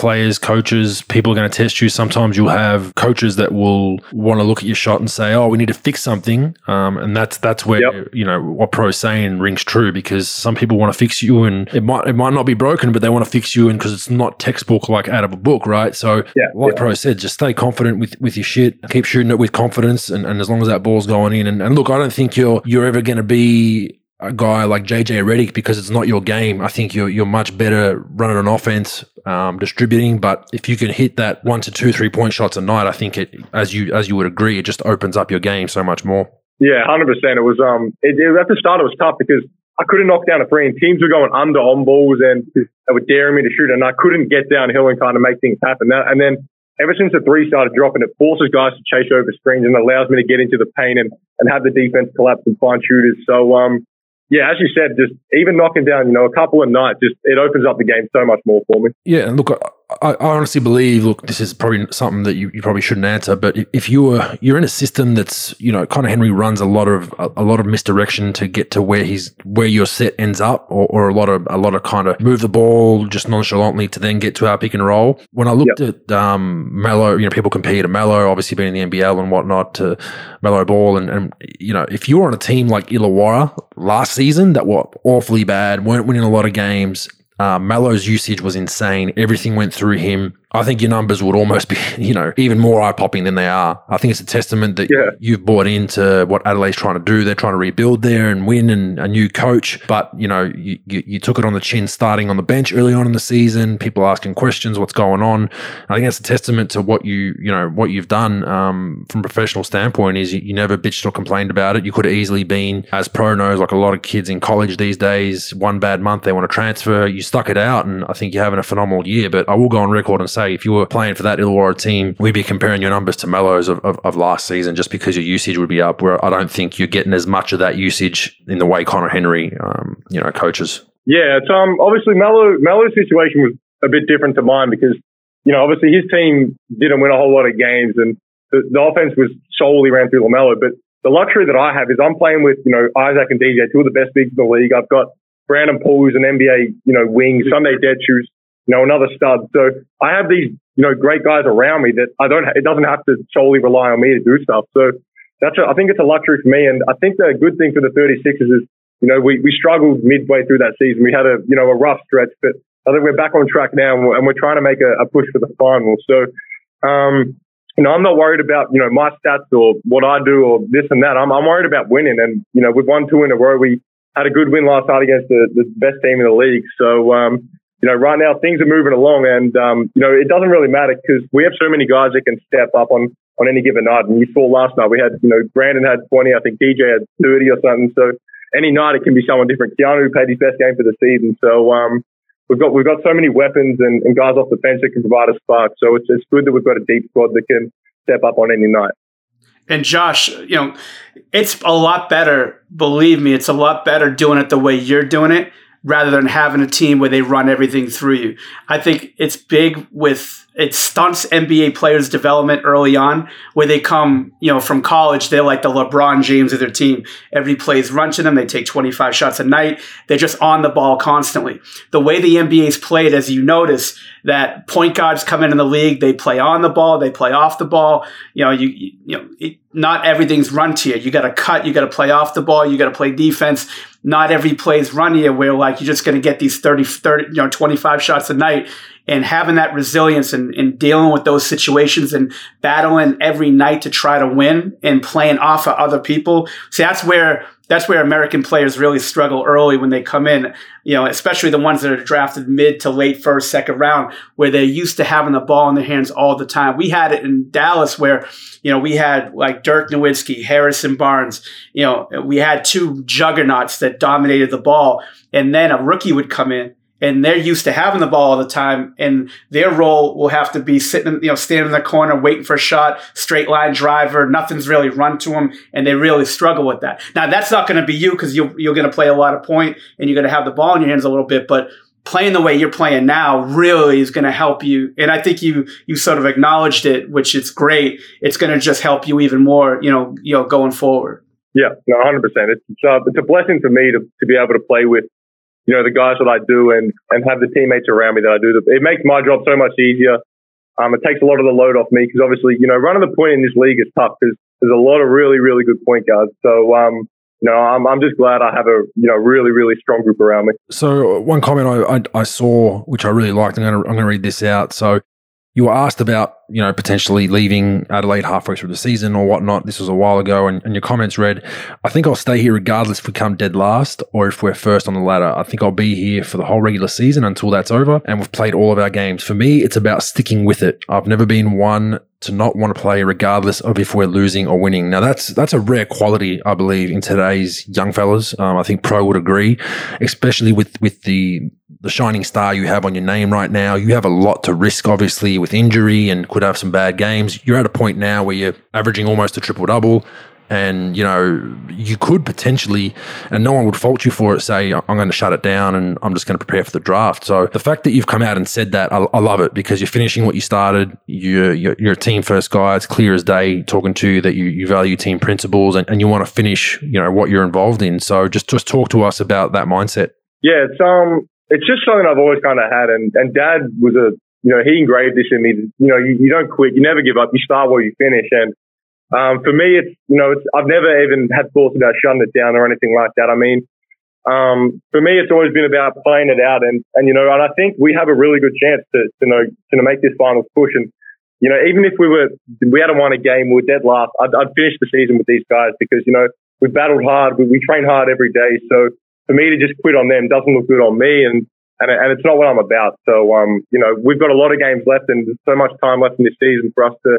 S1: players, coaches, people are going to test you. Sometimes you'll have coaches that will want to look at your shot and say, "Oh, we need to fix something," um, and that's that's where yep. you know what pro saying rings true because some people want to fix you, and it might it might not be broken, but they want to fix you, and because it's not textbook like out of a book, right? So, yeah, like yeah. Pro said, just stay confident with with your shit, keep shooting it with confidence, and, and as long as that ball's going in, and, and look, I don't think you're you're ever going to be a guy like JJ Redick because it's not your game. I think you're you're much better running an offense, um, distributing. But if you can hit that one to two three point shots a night, I think it as you as you would agree, it just opens up your game so much more.
S3: Yeah, hundred percent. It was um it, it, at the start it was tough because I couldn't knock down a three, and teams were going under on balls and they were daring me to shoot, and I couldn't get downhill and kind of make things happen. That, and then ever since the three started dropping, it forces guys to chase over screens and allows me to get into the paint and, and have the defense collapse and find shooters. So um yeah, as you said, just even knocking down, you know, a couple of nights, just it opens up the game so much more for me.
S1: Yeah, and look, I, I, honestly believe, look, this is probably something that you, you probably shouldn't answer, but if you were you're in a system that's you know Conner Henry runs a lot of a, a, lot of misdirection to get to where he's where your set ends up, or, or a lot of a lot of kind of move the ball just nonchalantly to then get to our pick and roll. When I looked yep. at um, Melo, you know, people compare to Melo, obviously being in the NBL and whatnot, to Melo Ball, and, and you know, if you were on a team like Illawarra last season that were awfully bad, weren't winning a lot of games, uh, Melo's usage was insane. Everything went through him. I think your numbers would almost be, you know, even more eye popping than they are. I think it's a testament that yeah. you've bought into what Adelaide's trying to do. They're trying to rebuild there and win and a new coach. But, you know, you, you, you, took it on the chin starting on the bench early on in the season, people asking questions, what's going on. I think that's a testament to what you, you know, what you've done um, from a professional standpoint is you, you, never bitched or complained about it. You could have easily been, as pro knows, like a lot of kids in college these days, one bad month, they want to transfer. You stuck it out and I think you're having a phenomenal year. But I will go on record and say, say if you were playing for that Illawarra team, we'd be comparing your numbers to Melo's of, of, of, last season just because your usage would be up. Where I don't think you're getting as much of that usage in the way Conner Henry, um, you know, coaches.
S3: Yeah, it's um obviously Melo Melo's situation was a bit different to mine because you know obviously his team didn't win a whole lot of games and the, the offense was solely ran through LaMelo. But the luxury that I have is I'm playing with you know Isaac and DJ, two of the best bigs in the league. I've got Brandon Poole, who's an NBA you know wing, Sunday Dech's you know, another stud. So I have these, you know, great guys around me that I don't, it doesn't have to solely rely on me to do stuff. So that's, a, I think it's a luxury for me. And I think the good thing for the 36ers is, you know, we, we struggled midway through that season. We had a, you know, a rough stretch, but I think we're back on track now and we're, and we're trying to make a, a, push for the final. So, um, you know, I'm not worried about, you know, my stats or what I do or this and that. I'm, I'm worried about winning. And, you know, we've won two in a row. We had a good win last night against the, the best team in the league. So, um, you know, right now things are moving along and, um, you know, it doesn't really matter because we have so many guys that can step up on, on any given night. And you saw last night we had, you know, Brandon had 20, I think DJ had 30 or something. So any night it can be someone different. Keanu played his best game for the season. So, um, we've got, we've got so many weapons and, and guys off the bench that can provide a spark. So it's, it's good that we've got a deep squad that can step up on any night.
S2: And Josh, you know, it's a lot better. Believe me, it's a lot better doing it the way you're doing it rather than having a team where they run everything through you. I think it's big with it stunts NBA players' development early on, where they come, you know, from college, they're like the LeBron James of their team. Every play is run to them. They take 25 shots a night. They're just on the ball constantly. The way the NBA is played, as you notice, that point guards come in in the league, they play on the ball, they play off the ball. You know, you you know, it, not everything's run to you. You got to cut, you got to play off the ball, you got to play defense. Not every play is run where like you're just going to get these 30, 30, you know, 25 shots a night and having that resilience and, and, dealing with those situations and battling every night to try to win and playing off of other people. See, that's where that's where American players really struggle early when they come in, you know, especially the ones that are drafted mid to late first, second round, where they're used to having the ball in their hands all the time. We had it in Dallas where, you know, we had like Dirk Nowitzki, Harrison Barnes, you know, we had two juggernauts that dominated the ball. And then a rookie would come in and they're used to having the ball all the time and their role will have to be sitting you know standing in the corner waiting for a shot straight line driver nothing's really run to them and they really struggle with that. Now that's not going to be you because you you're going to play a lot of point and you're going to have the ball in your hands a little bit but playing the way you're playing now really is going to help you and i think you you sort of acknowledged it which is great. It's going to just help you even more you know you know going forward.
S3: Yeah no 100% it's, uh, it's a blessing for me to, to be able to play with you know, the guys that I do and, and have the teammates around me that I do. It makes my job so much easier. Um, it takes a lot of the load off me because obviously, you know, running the point in this league is tough because there's a lot of really, really good point guards. So, um, you know, I'm, I'm just glad I have a, you know, really, really strong group around me.
S1: So one comment I, I, I saw, which I really liked, I'm going to, I'm going to read this out. So you were asked about, you know, potentially leaving Adelaide halfway through the season or whatnot. This was a while ago, and, and your comments read, I think I'll stay here regardless if we come dead last or if we're first on the ladder. I think I'll be here for the whole regular season until that's over and we've played all of our games. For me, it's about sticking with it. I've never been one to not want to play regardless of if we're losing or winning. Now that's that's a rare quality, I believe, in today's young fellas. Um, I think Pro would agree, especially with with the the shining star you have on your name right now. You have a lot to risk, obviously, with injury and could have some bad games. You're at a point now where you're averaging almost a triple double and you know you could potentially and no one would fault you for it say i'm going to shut it down and i'm just going to prepare for the draft. So the fact that you've come out and said that i, I love it because you're finishing what you started. You're, you're, you're, a team first guy. It's clear as day talking to you that you, you value team principles and, and you want to finish you know what you're involved in. So just just talk to us about that mindset.
S3: Yeah it's um it's just something i've always kind of had and and dad was a you know he engraved this in me. You know you, you don't quit. You never give up. You start where you finish. And um, for me, it's, you know, it's, I've never even had thoughts about shutting it down or anything like that. I mean, um, for me, it's always been about playing it out. And, and, you know, and I think we have a really good chance to, to know, to make this finals push. And, you know, even if we were, we hadn't won a game, we were dead last, I'd, I'd finish the season with these guys because, you know, we battled hard, we, we train hard every day. So for me to just quit on them doesn't look good on me. And, and, and it's not what I'm about. So, um, you know, we've got a lot of games left and so much time left in this season for us to,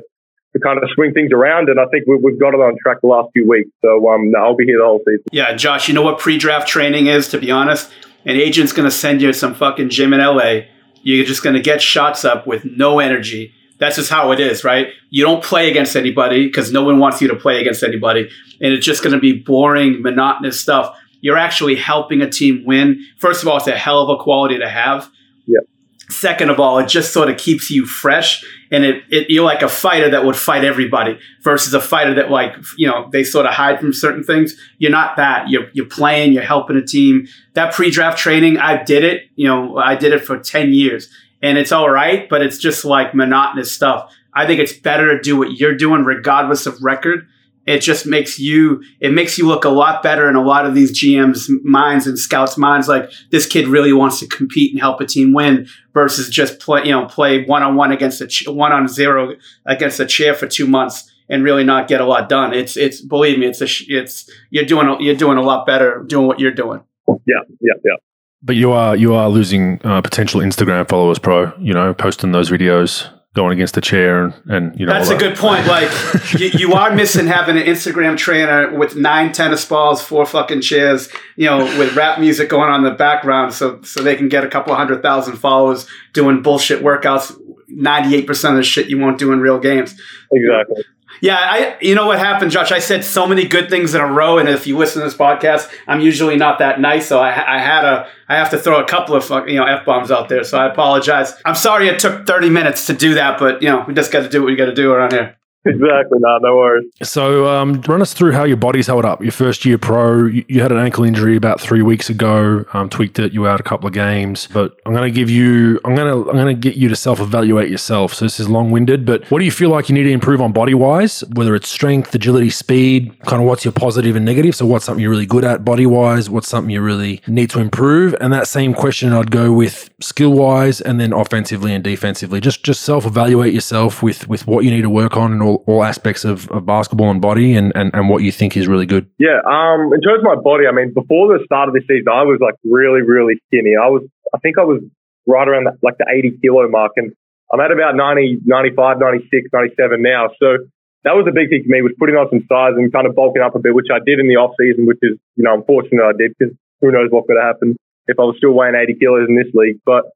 S3: to kind of swing things around. And I think we, have got it on track the last few weeks. So um, no, I'll be here the whole season.
S2: Yeah, Josh, you know what pre-draft training is? To be honest, an agent's going to send you some fucking gym in LA. You're just going to get shots up with no energy. That's just how it is, right? You don't play against anybody because no one wants you to play against anybody. And it's just going to be boring, monotonous stuff. You're actually helping a team win. First of all, it's a hell of a quality to have.
S3: Yeah.
S2: Second of all, it just sort of keeps you fresh and it, it, you're like a fighter that would fight everybody versus a fighter that like you know they sort of hide from certain things. You're not that. You're you're playing. You're helping a team. That pre-draft training, I did it. You know, I did it for ten years, and it's all right, but it's just like monotonous stuff. I think it's better to do what you're doing regardless of record it just makes you it makes you look a lot better in a lot of these GMs minds and scouts minds. Like this kid really wants to compete and help a team win versus just play you know play one on one against a ch- one on zero against a chair for 2 months and really not get a lot done. It's it's believe me it's a sh- it's you're doing a, you're doing a lot better doing what you're doing.
S3: Yeah yeah yeah.
S1: But you are you are losing uh, potential Instagram followers pro you know posting those videos going against the chair and, and you know
S2: that's a good point like you, you, are missing having an instagram trainer with nine tennis balls four fucking chairs you know with rap music going on in the background so so they can get a couple hundred thousand followers doing bullshit workouts. 98% of the shit you won't do in real games.
S3: Exactly
S2: yeah, I you know what happened, Josh? I said so many good things in a row, and if you listen to this podcast, I'm usually not that nice, so I, I had a I have to throw a couple of you know f bombs out there. So I apologize. I'm sorry it took 30 minutes to do that, but you know we just got to do what we got to do around here.
S3: Exactly. No, no worries.
S1: So, um, run us through how your body's held up. Your first year pro, you, you had an ankle injury about three weeks ago. Um, tweaked it. You out a couple of games, but I'm going to give you. I'm going to. I'm going to get you to self-evaluate yourself. So this is long-winded, but what do you feel like you need to improve on body-wise? Whether it's strength, agility, speed. Kind of what's your positive and negative. So what's something you're really good at body-wise? What's something you really need to improve? And that same question I'd go with skill-wise, and then offensively and defensively. Just just self-evaluate yourself with with what you need to work on and all all, all aspects of, of basketball and body and, and, and what you think is really good?
S3: Yeah, um, in terms of my body, I mean, before the start of the season, I was like really, really skinny. I was, I think I was right around the, like the 80 kilo mark and I'm at about 90, 95, 96, 97 now. So that was a big thing for me was putting on some size and kind of bulking up a bit, which I did in the off season, which is, you know, unfortunate I did because who knows what could have happened if I was still weighing 80 kilos in this league. But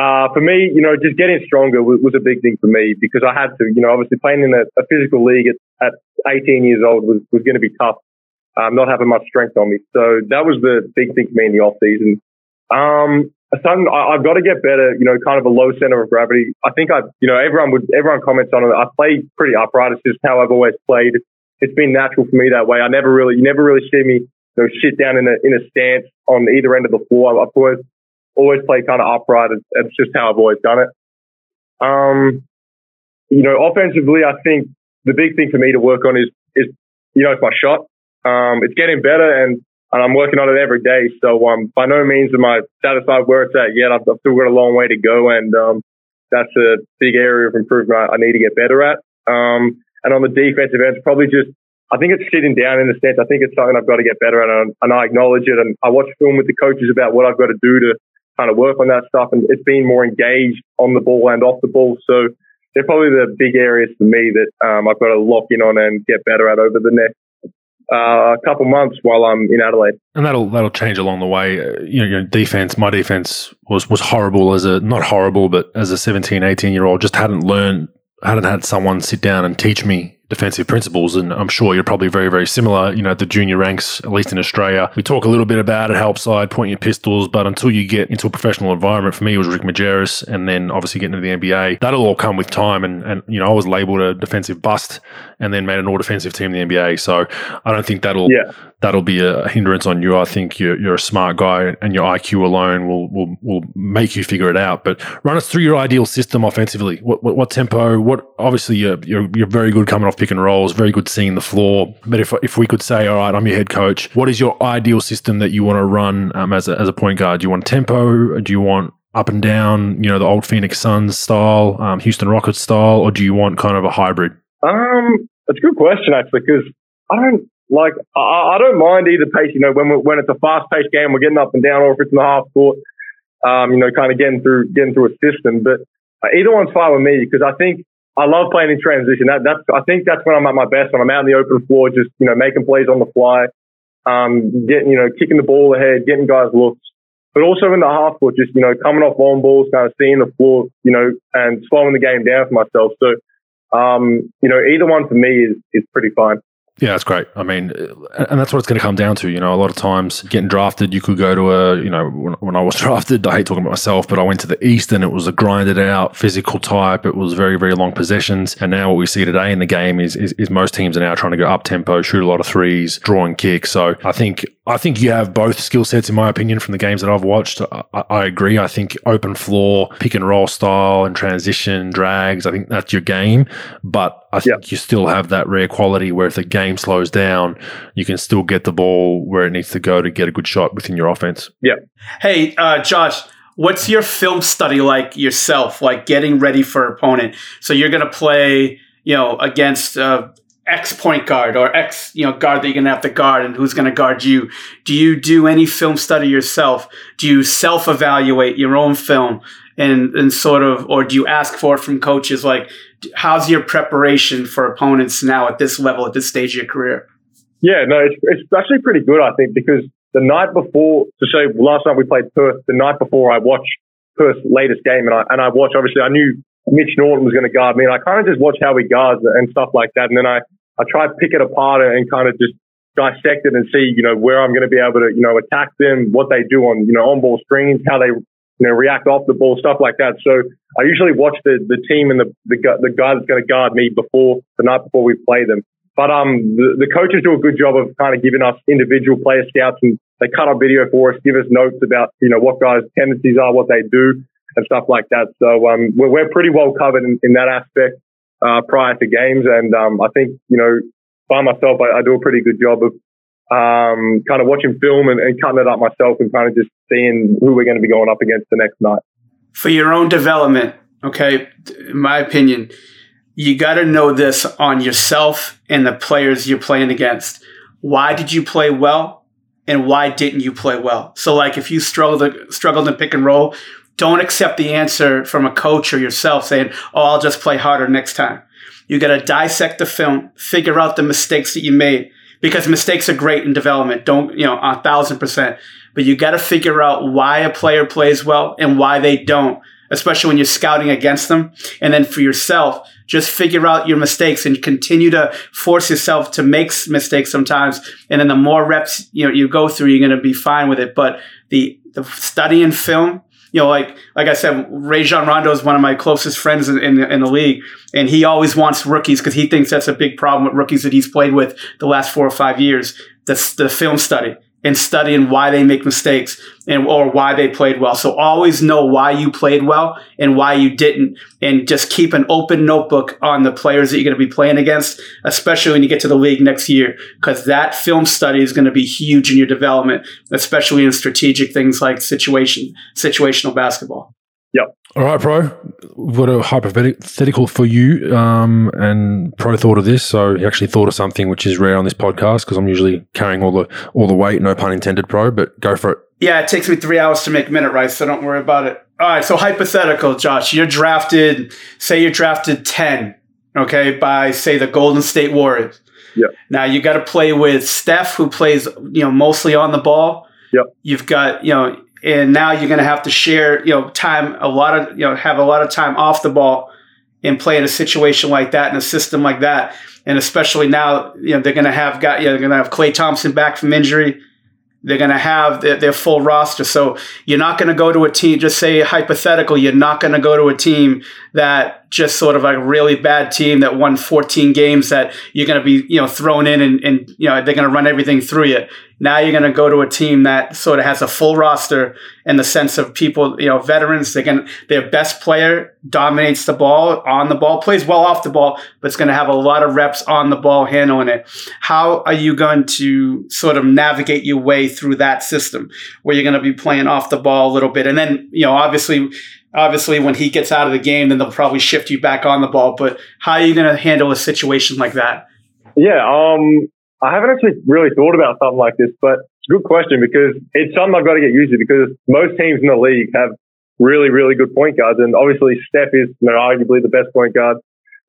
S3: uh, for me, you know, just getting stronger was, was, a big thing for me because I had to, you know, obviously playing in a, a physical league at, at 18 years old was, was going to be tough, um, not having much strength on me. So that was the big thing for me in the off season. Um, something I, have got to get better, you know, kind of a low center of gravity. I think I, you know, everyone would, everyone comments on it. I play pretty upright. It's just how I've always played. It's been natural for me that way. I never really, you never really see me, you know, sit down in a, in a stance on either end of the floor. I've always, always play kind of upright. It's, it's just how I've always done it. Um, you know, offensively, I think the big thing for me to work on is, is, you know, it's my shot. Um, it's getting better and, and I'm working on it every day. So, um, by no means am I satisfied where it's at yet. I've, I've still got a long way to go. And, um, that's a big area of improvement I, I need to get better at. Um, and on the defensive end, it's probably just, I think it's sitting down in a sense. I think it's something I've got to get better at and, and I acknowledge it. And I watch film with the coaches about what I've got to do to kind of work on that stuff. And it's being more engaged on the ball and off the ball. So they're probably the big areas for me that um, I've got to lock in on and get better at over the next uh, couple months while I'm in Adelaide.
S1: And that'll that'll change along the way. Uh, you know, your defense, my defense was was horrible as a not horrible, but as a 17, 18 year old, just hadn't learned, hadn't had someone sit down and teach me defensive principles. And I'm sure you're probably very, very similar, you know, at the junior ranks, at least in Australia. We talk a little bit about it, help side, point your pistols, but until you get into a professional environment, for me, it was Rick Majerus and then obviously getting into the NBA. That'll all come with time. And, and you know, I was labeled a defensive bust and then made an all defensive team in the NBA. So I don't think that'll yeah. That'll be a hindrance on you. I think you're, you're a smart guy and your IQ alone will, will will make you figure it out. But run us through your ideal system offensively. What what, what tempo? What obviously you're, you're, you're very good coming off pick and rolls, very good seeing the floor. But if if we could say, all right, I'm your head coach. What is your ideal system that you want to run um, as a, as a point guard? Do you want tempo? Do you want up and down, you know, the old Phoenix Suns style, um, Houston Rockets style, or do you want kind of a hybrid?
S3: Um, it's a good question actually, because I don't like I, I, don't mind either pace. You know, when when it's a fast paced game, we're getting up and down, or if it's in the half court, um, you know, kind of getting through getting through a system. But uh, either one's fine with me because I think I love playing in transition. That, that's I think that's when I'm at my best when I'm out in the open floor, just you know, making plays on the fly, um, getting you know, kicking the ball ahead, getting guys looks. But also in the half court, just you know, coming off long balls, kind of seeing the floor, you know, and slowing the game down for myself. So um, you know, either one for me is, is pretty fine.
S1: Yeah, that's great. I mean, and that's what it's going to come down to. You know, a lot of times getting drafted, you could go to a, you know, when, when, I was drafted, I hate talking about myself, but I went to the East and it was a grinded out physical type. It was very, very long possessions. And now what we see today in the game is, is, is most teams are now trying to go up tempo, shoot a lot of threes, drawing kicks. So I think I think you have both skill sets, in my opinion, from the games that I've watched. I, I, agree. I think open floor, pick and roll style, and transition drags. I think that's your game, but I think yep. you still have that rare quality where if the game slows down, you can still get the ball where it needs to go to get a good shot within your offense.
S3: Yeah.
S2: Hey, uh, Josh. What's your film study like yourself? Like getting ready for opponent. So you're going to play, you know, against uh, X point guard or X, you know, guard that you're gonna have to guard and who's gonna guard you. Do you do any film study yourself? Do you self evaluate your own film and and sort of, or do you ask for it from coaches? Like, how's your preparation for opponents now at this level, at this stage of your career?
S3: Yeah, no, it's, it's actually pretty good, I think, because the night before, to say last night we played Perth, the night before I watched Perth's latest game, and I and I watched. Obviously, I knew Mitch Norton was going to guard me, and I kind of just watched how he guards and stuff like that, and then I I try to pick it apart and kind of just dissect it and see, you know, where I'm going to be able to, you know, attack them, what they do on, you know, on ball screens, how they, you know, react off the ball, stuff like that. So I usually watch the, the team and the, the, the guy that's going to guard me before the night before we play them. But, um, the, the coaches do a good job of kind of giving us individual player scouts and they cut our video for us, give us notes about, you know, what guys' tendencies are, what they do and stuff like that. So, um, we're, we're pretty well covered in, in that aspect uh, prior to games. And um, I think, you know, by myself, I, I do a pretty good job of um, kind of watching film and, and, cutting it up myself and kind of just seeing who we're going to be going up against the next night.
S2: For your own development, okay, in my opinion, you got to know this on yourself and the players you're playing against. Why did you play well? And why didn't you play well? So, like, if you struggled struggled in pick and roll, don't accept the answer from a coach or yourself saying, oh, I'll just play harder next time. You got to dissect the film, figure out the mistakes that you made because mistakes are great in development. Don't, you know, a thousand percent. but you got to figure out why a player plays well and why they don't, especially when you're scouting against them. And then for yourself, just figure out your mistakes and continue to force yourself to make mistakes sometimes. And then the more reps you know you go through, you're going to be fine with it. But the the study and film you know, like like I said, Rajon Rondo is one of my closest friends in, in, the, in the league, and he always wants rookies because he thinks that's a big problem with rookies that he's played with the last four or five years. That's the film study and studying why they make mistakes and or why they played well. So always know why you played well and why you didn't and just keep an open notebook on the players that you're going to be playing against, especially when you get to the league next year because that film study is going to be huge in your development, especially in strategic things like situation situational basketball.
S3: Yep.
S1: All right, Pro. We've got a hypothetical for you. Um, and Pro thought of this, so he actually thought of something which is rare on this podcast because I'm usually carrying all the all the weight. No pun intended, Pro. But go for it.
S2: Yeah, it takes me three hours to make a minute rice, so don't worry about it. All right, so hypothetical, Josh. You're drafted. Say you're drafted ten. Okay, by say the Golden State Warriors.
S3: Yeah.
S2: Now you got to play with Steph, who plays you know mostly on the ball.
S3: Yep.
S2: You've got you know and now you're going to have to share you know time a lot of you know have a lot of time off the ball and play in a situation like that in a system like that. And especially now you know they're going to have got you know, they're going to have Klay Thompson back from injury. They're going to have their, their, full roster. So you're not going to go to a team just say hypothetical you're not going to go to a team that just sort of like a really bad team that won 14 games that you're going to be you know thrown in and, and you know they're going to run everything through you now you're going to go to a team that sort of has a full roster in the sense of people, you know, veterans. They can, their best player dominates the ball on the ball, plays well off the ball, but it's going to have a lot of reps on the ball handling it. How are you going to sort of navigate your way through that system where you're going to be playing off the ball a little bit? And then, you know, obviously, obviously when he gets out of the game, then they'll probably shift you back on the ball. But how are you going to handle a situation like that?
S3: Yeah, um, I haven't actually really thought about something like this, but it's a good question because it's something I've got to get used to because most teams in the league have really, really good point guards. And obviously Steph is you know, arguably the best point guard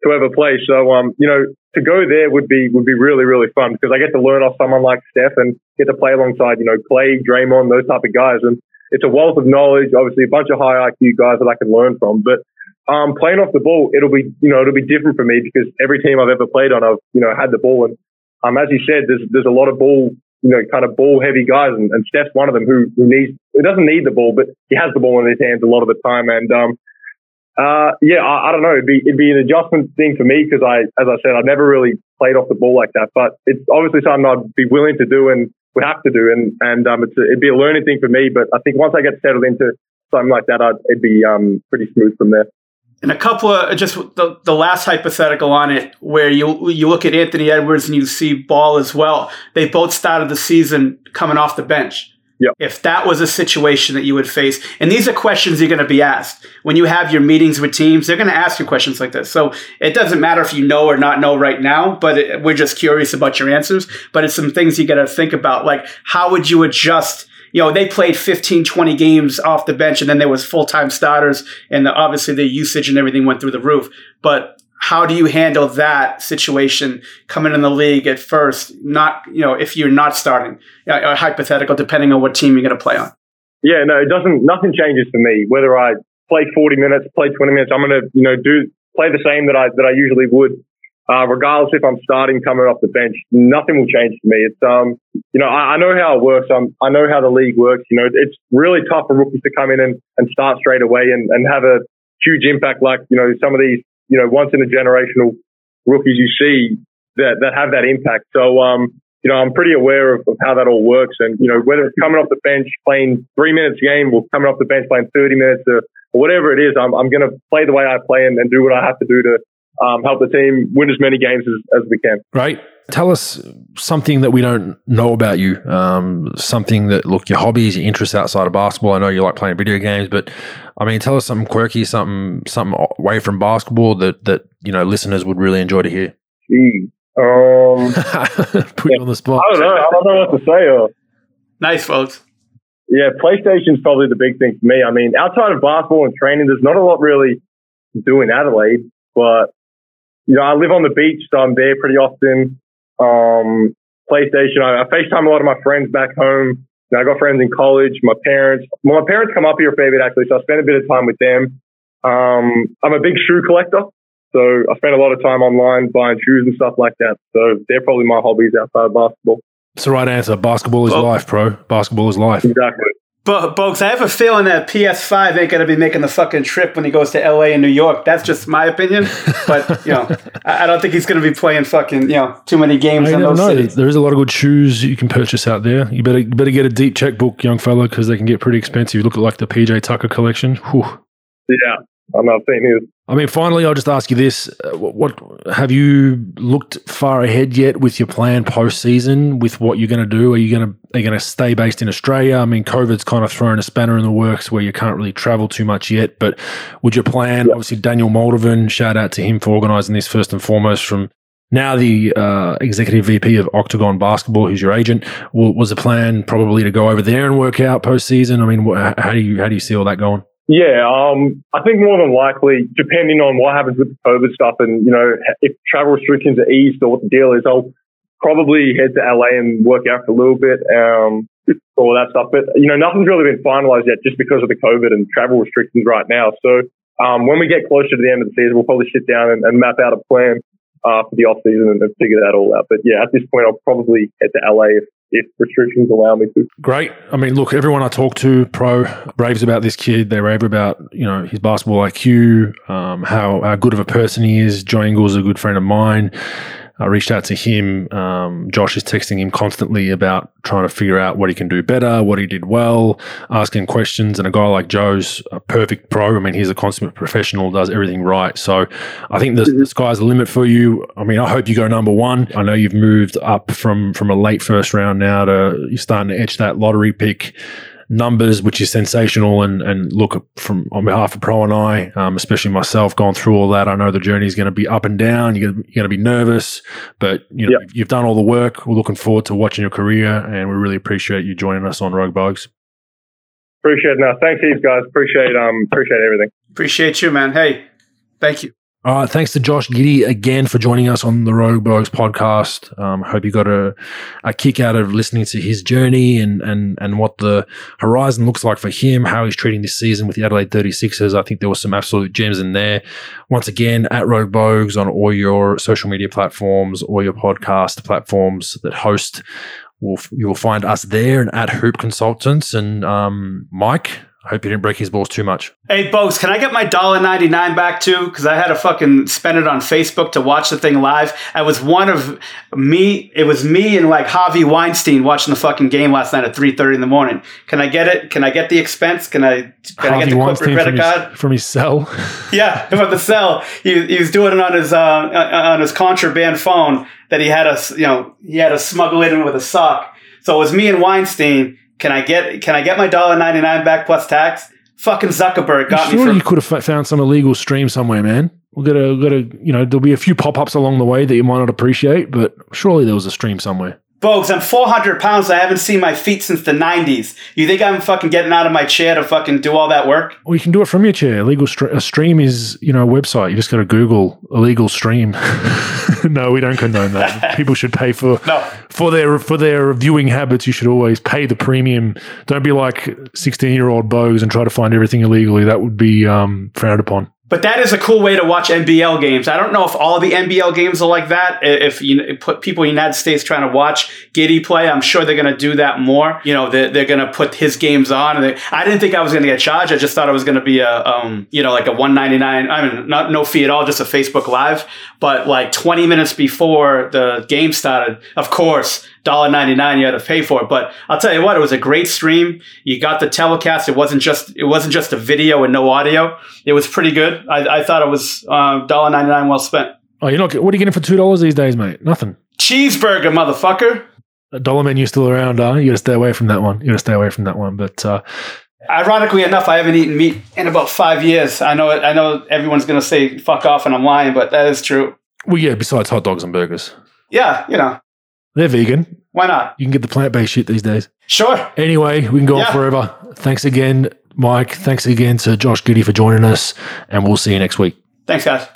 S3: to ever play. So, um, you know, to go there would be, would be really, really fun because I get to learn off someone like Steph and get to play alongside, you know, Klay, Draymond, those type of guys. And it's a wealth of knowledge, obviously a bunch of high IQ guys that I can learn from. But, um, playing off the ball, it'll be, you know, it'll be different for me because every team I've ever played on, I've, you know, had the ball and um, as you said, there's there's a lot of ball, you know, kind of ball heavy guys, and, and Steph's one of them who, who needs, who doesn't need the ball, but he has the ball in his hands a lot of the time. And um, uh, yeah, I, I don't know, it'd be it'd be an adjustment thing for me because I, as I said, I've never really played off the ball like that. But it's obviously something I'd be willing to do and would have to do, and and um, it's a, it'd be a learning thing for me. But I think once I get settled into something like that, I'd, it'd be um, pretty smooth from there.
S2: And a couple of just the, the last hypothetical on it, where you you look at Anthony Edwards and you see Ball as well. They both started the season coming off the bench.
S3: Yep.
S2: If that was a situation that you would face, and these are questions you're going to be asked when you have your meetings with teams, they're going to ask you questions like this. So it doesn't matter if you know or not know right now, but it, we're just curious about your answers. But it's some things you got to think about, like how would you adjust you know, they played 15, 20 games off the bench and then there was full-time starters and the, obviously the usage and everything went through the roof. But how do you handle that situation coming in the league at first? Not, you know, if you're not starting, a hypothetical, depending on what team you're going to play on.
S3: Yeah, no, it doesn't, nothing changes for me. Whether I play 40 minutes, play 20 minutes, I'm going to, you know, do, play the same that I, that I usually would uh, regardless if I'm starting coming off the bench, nothing will change for me. It's, um, you know, I, I know how it works. Um, I know how the league works. You know, it's really tough for rookies to come in and, and start straight away and, and have a huge impact like, you know, some of these, you know, once in a generational rookies you see that, that have that impact. So, um, you know, I'm pretty aware of, of how that all works. And, you know, whether it's coming off the bench playing three minutes a game or coming off the bench playing 30 minutes or, or whatever it is, I'm, I'm going to play the way I play and, and do what I have to do to, um, help the team win as many games as, as we can.
S1: Right. Tell us something that we don't know about you. Um, something that, look, your hobbies, your interests outside of basketball. I know you like playing video games, but I mean, tell us something quirky, something something away from basketball that that you know listeners would really enjoy to hear.
S3: Gee, um,
S1: Put you on the spot.
S3: I don't know. I don't know what to say. Or,
S2: nice, folks.
S3: Yeah, PlayStation's probably the big thing for me. I mean, outside of basketball and training, there's not a lot really to do in Adelaide, but you know, I live on the beach, so I'm there pretty often. Um, PlayStation, I, I FaceTime a lot of my friends back home. You know, I got friends in college, my parents. Well, my parents come up here a fair bit actually, so I spend a bit of time with them. Um, I'm a big shoe collector, so I spend a lot of time online buying shoes and stuff like that. So they're probably my hobbies outside of basketball.
S1: It's the right answer. Basketball is
S2: Well-
S1: life, bro. Basketball is life.
S3: Exactly.
S2: But Bogues, I have a feeling that PS5 ain't gonna be making the fucking trip when he goes to LA and New York. That's just my opinion. But you know, I I don't think he's gonna be playing fucking you know too many games
S1: I
S2: in
S1: don't
S2: those
S1: know.
S2: cities.
S1: There is a lot of good shoes you can purchase out there. You better you better get a deep checkbook, young fella, because they can get pretty expensive. You look at like the PJ Tucker collection. Whew.
S3: Yeah, I'm not saying his.
S1: I mean, finally, I'll just ask you this: uh, what, have you looked far ahead yet with your plan post-season? With what you're going to do? Are you going to are you going to stay based in Australia? I mean, COVID's kind of thrown a spanner in the works where you can't really travel too much yet. But would your plan? Obviously, Daniel Moldovan. Shout out to him for organising this first and foremost. From now, the uh, executive VP of Octagon Basketball, who's your agent, wa- was the plan probably to go over there and work out post-season? I mean, how do you how do you see all that going?
S3: Yeah, um, I think more than likely, depending on what happens with the COVID stuff and, you know, if travel restrictions are eased or what the deal is, I'll probably head to LA and work out for a little bit, um, all that stuff. But, you know, nothing's really been finalized yet just because of the COVID and travel restrictions right now. So, um, when we get closer to the end of the season, we'll probably sit down and, and map out a plan, uh, for the off season and, and figure that all out. But yeah, at this point, I'll probably head to LA if, if restrictions allow me to.
S1: Great. I mean, look, everyone I talk to, pro, raves about this kid. They rave about, you know, his basketball IQ, um, how, how good of a person he is. Joe Ingles is a good friend of mine. I reached out to him. Um, Josh is texting him constantly about trying to figure out what he can do better, what he did well, asking questions. And a guy like Joe's a perfect pro. I mean, he's a consummate professional, does everything right. So I think the, the sky's the limit for you. I mean, I hope you go number one. I know you've moved up from from a late first round now to you're starting to etch that lottery pick numbers, which is sensational. And and look from on behalf of Pro and I, um, especially myself, going through all that, I know the journey is going to be up and down. You're going to be nervous, but you know
S3: Yep.
S1: you've done all the work. We're looking forward to watching your career, and we really appreciate you joining us on Rogue Bogues.
S3: Appreciate it. No, thanks heaps, guys. Appreciate, um, appreciate everything.
S2: Appreciate you, man. Hey, thank you.
S1: All right, thanks to Josh Giddey again for joining us on the Rogue Bogues podcast. Um, hope you got a, a kick out of listening to his journey and, and, and what the horizon looks like for him, how he's treating this season with the Adelaide 36ers. I think there were some absolute gems in there. Once again, at Rogue Bogues on all your social media platforms, all your podcast platforms that host, will you will find us there and at Hoop Consultants. And um, Mike, I hope you didn't break his balls too much.
S2: Hey, Bogues, can I get my $1.99 back too? Because I had to fucking spend it on Facebook to watch the thing live. I was one of me. It was me and like Harvey Weinstein watching the fucking game last night at 3.30 in the morning. Can I get it? Can I get the expense? Can I, can I get
S1: Harvey
S2: the corporate
S1: Weinstein
S2: credit
S1: from
S2: card?
S1: his, from his cell.
S2: Yeah, from the cell. He, he was doing it on his uh, on his contraband phone that he had to you know he had to smuggle it in with a sock. So it was me and Weinstein. Can I get can I get my dollar ninety nine back plus tax? Fucking Zuckerberg got me
S1: Surely you could have found some illegal stream somewhere, man. We're gonna, gonna, you know, there'll be a few pop ups along the way that you might not appreciate, but surely there was a stream somewhere.
S2: Bogues. I'm four hundred pounds. I haven't seen my feet since the nineties. You think I'm fucking getting out of my chair to fucking do all that work?
S1: Or you can do it from your chair. Illegal stre- stream is, you know, a website. You just got to Google illegal stream. no, we don't condone that. People should pay for
S2: No.
S1: for their for their viewing habits. You should always pay the premium. Don't be like sixteen year old bogues and try to find everything illegally. That would be um, frowned upon.
S2: But that is a cool way to watch NBL games. I don't know if all the NBL games are like that. If you put people in the United States trying to watch Giddey play, I'm sure they're going to do that more. You know, they're, they're going to put his games on. And they, I didn't think I was going to get charged. I just thought it was going to be a, um, you know, like a 199. I mean, not no fee at all, just a Facebook Live. But like 20 minutes before the game started, of course, $1.99 you had to pay for it. But I'll tell you what, it was a great stream. You got the telecast. It wasn't just it wasn't just a video and no audio. It was pretty good. I, I thought it was uh, $1.99 well spent.
S1: Oh, you're not. What are you getting for two dollars these days, mate? Nothing.
S2: Cheeseburger, motherfucker.
S1: A dollar menu still around, uh, you got to stay away from that one. You got to stay away from that one. But uh,
S2: Ironically enough, I haven't eaten meat in about five years. I know it, I know everyone's gonna say fuck off and I'm lying, but that is true.
S1: well, yeah. Besides hot dogs and burgers,
S2: Yeah, you know,
S1: they're vegan.
S2: why not?
S1: You can get the plant based shit these days.
S2: Sure.
S1: Anyway, we can go
S2: Yeah.
S1: on forever. Thanks again, Mike. Thanks again to Josh Giddey for joining us, and we'll see you next week.
S2: Thanks, guys.